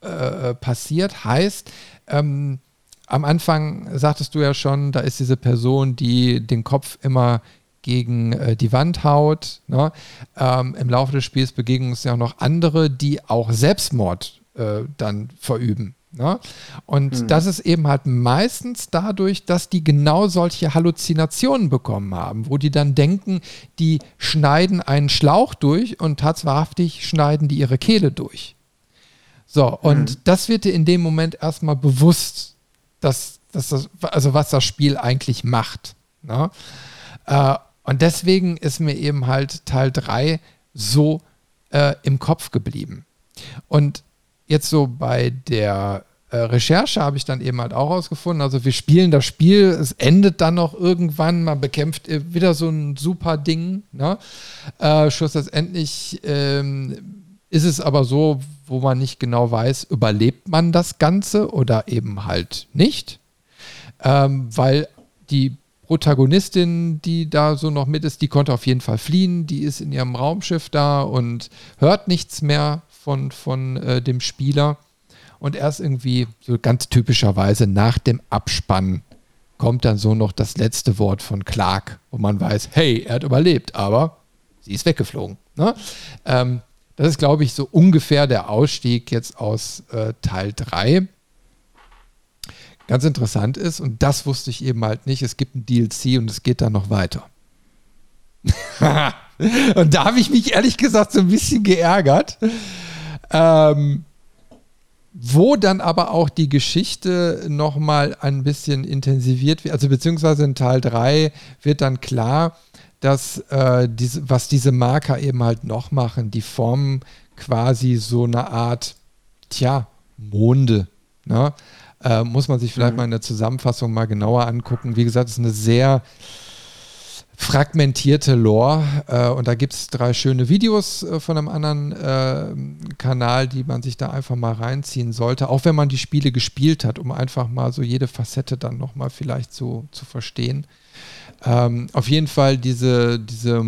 äh, passiert. Heißt, ähm, am Anfang sagtest du ja schon, da ist diese Person, die den Kopf immer gegen äh, die Wand haut. Ne? Ähm, Im Laufe des Spiels begegnen uns ja auch noch andere, die auch Selbstmord äh, dann verüben. Ne? Und mhm. das ist eben halt meistens dadurch, dass die genau solche Halluzinationen bekommen haben, wo die dann denken, die schneiden einen Schlauch durch und tatsächlich schneiden die ihre Kehle durch. So, und mhm. das wird dir in dem Moment erstmal bewusst, dass, dass das, also was das Spiel eigentlich macht. Ne? Äh, und deswegen ist mir eben halt Teil 3 so äh, im Kopf geblieben. Und jetzt so bei der äh, Recherche habe ich dann eben halt auch rausgefunden. Also wir spielen das Spiel, es endet dann noch irgendwann, man bekämpft wieder so ein super Ding. Ne? Äh, schlussendlich ähm, ist es aber so, wo man nicht genau weiß, überlebt man das Ganze oder eben halt nicht. Ähm, weil die Protagonistin, die da so noch mit ist, die konnte auf jeden Fall fliehen, die ist in ihrem Raumschiff da und hört nichts mehr von, von äh, dem Spieler. Und erst irgendwie so ganz typischerweise nach dem Abspann kommt dann so noch das letzte Wort von Clark, wo man weiß, hey, er hat überlebt, aber sie ist weggeflogen. Ne? Ähm, das ist, glaube ich, so ungefähr der Ausstieg jetzt aus äh, Teil 3. Ganz interessant ist, und das wusste ich eben halt nicht, es gibt ein DLC und es geht dann noch weiter. und da habe ich mich ehrlich gesagt so ein bisschen geärgert, ähm, wo dann aber auch die Geschichte nochmal ein bisschen intensiviert wird, also beziehungsweise in Teil 3 wird dann klar, dass äh, diese, was diese Marker eben halt noch machen, die formen quasi so eine Art, tja, Monde. Ne? Äh, muss man sich vielleicht mhm. mal in der Zusammenfassung mal genauer angucken. Wie gesagt, es ist eine sehr fragmentierte Lore. Äh, und da gibt es drei schöne Videos äh, von einem anderen äh, Kanal, die man sich da einfach mal reinziehen sollte, auch wenn man die Spiele gespielt hat, um einfach mal so jede Facette dann nochmal vielleicht so zu verstehen. Ähm, auf jeden Fall diese, diese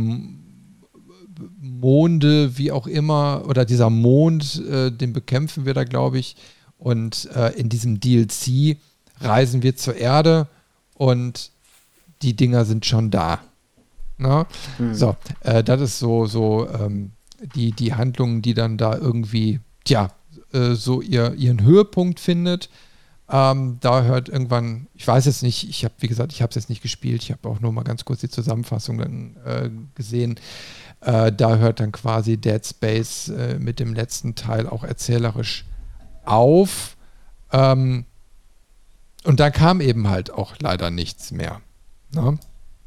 Monde, wie auch immer, oder dieser Mond, äh, den bekämpfen wir da, glaube ich. Und äh, in diesem DLC reisen wir zur Erde und die Dinger sind schon da. Ne? Mhm. So, äh, das ist so, so ähm, die, die Handlung, die dann da irgendwie, tja, äh, so ihr, ihren Höhepunkt findet. Ähm, da hört irgendwann, ich weiß jetzt nicht, ich habe, wie gesagt, ich habe es jetzt nicht gespielt, ich habe auch nur mal ganz kurz die Zusammenfassung dann äh, gesehen. Äh, da hört dann quasi Dead Space äh, mit dem letzten Teil auch erzählerisch auf. Ähm, und da kam eben halt auch leider nichts mehr. Ne?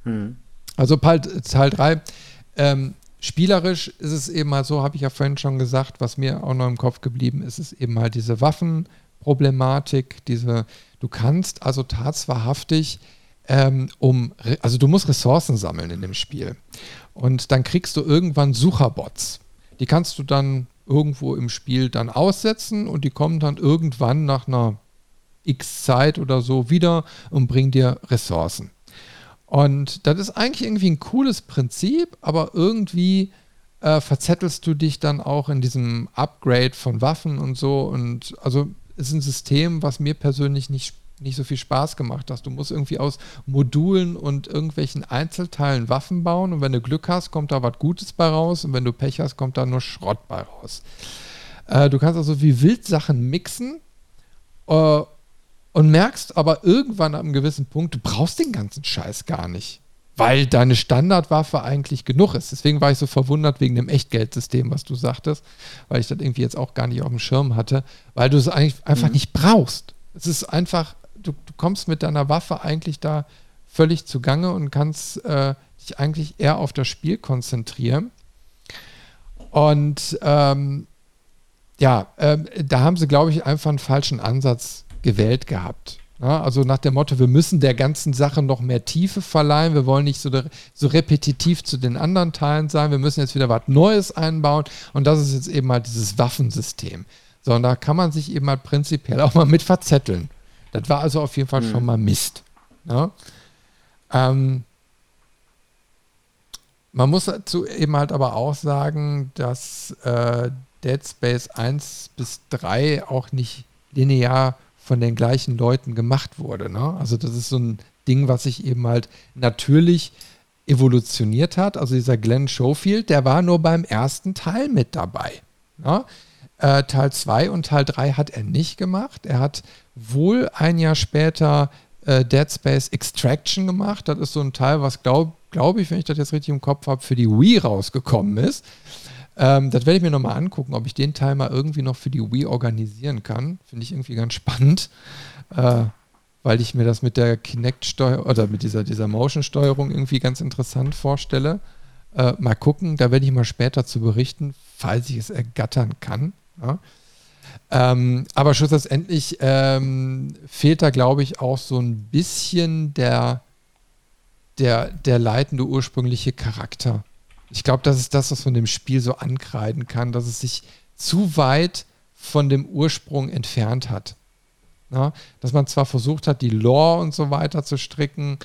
Hm. Also Teil 3, ähm, spielerisch ist es eben halt so, habe ich ja vorhin schon gesagt, was mir auch noch im Kopf geblieben ist, ist eben halt diese Waffen, Problematik, diese, du kannst also tatsächlich ähm, um, also du musst Ressourcen sammeln in dem Spiel. Und dann kriegst du irgendwann Sucherbots. Die kannst du dann irgendwo im Spiel dann aussetzen und die kommen dann irgendwann nach einer X Zeit oder so wieder und bringen dir Ressourcen. Und das ist eigentlich irgendwie ein cooles Prinzip, aber irgendwie äh, verzettelst du dich dann auch in diesem Upgrade von Waffen und so. Und also ist ein System, was mir persönlich nicht, nicht so viel Spaß gemacht hat. Du musst irgendwie aus Modulen und irgendwelchen Einzelteilen Waffen bauen und wenn du Glück hast, kommt da was Gutes bei raus und wenn du Pech hast, kommt da nur Schrott bei raus. Äh, du kannst also wie wild Sachen mixen äh, und merkst aber irgendwann ab einem gewissen Punkt, du brauchst den ganzen Scheiß gar nicht weil deine Standardwaffe eigentlich genug ist. Deswegen war ich so verwundert wegen dem Echtgeldsystem, was du sagtest, weil ich das irgendwie jetzt auch gar nicht auf dem Schirm hatte, weil du es eigentlich einfach mhm. nicht brauchst. Es ist einfach, du, du, kommst mit deiner Waffe eigentlich da völlig zugange und kannst äh, dich eigentlich eher auf das Spiel konzentrieren. Und ähm, ja, ähm, da haben sie, glaube ich, einfach einen falschen Ansatz gewählt gehabt. Ja, also nach dem Motto, wir müssen der ganzen Sache noch mehr Tiefe verleihen, wir wollen nicht so, so repetitiv zu den anderen Teilen sein, wir müssen jetzt wieder was Neues einbauen und das ist jetzt eben halt dieses Waffensystem. So, und da kann man sich eben halt prinzipiell auch mal mit verzetteln. Das war also auf jeden Fall mhm. schon mal Mist. Ja? Ähm, man muss dazu eben halt aber auch sagen, dass äh, Dead Space 1 bis 3 auch nicht linear von den gleichen Leuten gemacht wurde. Ne? Also das ist so ein Ding, was sich eben halt natürlich evolutioniert hat. Also dieser Glenn Schofield, der war nur beim ersten Teil mit dabei. Ne? Äh, Teil 2 und Teil 3 hat er nicht gemacht. Er hat wohl ein Jahr später äh, Dead Space Extraction gemacht. Das ist so ein Teil, was glaube glaub ich, wenn ich das jetzt richtig im Kopf habe, für die Wii rausgekommen ist. Ähm, das werde ich mir nochmal angucken, ob ich den Teil mal irgendwie noch für die Wii organisieren kann. Finde ich irgendwie ganz spannend, äh, weil ich mir das mit der Kinect-Steuerung oder mit dieser, dieser Motion-Steuerung irgendwie ganz interessant vorstelle. Äh, mal gucken, da werde ich mal später zu berichten, falls ich es ergattern kann. Ja. Ähm, aber schlussendlich ähm, fehlt da, glaube ich, auch so ein bisschen der, der, der leitende ursprüngliche Charakter. Ich glaube, das ist das, was man dem Spiel so ankreiden kann, dass es sich zu weit von dem Ursprung entfernt hat. Ja, dass man zwar versucht hat, die Lore und so weiter zu stricken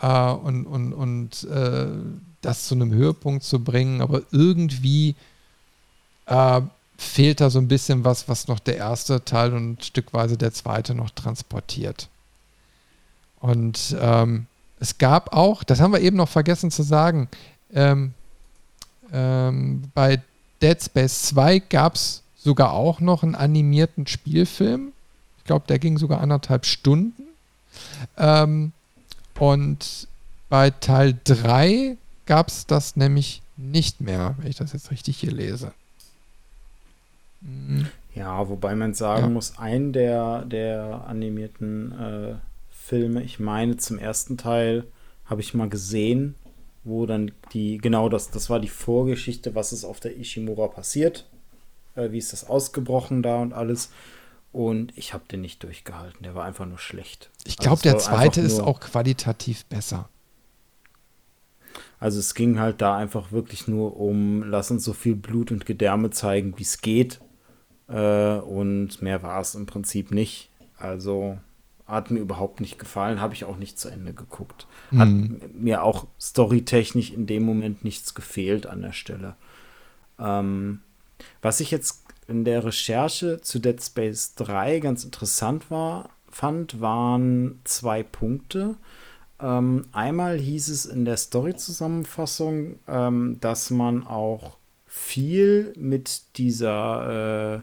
äh, und, und, und äh, das zu einem Höhepunkt zu bringen, aber irgendwie äh, fehlt da so ein bisschen was, was noch der erste Teil und stückweise der zweite noch transportiert. Und ähm, es gab auch, das haben wir eben noch vergessen zu sagen, ähm, ähm, bei Dead Space 2 gab es sogar auch noch einen animierten Spielfilm. Ich glaube, der ging sogar anderthalb Stunden. Ähm, und bei Teil 3 gab es das nämlich nicht mehr, wenn ich das jetzt richtig hier lese. Ja, wobei man sagen ja. muss, ein der, der animierten äh, Filme, ich meine zum ersten Teil, habe ich mal gesehen, wo dann die, genau das, das war die Vorgeschichte, was ist auf der Ishimura passiert, äh, wie ist das ausgebrochen da und alles. Und ich habe den nicht durchgehalten, der war einfach nur schlecht. Ich glaube, also der zweite ist auch qualitativ besser. Also es ging halt da einfach wirklich nur um, lass uns so viel Blut und Gedärme zeigen, wie es geht. Äh, und mehr war es im Prinzip nicht. Also hat mir überhaupt nicht gefallen, habe ich auch nicht zu Ende geguckt. Hat mhm. mir auch storytechnisch in dem Moment nichts gefehlt an der Stelle. Ähm, was ich jetzt in der Recherche zu Dead Space 3 ganz interessant war, fand, waren zwei Punkte. Ähm, einmal hieß es in der Story-Zusammenfassung, ähm, dass man auch viel mit dieser äh,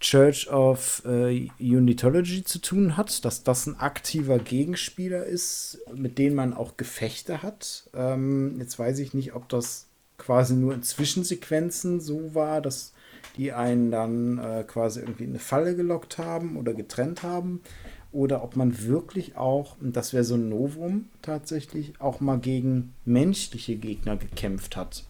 Church of äh, Unitology zu tun hat, dass das ein aktiver Gegenspieler ist, mit dem man auch Gefechte hat. Ähm, jetzt weiß ich nicht, ob das quasi nur in Zwischensequenzen so war, dass die einen dann äh, quasi irgendwie in eine Falle gelockt haben oder getrennt haben. Oder ob man wirklich auch, und das wäre so ein Novum tatsächlich, auch mal gegen menschliche Gegner gekämpft hat.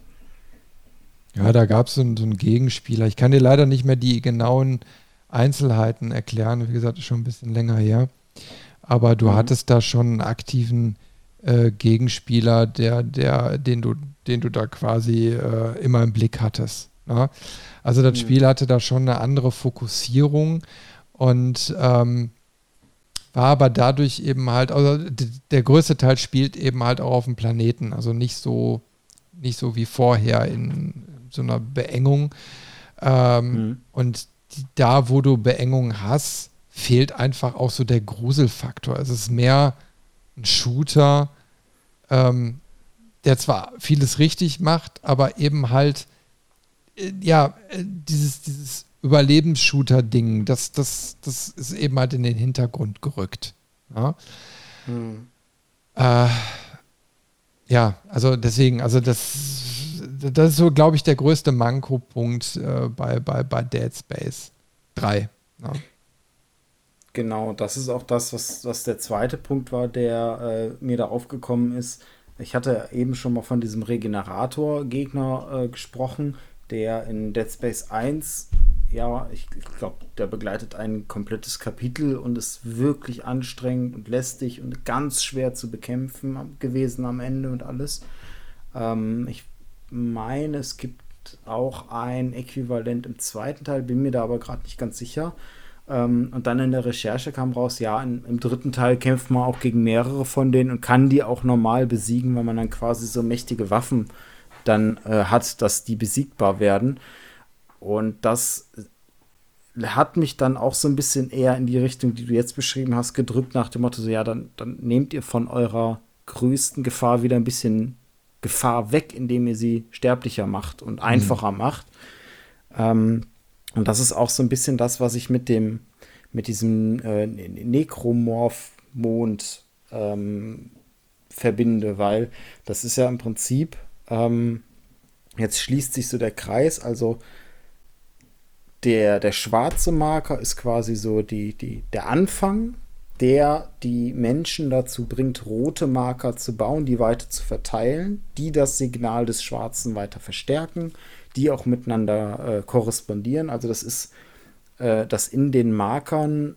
Ja, da gab es so, so einen Gegenspieler. Ich kann dir leider nicht mehr die genauen Einzelheiten erklären. Wie gesagt, ist schon ein bisschen länger her. Aber du mhm. hattest da schon einen aktiven äh, Gegenspieler, der, der, den du, den du da quasi äh, immer im Blick hattest. Ne? Also das mhm. Spiel hatte da schon eine andere Fokussierung und ähm, war aber dadurch eben halt, also der größte Teil spielt eben halt auch auf dem Planeten, also nicht so, nicht so wie vorher in so einer Beengung. Ähm, mhm. Und die, da, wo du Beengung hast, fehlt einfach auch so der Gruselfaktor. Es ist mehr ein Shooter, ähm, der zwar vieles richtig macht, aber eben halt, äh, ja, äh, dieses, dieses Überlebensshooter-Ding, das, das, das ist eben halt in den Hintergrund gerückt. Ja, hm. äh, ja also deswegen, also das, das ist so, glaube ich, der größte Manko-Punkt äh, bei, bei, bei Dead Space 3. Ja. Genau, das ist auch das, was, was der zweite Punkt war, der äh, mir da aufgekommen ist. Ich hatte eben schon mal von diesem Regenerator-Gegner äh, gesprochen, der in Dead Space 1, ja, ich, ich glaube, der begleitet ein komplettes Kapitel und ist wirklich anstrengend und lästig und ganz schwer zu bekämpfen gewesen am Ende und alles. Ähm, ich meine, es gibt auch ein Äquivalent im zweiten Teil, bin mir da aber gerade nicht ganz sicher. Ähm, und dann in der Recherche kam raus, ja, in, im dritten Teil kämpft man auch gegen mehrere von denen und kann die auch normal besiegen, weil man dann quasi so mächtige Waffen dann äh, hat, dass die besiegbar werden. Und das hat mich dann auch so ein bisschen eher in die Richtung, die du jetzt beschrieben hast, gedrückt, nach dem Motto, so ja, dann, dann nehmt ihr von eurer größten Gefahr wieder ein bisschen Gefahr weg, indem ihr sie sterblicher macht und einfacher mhm. macht. Ähm, und das ist auch so ein bisschen das, was ich mit dem, mit diesem äh, Nekromorph-Mond ähm, verbinde, weil das ist ja im Prinzip, ähm, jetzt schließt sich so der Kreis, also der, der schwarze Marker ist quasi so die, die, der Anfang, der die Menschen dazu bringt, rote Marker zu bauen, die weiter zu verteilen, die das Signal des Schwarzen weiter verstärken die auch miteinander äh, korrespondieren. Also das ist, äh, dass in den Markern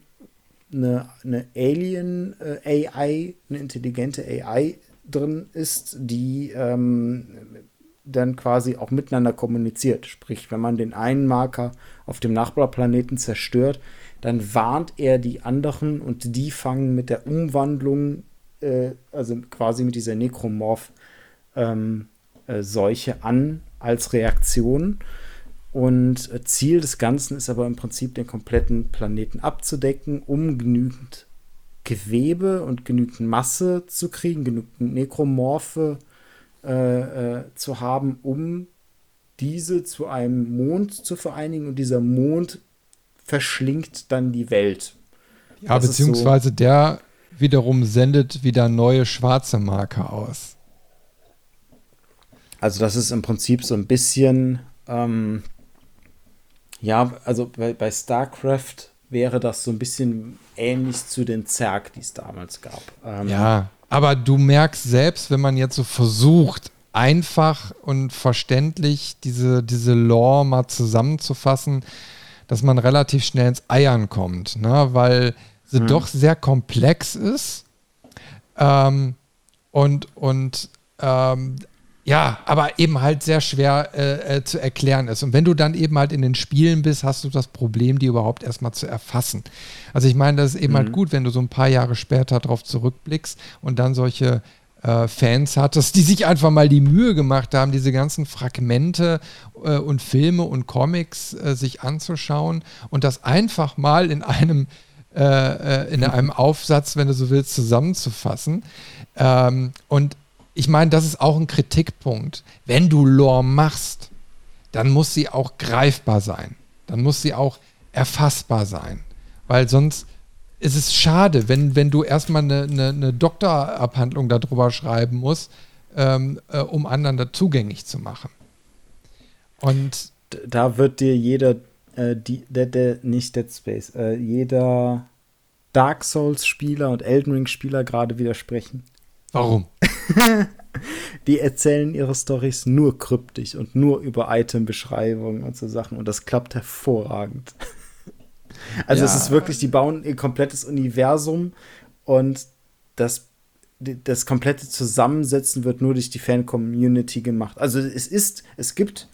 eine, eine Alien-AI, äh, eine intelligente AI drin ist, die ähm, dann quasi auch miteinander kommuniziert. Sprich, wenn man den einen Marker auf dem Nachbarplaneten zerstört, dann warnt er die anderen und die fangen mit der Umwandlung, äh, also quasi mit dieser Necromorph-Seuche ähm, äh, an als Reaktion. Und äh, Ziel des Ganzen ist aber im Prinzip den kompletten Planeten abzudecken, um genügend Gewebe und genügend Masse zu kriegen, genügend Nekromorphe äh, äh, zu haben, um diese zu einem Mond zu vereinigen und dieser Mond verschlingt dann die Welt. Ja, das beziehungsweise so, der wiederum sendet wieder neue schwarze Marker aus. Also das ist im Prinzip so ein bisschen, ähm, ja, also bei, bei StarCraft wäre das so ein bisschen ähnlich zu den Zerg, die es damals gab. Ähm, ja, aber du merkst selbst, wenn man jetzt so versucht, einfach und verständlich diese, diese Lore mal zusammenzufassen, dass man relativ schnell ins Eiern kommt, ne? weil sie hm. doch sehr komplex ist ähm, und, und ähm, ja, aber eben halt sehr schwer äh, äh, zu erklären ist. Und wenn du dann eben halt in den Spielen bist, hast du das Problem, die überhaupt erstmal zu erfassen. Also ich meine, das ist eben halt mhm. halt gut, wenn du so ein paar Jahre später darauf zurückblickst und dann solche äh, Fans hattest, die sich einfach mal die Mühe gemacht haben, diese ganzen Fragmente äh, und Filme und Comics äh, sich anzuschauen und das einfach mal in einem äh, in einem Aufsatz, wenn du so willst, zusammenzufassen. Ähm, und ich meine, das ist auch ein Kritikpunkt. Wenn du Lore machst, dann muss sie auch greifbar sein. Dann muss sie auch erfassbar sein. Weil sonst ist es schade, wenn, wenn du erstmal eine, eine, eine Doktorabhandlung darüber schreiben musst, ähm, äh, um anderen da zugänglich zu machen. Und da wird dir jeder, äh, die, der, der, nicht Dead Space, äh, jeder Dark Souls-Spieler und Elden Ring-Spieler gerade widersprechen. Warum? die erzählen ihre Stories nur kryptisch und nur über Item-Beschreibungen und so Sachen und das klappt hervorragend. Also ja. es ist wirklich, die bauen ihr komplettes Universum und das, das komplette Zusammensetzen wird nur durch die Fan-Community gemacht. Also es ist, es gibt,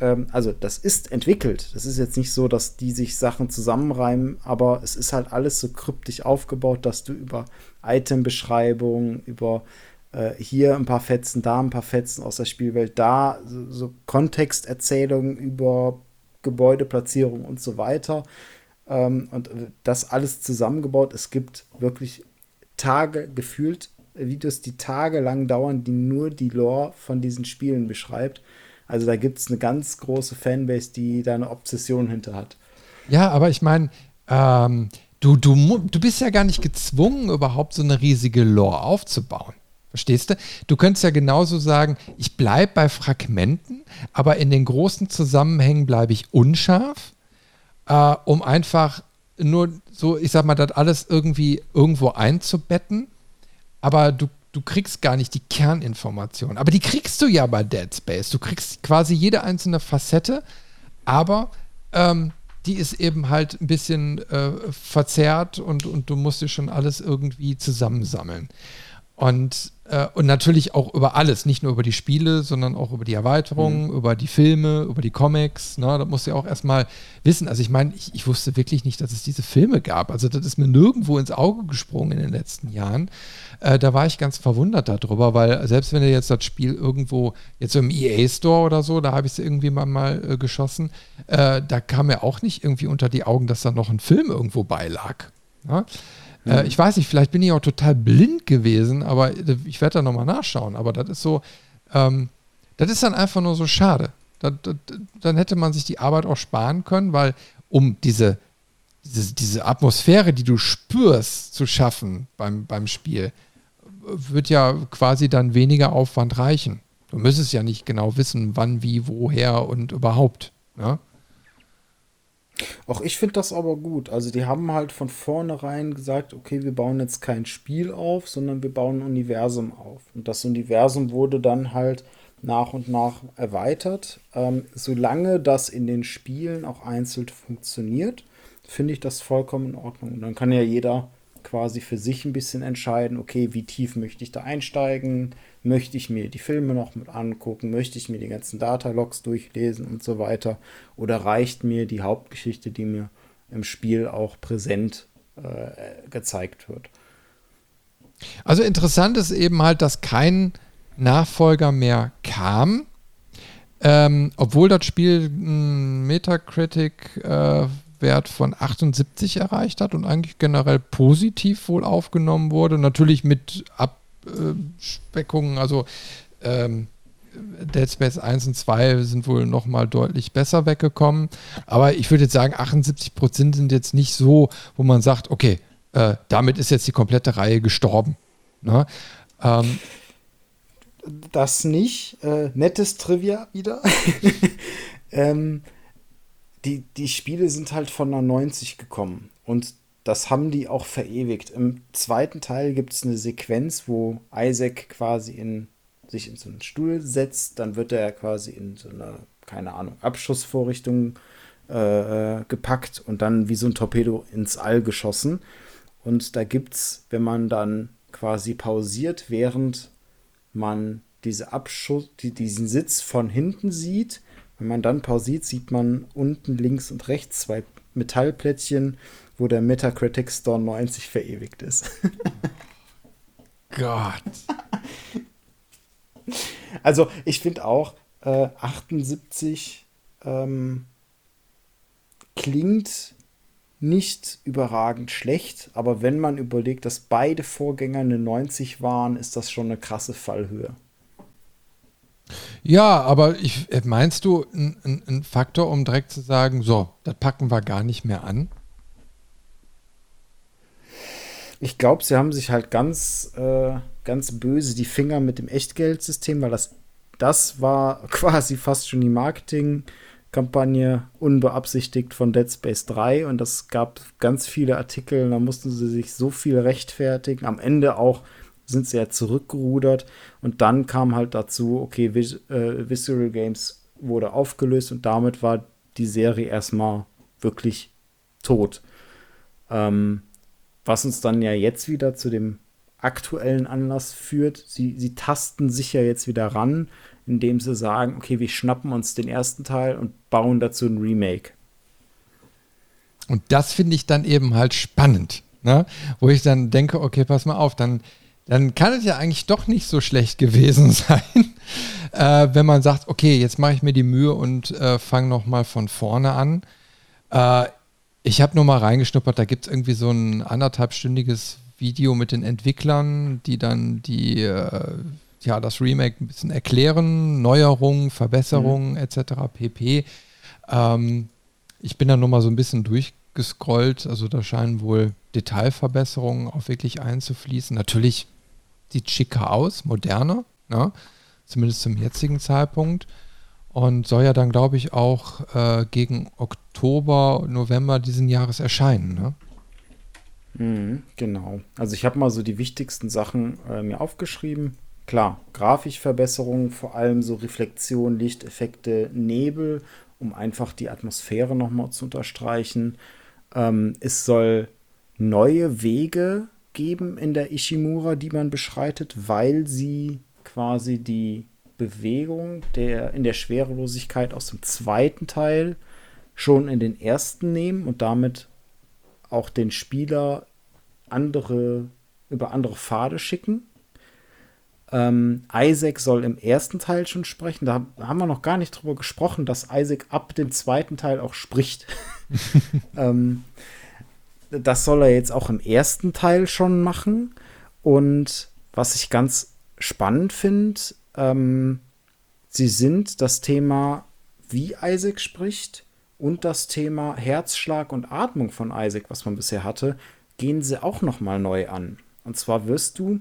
ähm, also das ist entwickelt. Das ist jetzt nicht so, dass die sich Sachen zusammenreimen, aber es ist halt alles so kryptisch aufgebaut, dass du über Item-Beschreibungen, über äh, hier ein paar Fetzen, da ein paar Fetzen aus der Spielwelt, da so, so Kontexterzählungen über Gebäudeplatzierung und so weiter. Ähm, und das alles zusammengebaut. Es gibt wirklich Tage, gefühlt Videos, die tagelang dauern, die nur die Lore von diesen Spielen beschreibt. Also da gibt es eine ganz große Fanbase, die da eine Obsession hinter hat. Ja, aber ich meine, ähm, du, du, du bist ja gar nicht gezwungen, überhaupt so eine riesige Lore aufzubauen. Verstehst du? Du könntest ja genauso sagen, ich bleibe bei Fragmenten, aber in den großen Zusammenhängen bleibe ich unscharf, äh, um einfach nur so, ich sag mal, das alles irgendwie irgendwo einzubetten. Aber du, du kriegst gar nicht die Kerninformation. Aber die kriegst du ja bei Dead Space. Du kriegst quasi jede einzelne Facette, aber ähm, die ist eben halt ein bisschen äh, verzerrt und, und du musst dir schon alles irgendwie zusammensammeln. Und, äh, und natürlich auch über alles, nicht nur über die Spiele, sondern auch über die Erweiterungen, mhm. über die Filme, über die Comics. Ne? Da musst du ja auch erstmal wissen. Also ich meine, ich, ich, wusste wirklich nicht, dass es diese Filme gab. Also das ist mir nirgendwo ins Auge gesprungen in den letzten Jahren. Äh, da war ich ganz verwundert darüber, weil selbst wenn du jetzt das Spiel irgendwo, jetzt so im EA Store oder so, da habe ich es irgendwie mal, mal äh, geschossen, äh, da kam mir auch nicht irgendwie unter die Augen, dass da noch ein Film irgendwo beilag. Ne? Äh, mhm. ich weiß nicht, vielleicht bin ich auch total blind gewesen, aber ich werde da nochmal nachschauen. Aber das ist so, ähm, das ist dann einfach nur so schade. Das, das, dann hätte man sich die Arbeit auch sparen können, weil um diese, diese, diese Atmosphäre, die du spürst, zu schaffen beim, beim Spiel, wird ja quasi dann weniger Aufwand reichen. Du müsstest ja nicht genau wissen, wann, wie, woher und überhaupt. Ne? Auch ich finde das aber gut. Also die haben halt von vornherein gesagt, okay, wir bauen jetzt kein Spiel auf, sondern wir bauen ein Universum auf. Und das Universum wurde dann halt nach und nach erweitert. Ähm, solange das in den Spielen auch einzeln funktioniert, finde ich das vollkommen in Ordnung. Und dann kann ja jeder quasi für sich ein bisschen entscheiden, okay, wie tief möchte ich da einsteigen, möchte ich mir die Filme noch mit angucken, möchte ich mir die ganzen Datalogs durchlesen und so weiter, oder reicht mir die Hauptgeschichte, die mir im Spiel auch präsent äh, gezeigt wird. Also interessant ist eben halt, dass kein Nachfolger mehr kam, ähm, obwohl das Spiel Metacritic äh, Wert von 78 erreicht hat und eigentlich generell positiv wohl aufgenommen wurde. Natürlich mit Abspeckungen, also ähm, Dead Space 1 und 2 sind wohl nochmal deutlich besser weggekommen. Aber ich würde jetzt sagen, 78 Prozent sind jetzt nicht so, wo man sagt, okay, äh, damit ist jetzt die komplette Reihe gestorben. Ne? Ähm, das nicht. Äh, nettes Trivia wieder. ähm, die, die Spiele sind halt von einer 90 gekommen und das haben die auch verewigt. Im zweiten Teil gibt es eine Sequenz, wo Isaac quasi in, sich in so einen Stuhl setzt, dann wird er quasi in so eine, keine Ahnung, Abschussvorrichtung äh, gepackt und dann wie so ein Torpedo ins All geschossen. Und da gibt es, wenn man dann quasi pausiert, während man diese Abschuss, die, diesen Sitz von hinten sieht, wenn man dann pausiert, sieht man unten links und rechts zwei Metallplättchen, wo der Metacritic Store 90 verewigt ist. Gott. Also ich finde auch äh, 78 ähm, klingt nicht überragend schlecht, aber wenn man überlegt, dass beide Vorgänger eine 90 waren, ist das schon eine krasse Fallhöhe. Ja, aber ich, äh, meinst du ein, ein Faktor, um direkt zu sagen, so, das packen wir gar nicht mehr an? Ich glaube, sie haben sich halt ganz, äh, ganz böse die Finger mit dem Echtgeldsystem, weil das, das war quasi fast schon die Marketingkampagne unbeabsichtigt von Dead Space 3 und das gab ganz viele Artikel, da mussten sie sich so viel rechtfertigen. Am Ende auch sind ja zurückgerudert und dann kam halt dazu, okay, Vis äh, Visceral Games wurde aufgelöst und damit war die Serie erstmal wirklich tot. Ähm, was uns dann ja jetzt wieder zu dem aktuellen Anlass führt. Sie, sie tasten sich ja jetzt wieder ran, indem sie sagen, okay, wir schnappen uns den ersten Teil und bauen dazu ein Remake. Und das finde ich dann eben halt spannend, ne? wo ich dann denke, okay, pass mal auf, dann, dann kann es ja eigentlich doch nicht so schlecht gewesen sein, äh, wenn man sagt, okay, jetzt mache ich mir die Mühe und äh, fange nochmal von vorne an. Äh, ich habe nur mal reingeschnuppert, da gibt es irgendwie so ein anderthalbstündiges Video mit den Entwicklern, die dann die, äh, ja, das Remake ein bisschen erklären, Neuerungen, Verbesserungen mhm. etc. pp. Ähm, ich bin da nur mal so ein bisschen durchgescrollt, also da scheinen wohl Detailverbesserungen auch wirklich einzufließen. Natürlich sieht schicker aus, moderner, ne? zumindest zum jetzigen Zeitpunkt. Und soll ja dann, glaube ich, auch äh, gegen Oktober, November diesen Jahres erscheinen. Ne? Mhm, genau. Also ich habe mal so die wichtigsten Sachen äh, mir aufgeschrieben. Klar, Grafikverbesserungen, vor allem so Reflexion, Lichteffekte, Nebel, um einfach die Atmosphäre nochmal zu unterstreichen. Ähm, es soll neue Wege geben in der Ishimura, die man beschreitet, weil sie quasi die Bewegung der, in der Schwerelosigkeit aus dem zweiten Teil schon in den ersten nehmen und damit auch den Spieler andere, über andere Pfade schicken. Ähm, Isaac soll im ersten Teil schon sprechen. Da haben wir noch gar nicht drüber gesprochen, dass Isaac ab dem zweiten Teil auch spricht. ähm, das soll er jetzt auch im ersten Teil schon machen. Und was ich ganz spannend finde, ähm, sie sind das Thema, wie Isaac spricht, und das Thema Herzschlag und Atmung von Isaac, was man bisher hatte, gehen sie auch noch mal neu an. Und zwar wirst du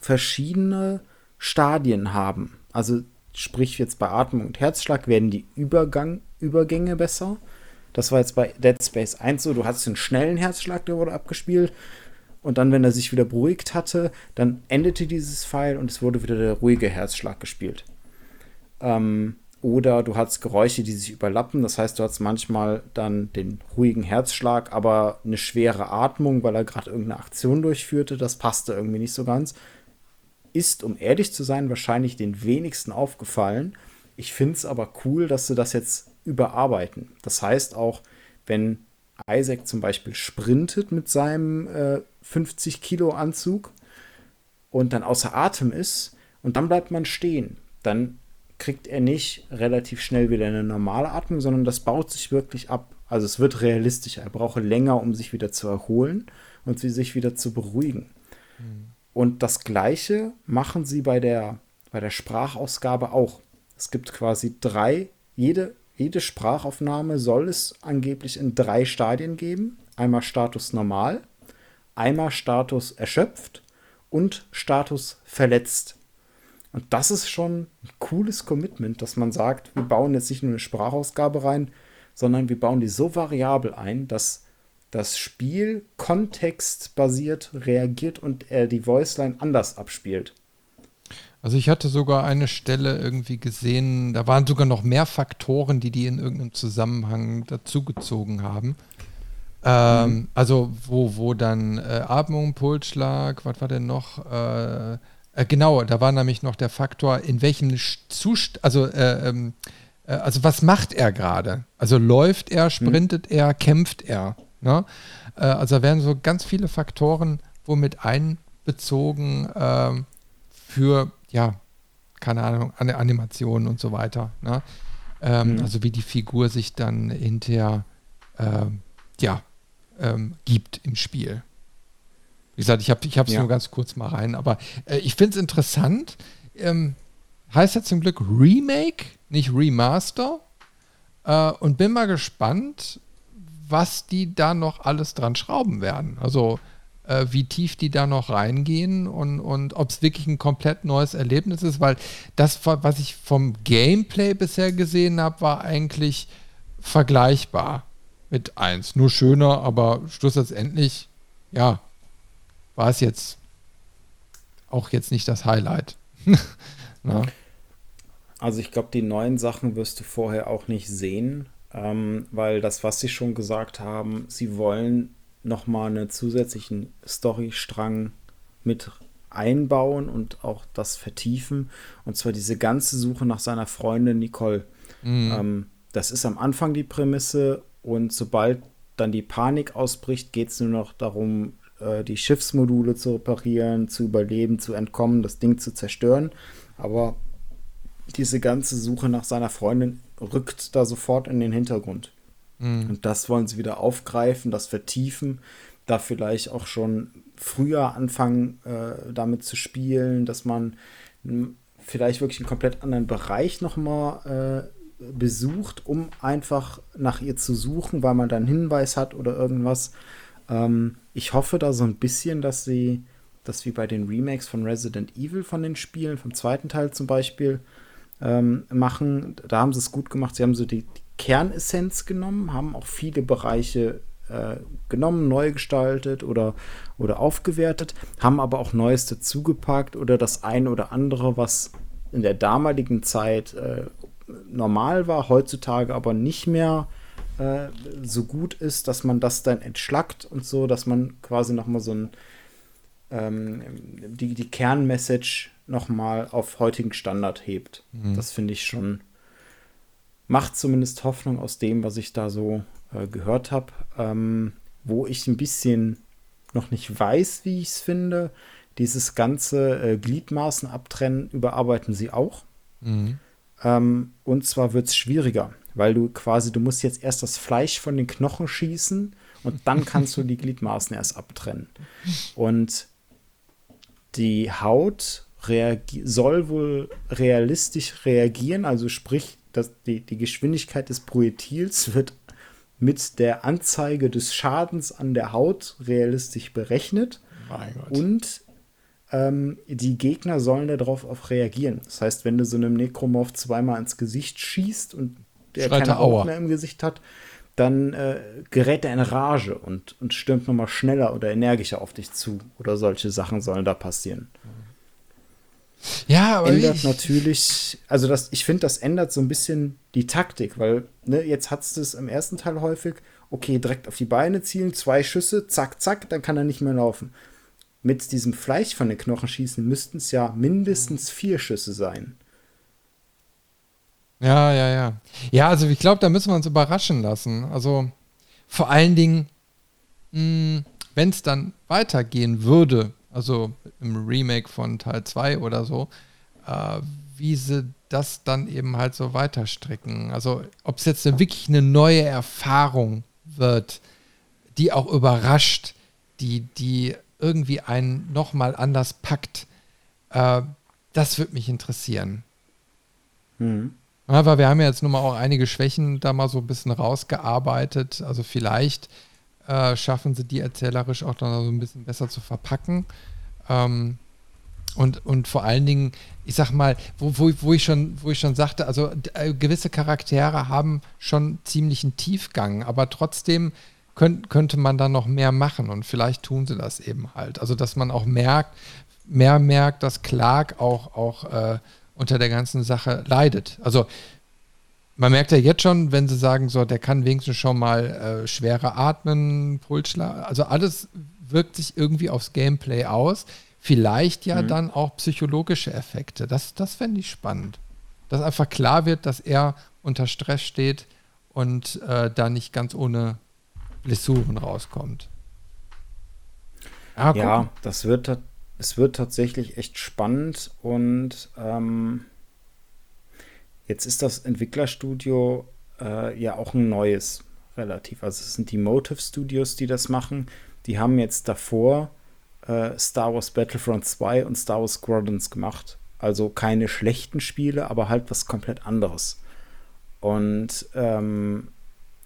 verschiedene Stadien haben. Also sprich jetzt bei Atmung und Herzschlag werden die Übergang, Übergänge besser. Das war jetzt bei Dead Space 1 so, du hattest einen schnellen Herzschlag, der wurde abgespielt. Und dann, wenn er sich wieder beruhigt hatte, dann endete dieses Pfeil und es wurde wieder der ruhige Herzschlag gespielt. Ähm, oder du hast Geräusche, die sich überlappen. Das heißt, du hast manchmal dann den ruhigen Herzschlag, aber eine schwere Atmung, weil er gerade irgendeine Aktion durchführte. Das passte irgendwie nicht so ganz. Ist, um ehrlich zu sein, wahrscheinlich den wenigsten aufgefallen. Ich finde es aber cool, dass sie das jetzt überarbeiten. Das heißt auch, wenn Isaac zum Beispiel sprintet mit seinem äh, 50 Kilo Anzug und dann außer Atem ist und dann bleibt man stehen, dann kriegt er nicht relativ schnell wieder eine normale Atmung, sondern das baut sich wirklich ab. Also es wird realistischer. Er braucht länger, um sich wieder zu erholen und sich wieder zu beruhigen. Mhm. Und das Gleiche machen sie bei der, bei der Sprachausgabe auch. Es gibt quasi drei, jede, jede Sprachaufnahme soll es angeblich in drei Stadien geben. Einmal Status normal, einmal Status erschöpft und Status verletzt. Und das ist schon ein cooles Commitment, dass man sagt, wir bauen jetzt nicht nur eine Sprachausgabe rein, sondern wir bauen die so variabel ein, dass das Spiel kontextbasiert reagiert und er die Voiceline anders abspielt. Also ich hatte sogar eine Stelle irgendwie gesehen, da waren sogar noch mehr Faktoren, die die in irgendeinem Zusammenhang dazugezogen haben. Ähm, mhm. Also wo, wo dann äh, Atmung, Pulsschlag, was war denn noch? Äh, äh, genau, da war nämlich noch der Faktor, in welchem Zustand, also, äh, ähm, äh, also was macht er gerade? Also läuft er, sprintet mhm. er, kämpft er? Ne? Äh, also da werden so ganz viele Faktoren womit einbezogen ähm, für, ja, keine Ahnung, Animationen und so weiter. Ne? Ähm, mhm. Also wie die Figur sich dann hinterher, ähm, ja, ähm, gibt im Spiel. Wie gesagt, ich habe es ja. nur ganz kurz mal rein, aber äh, ich finde es interessant. Ähm, heißt ja zum Glück Remake, nicht Remaster. Äh, und bin mal gespannt, was die da noch alles dran schrauben werden. Also äh, wie tief die da noch reingehen und, und ob es wirklich ein komplett neues Erlebnis ist, weil das, was ich vom Gameplay bisher gesehen habe, war eigentlich vergleichbar mit 1. Nur schöner, aber schlussendlich, ja, war es jetzt auch jetzt nicht das Highlight. also ich glaube, die neuen Sachen wirst du vorher auch nicht sehen. ähm, weil das, was sie schon gesagt haben, sie wollen nochmal einen zusätzlichen Storystrang mit einbauen und auch das vertiefen. Und zwar diese ganze Suche nach seiner Freundin Nicole. Mhm. Ähm, das ist am Anfang die Prämisse und sobald dann die Panik ausbricht, geht es nur noch darum, äh, die Schiffsmodule zu reparieren, zu überleben, zu entkommen, das Ding zu zerstören. Aber diese ganze Suche nach seiner Freundin rückt da sofort in den Hintergrund. Mhm. Und das wollen sie wieder aufgreifen, das vertiefen, da vielleicht auch schon früher anfangen, äh, damit zu spielen, dass man vielleicht wirklich einen komplett anderen Bereich nochmal äh, besucht, um einfach nach ihr zu suchen, weil man da einen Hinweis hat oder irgendwas. Ähm, ich hoffe da so ein bisschen, dass sie das wie bei den Remakes von Resident Evil von den Spielen, vom zweiten Teil zum Beispiel, ähm, machen. Da haben sie es gut gemacht. Sie haben so die, die Kernessenz genommen, haben auch viele Bereiche äh, genommen, neu gestaltet oder, oder aufgewertet, haben aber auch Neues dazugepackt oder das eine oder andere, was in der damaligen Zeit äh, normal war, heutzutage aber nicht mehr äh, so gut ist, dass man das dann entschlackt und so, dass man quasi nochmal so ein ähm, die, die Kernmessage nochmal auf heutigen Standard hebt. Mhm. Das finde ich schon, macht zumindest Hoffnung aus dem, was ich da so äh, gehört habe. Ähm, wo ich ein bisschen noch nicht weiß, wie ich es finde, dieses ganze äh, Gliedmaßen abtrennen überarbeiten sie auch. Mhm. Ähm, und zwar wird es schwieriger, weil du quasi, du musst jetzt erst das Fleisch von den Knochen schießen und dann kannst du die Gliedmaßen erst abtrennen. Und die Haut soll wohl realistisch reagieren, also sprich, dass die, die Geschwindigkeit des Projektils wird mit der Anzeige des Schadens an der Haut realistisch berechnet. Und ähm, die Gegner sollen darauf reagieren. Das heißt, wenn du so einem Necromorph zweimal ins Gesicht schießt und der Schreit keine Haut mehr im Gesicht hat, dann äh, gerät er in Rage und, und stürmt nochmal schneller oder energischer auf dich zu. Oder solche Sachen sollen da passieren. Ja, aber ändert ich, natürlich, also das, ich finde, das ändert so ein bisschen die Taktik, weil ne, jetzt hat es das im ersten Teil häufig, okay, direkt auf die Beine zielen, zwei Schüsse, zack, zack, dann kann er nicht mehr laufen. Mit diesem Fleisch von den Knochen schießen müssten es ja mindestens vier Schüsse sein. Ja, ja, ja. Ja, also ich glaube, da müssen wir uns überraschen lassen. Also vor allen Dingen, hm, wenn es dann weitergehen würde, also im Remake von Teil 2 oder so, äh, wie sie das dann eben halt so weiterstricken. Also ob es jetzt wirklich eine neue Erfahrung wird, die auch überrascht, die, die irgendwie einen nochmal anders packt, äh, das würde mich interessieren. Mhm. Aber wir haben ja jetzt nun mal auch einige Schwächen da mal so ein bisschen rausgearbeitet. Also vielleicht äh, schaffen sie die erzählerisch auch dann so ein bisschen besser zu verpacken. Ähm, und, und vor allen Dingen, ich sag mal, wo, wo, wo, ich, schon, wo ich schon sagte, also äh, gewisse Charaktere haben schon ziemlichen Tiefgang, aber trotzdem könnt, könnte man da noch mehr machen und vielleicht tun sie das eben halt. Also, dass man auch merkt, mehr merkt, dass Clark auch, auch äh, unter der ganzen Sache leidet. Also, man merkt ja jetzt schon, wenn sie sagen, so, der kann wenigstens schon mal äh, schwerer atmen, Pulsschlag, also alles wirkt sich irgendwie aufs Gameplay aus. Vielleicht ja mhm. dann auch psychologische Effekte. Das, das fände ich spannend. Dass einfach klar wird, dass er unter Stress steht und äh, da nicht ganz ohne Blessuren rauskommt. Ja, ja das wird, es wird tatsächlich echt spannend und ähm, jetzt ist das Entwicklerstudio äh, ja auch ein neues relativ. Also es sind die Motive Studios, die das machen. Die haben jetzt davor äh, Star Wars Battlefront 2 und Star Wars Squadrons gemacht. Also keine schlechten Spiele, aber halt was komplett anderes. Und ähm,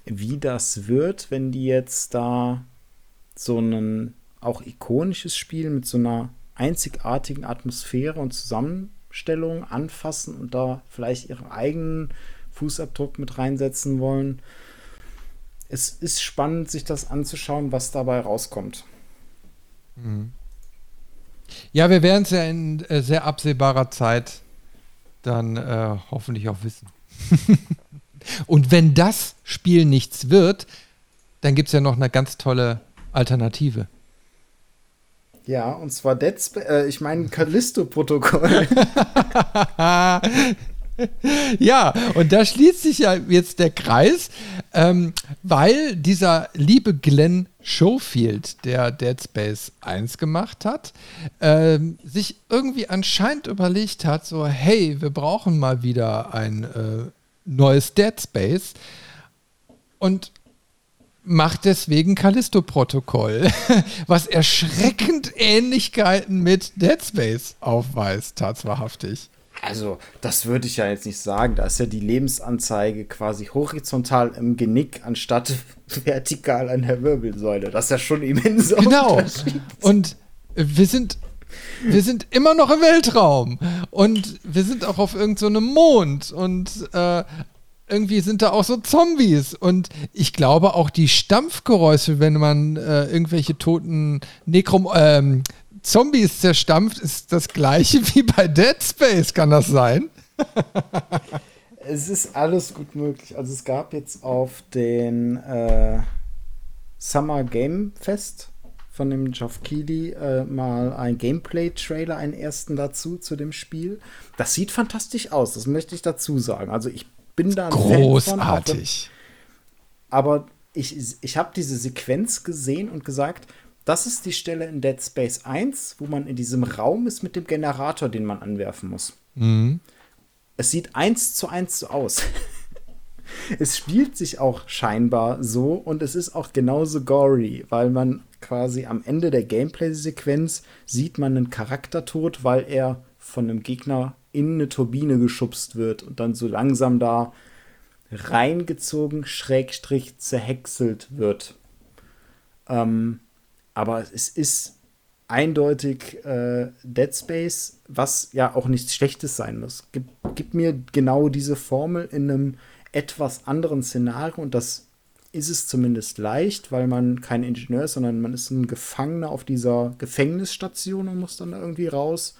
wie das wird, wenn die jetzt da so ein auch ikonisches Spiel mit so einer einzigartigen Atmosphäre und Zusammenstellung anfassen und da vielleicht ihren eigenen Fußabdruck mit reinsetzen wollen, es ist spannend, sich das anzuschauen, was dabei rauskommt. Mhm. Ja, wir werden es ja in äh, sehr absehbarer Zeit dann äh, hoffentlich auch wissen. Und wenn das Spiel nichts wird, dann gibt es ja noch eine ganz tolle Alternative. Ja, und zwar Dead Space, äh, ich meine Callisto-Protokoll. ja, und da schließt sich ja jetzt der Kreis, ähm, weil dieser liebe Glenn Schofield, der Dead Space 1 gemacht hat, ähm, sich irgendwie anscheinend überlegt hat, so, hey, wir brauchen mal wieder ein äh, neues Dead Space und macht deswegen Callisto-Protokoll, was erschreckend Ähnlichkeiten mit Dead Space aufweist, tatsächlich. Also, das würde ich ja jetzt nicht sagen. Da ist ja die Lebensanzeige quasi horizontal im Genick anstatt vertikal an der Wirbelsäule. Das ist ja schon immens Genau. Und wir sind wir sind immer noch im Weltraum und wir sind auch auf irgendeinem so Mond und äh, irgendwie sind da auch so Zombies und ich glaube auch die Stampfgeräusche, wenn man äh, irgendwelche toten Nekrom ähm, Zombies zerstampft, ist das gleiche wie bei Dead Space, kann das sein? es ist alles gut möglich. Also es gab jetzt auf den äh, Summer Game Fest von dem Geoff Keighley äh, mal ein Gameplay-Trailer, einen ersten dazu, zu dem Spiel. Das sieht fantastisch aus, das möchte ich dazu sagen. Also ich bin da großartig. Von, aber ich, ich habe diese Sequenz gesehen und gesagt, das ist die Stelle in Dead Space 1, wo man in diesem Raum ist mit dem Generator, den man anwerfen muss. Mhm. Es sieht eins zu eins so aus. es spielt sich auch scheinbar so und es ist auch genauso gory, weil man quasi am Ende der Gameplay-Sequenz sieht man einen Charaktertod, weil er von einem Gegner in eine Turbine geschubst wird und dann so langsam da reingezogen, schrägstrich zerhäckselt wird. Ähm, aber es ist eindeutig äh, Dead Space, was ja auch nichts Schlechtes sein muss. Gib, gib mir genau diese Formel in einem etwas anderen Szenario und das ist es zumindest leicht, weil man kein Ingenieur ist, sondern man ist ein Gefangener auf dieser Gefängnisstation und muss dann irgendwie raus.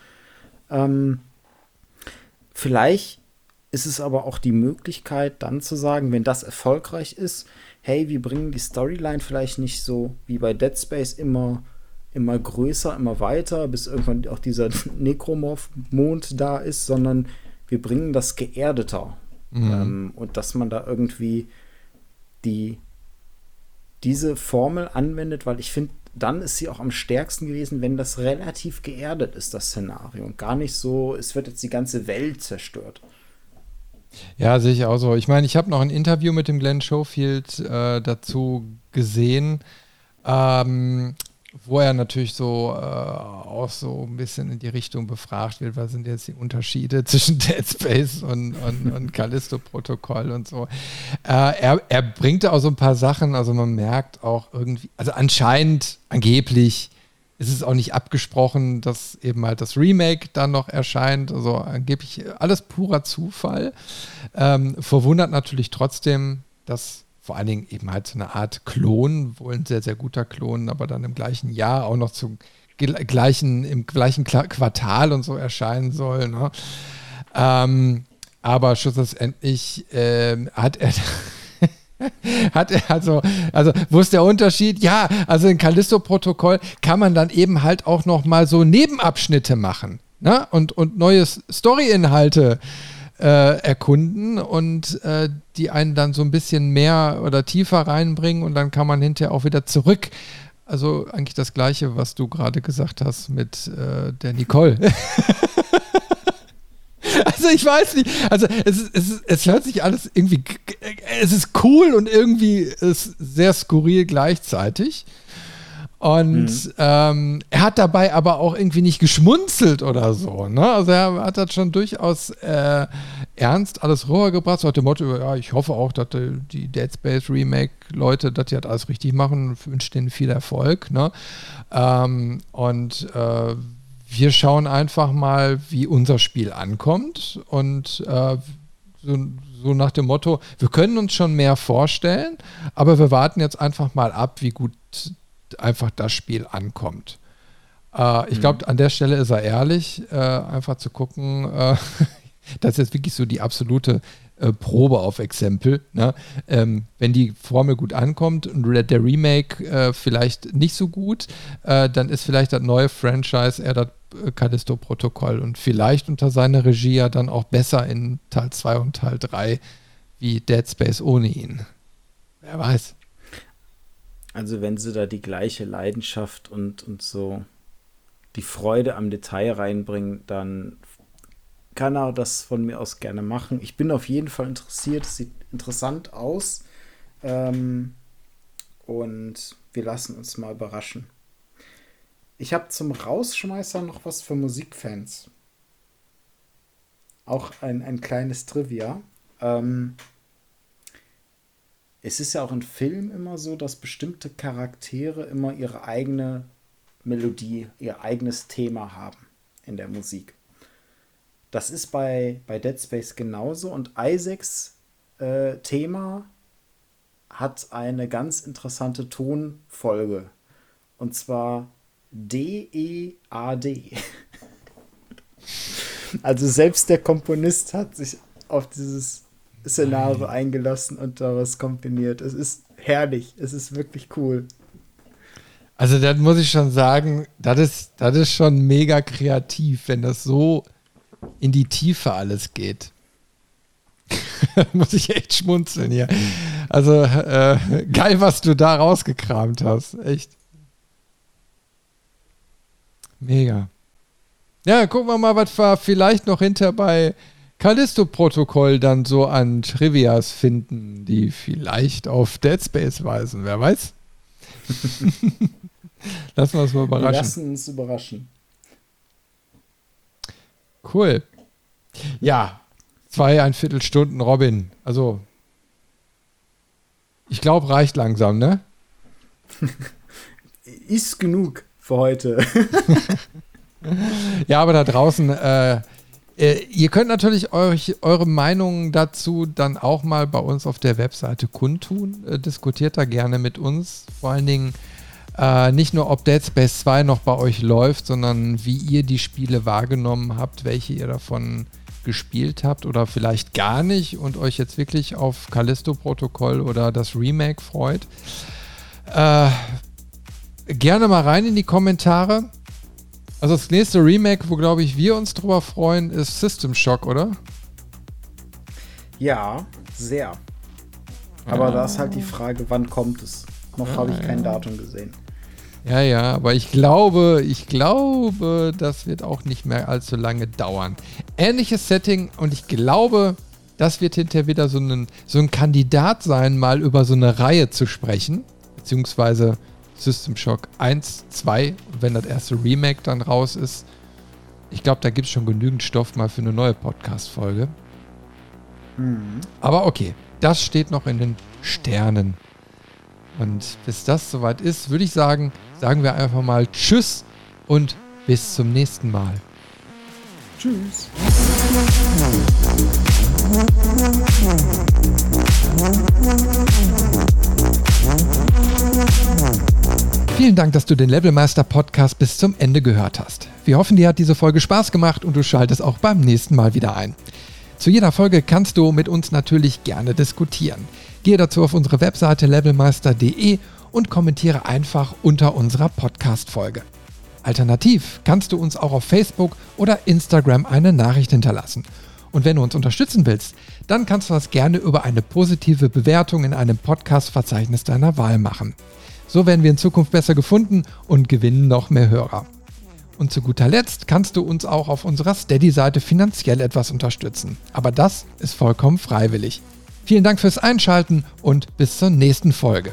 Ähm, vielleicht ist es aber auch die Möglichkeit, dann zu sagen, wenn das erfolgreich ist, hey, wir bringen die Storyline vielleicht nicht so wie bei Dead Space immer, immer größer, immer weiter, bis irgendwann auch dieser Necromorph-Mond da ist, sondern wir bringen das geerdeter. Mhm. Ähm, und dass man da irgendwie die, diese Formel anwendet, weil ich finde, dann ist sie auch am stärksten gewesen, wenn das relativ geerdet ist, das Szenario. Und gar nicht so, es wird jetzt die ganze Welt zerstört. Ja, sehe ich auch so. Ich meine, ich habe noch ein Interview mit dem Glenn Schofield äh, dazu gesehen, ähm, wo er natürlich so äh, auch so ein bisschen in die Richtung befragt wird, was sind jetzt die Unterschiede zwischen Dead Space und, und, und Callisto-Protokoll und so. Äh, er, er bringt auch so ein paar Sachen, also man merkt auch irgendwie, also anscheinend, angeblich, ist es auch nicht abgesprochen, dass eben halt das Remake dann noch erscheint. Also angeblich alles purer Zufall. Ähm, verwundert natürlich trotzdem, dass vor allen Dingen eben halt so eine Art Klon, wohl ein sehr, sehr guter Klon, aber dann im gleichen Jahr auch noch zum gleichen, im gleichen Quartal und so erscheinen soll. Ne? Ähm, aber schlussendlich äh, hat er Hat er also, also, wo ist der Unterschied? Ja, also im Callisto-Protokoll kann man dann eben halt auch noch mal so Nebenabschnitte machen ne? und, und neue Story-Inhalte äh, erkunden und äh, die einen dann so ein bisschen mehr oder tiefer reinbringen und dann kann man hinterher auch wieder zurück. Also eigentlich das Gleiche, was du gerade gesagt hast mit äh, der Nicole. Also ich weiß nicht. Also es, ist, es, ist, es hört sich alles irgendwie. Es ist cool und irgendwie ist sehr skurril gleichzeitig. Und mhm. ähm, er hat dabei aber auch irgendwie nicht geschmunzelt oder so. Ne? Also er hat das schon durchaus äh, ernst alles rübergebracht. So hat dem Motto, ja, ich hoffe auch, dass die Dead Space Remake-Leute, dass die halt alles richtig machen, wünsche denen viel Erfolg. Ne? Ähm, und äh, wir schauen einfach mal, wie unser Spiel ankommt und äh, so, so, nach dem Motto, wir können uns schon mehr vorstellen, aber wir warten jetzt einfach mal ab, wie gut einfach das Spiel ankommt. Äh, ich glaube, mhm. an der Stelle ist er ehrlich, äh, einfach zu gucken, äh, das ist jetzt wirklich so die absolute äh, Probe auf Exempel. Ne? Ähm, wenn die Formel gut ankommt und der Remake äh, vielleicht nicht so gut, äh, dann ist vielleicht das neue Franchise eher das äh, Callisto-Protokoll und vielleicht unter seiner Regie ja dann auch besser in Teil 2 und Teil 3 wie Dead Space ohne ihn. Wer weiß. Also wenn sie da die gleiche Leidenschaft und, und so die Freude am Detail reinbringen, dann kann er das von mir aus gerne machen. Ich bin auf jeden Fall interessiert. Es sieht interessant aus. Ähm, und wir lassen uns mal überraschen. Ich habe zum Rausschmeißer noch was für Musikfans. Auch ein, ein kleines Trivia. Ähm, es ist ja auch in Filmen immer so, dass bestimmte Charaktere immer ihre eigene Melodie, ihr eigenes Thema haben in der Musik. Das ist bei, bei Dead Space genauso und Isaacs äh, Thema hat eine ganz interessante Tonfolge. Und zwar D-E-A-D. -E also selbst der Komponist hat sich auf dieses Szenario eingelassen und daraus kombiniert. Es ist herrlich, es ist wirklich cool. Also, das muss ich schon sagen, das ist, das ist schon mega kreativ, wenn das so in die Tiefe alles geht. Muss ich echt schmunzeln hier. Also äh, geil, was du da rausgekramt hast. Echt. Mega. Ja, gucken wir mal, was wir vielleicht noch hinter bei Callisto-Protokoll dann so an Trivias finden, die vielleicht auf Dead Space weisen. Wer weiß? Lassen wir uns mal überraschen. Wir lassen uns überraschen. Cool. Ja, zwei, ein Viertelstunden Robin. Also, ich glaube, reicht langsam, ne? Ist genug für heute. ja, aber da draußen, äh, äh, ihr könnt natürlich euch, eure Meinungen dazu dann auch mal bei uns auf der Webseite kundtun. Äh, diskutiert da gerne mit uns. Vor allen Dingen äh, nicht nur, ob Dead Space 2 noch bei euch läuft, sondern wie ihr die Spiele wahrgenommen habt, welche ihr davon gespielt habt oder vielleicht gar nicht und euch jetzt wirklich auf Callisto-Protokoll oder das Remake freut. Äh, gerne mal rein in die Kommentare. Also das nächste Remake, wo glaube ich wir uns drüber freuen, ist System Shock, oder? Ja, sehr. Aber ah. da ist halt die Frage, wann kommt es? Noch ah, habe ich kein ja. Datum gesehen. Ja, ja, aber ich glaube, ich glaube, das wird auch nicht mehr allzu lange dauern. Ähnliches Setting und ich glaube, das wird hinterher wieder so ein, so ein Kandidat sein, mal über so eine Reihe zu sprechen. Beziehungsweise System Shock 1, 2, wenn das erste Remake dann raus ist. Ich glaube, da gibt es schon genügend Stoff mal für eine neue Podcast-Folge. Mhm. Aber okay, das steht noch in den Sternen. Und bis das soweit ist, würde ich sagen, sagen wir einfach mal Tschüss und bis zum nächsten Mal. Tschüss. Vielen Dank, dass du den Levelmeister Podcast bis zum Ende gehört hast. Wir hoffen, dir hat diese Folge Spaß gemacht und du schaltest auch beim nächsten Mal wieder ein. Zu jeder Folge kannst du mit uns natürlich gerne diskutieren. Gehe dazu auf unsere Webseite levelmeister.de und kommentiere einfach unter unserer Podcast-Folge. Alternativ kannst du uns auch auf Facebook oder Instagram eine Nachricht hinterlassen. Und wenn du uns unterstützen willst, dann kannst du das gerne über eine positive Bewertung in einem Podcast-Verzeichnis deiner Wahl machen. So werden wir in Zukunft besser gefunden und gewinnen noch mehr Hörer. Und zu guter Letzt kannst du uns auch auf unserer Steady-Seite finanziell etwas unterstützen. Aber das ist vollkommen freiwillig. Vielen Dank fürs Einschalten und bis zur nächsten Folge.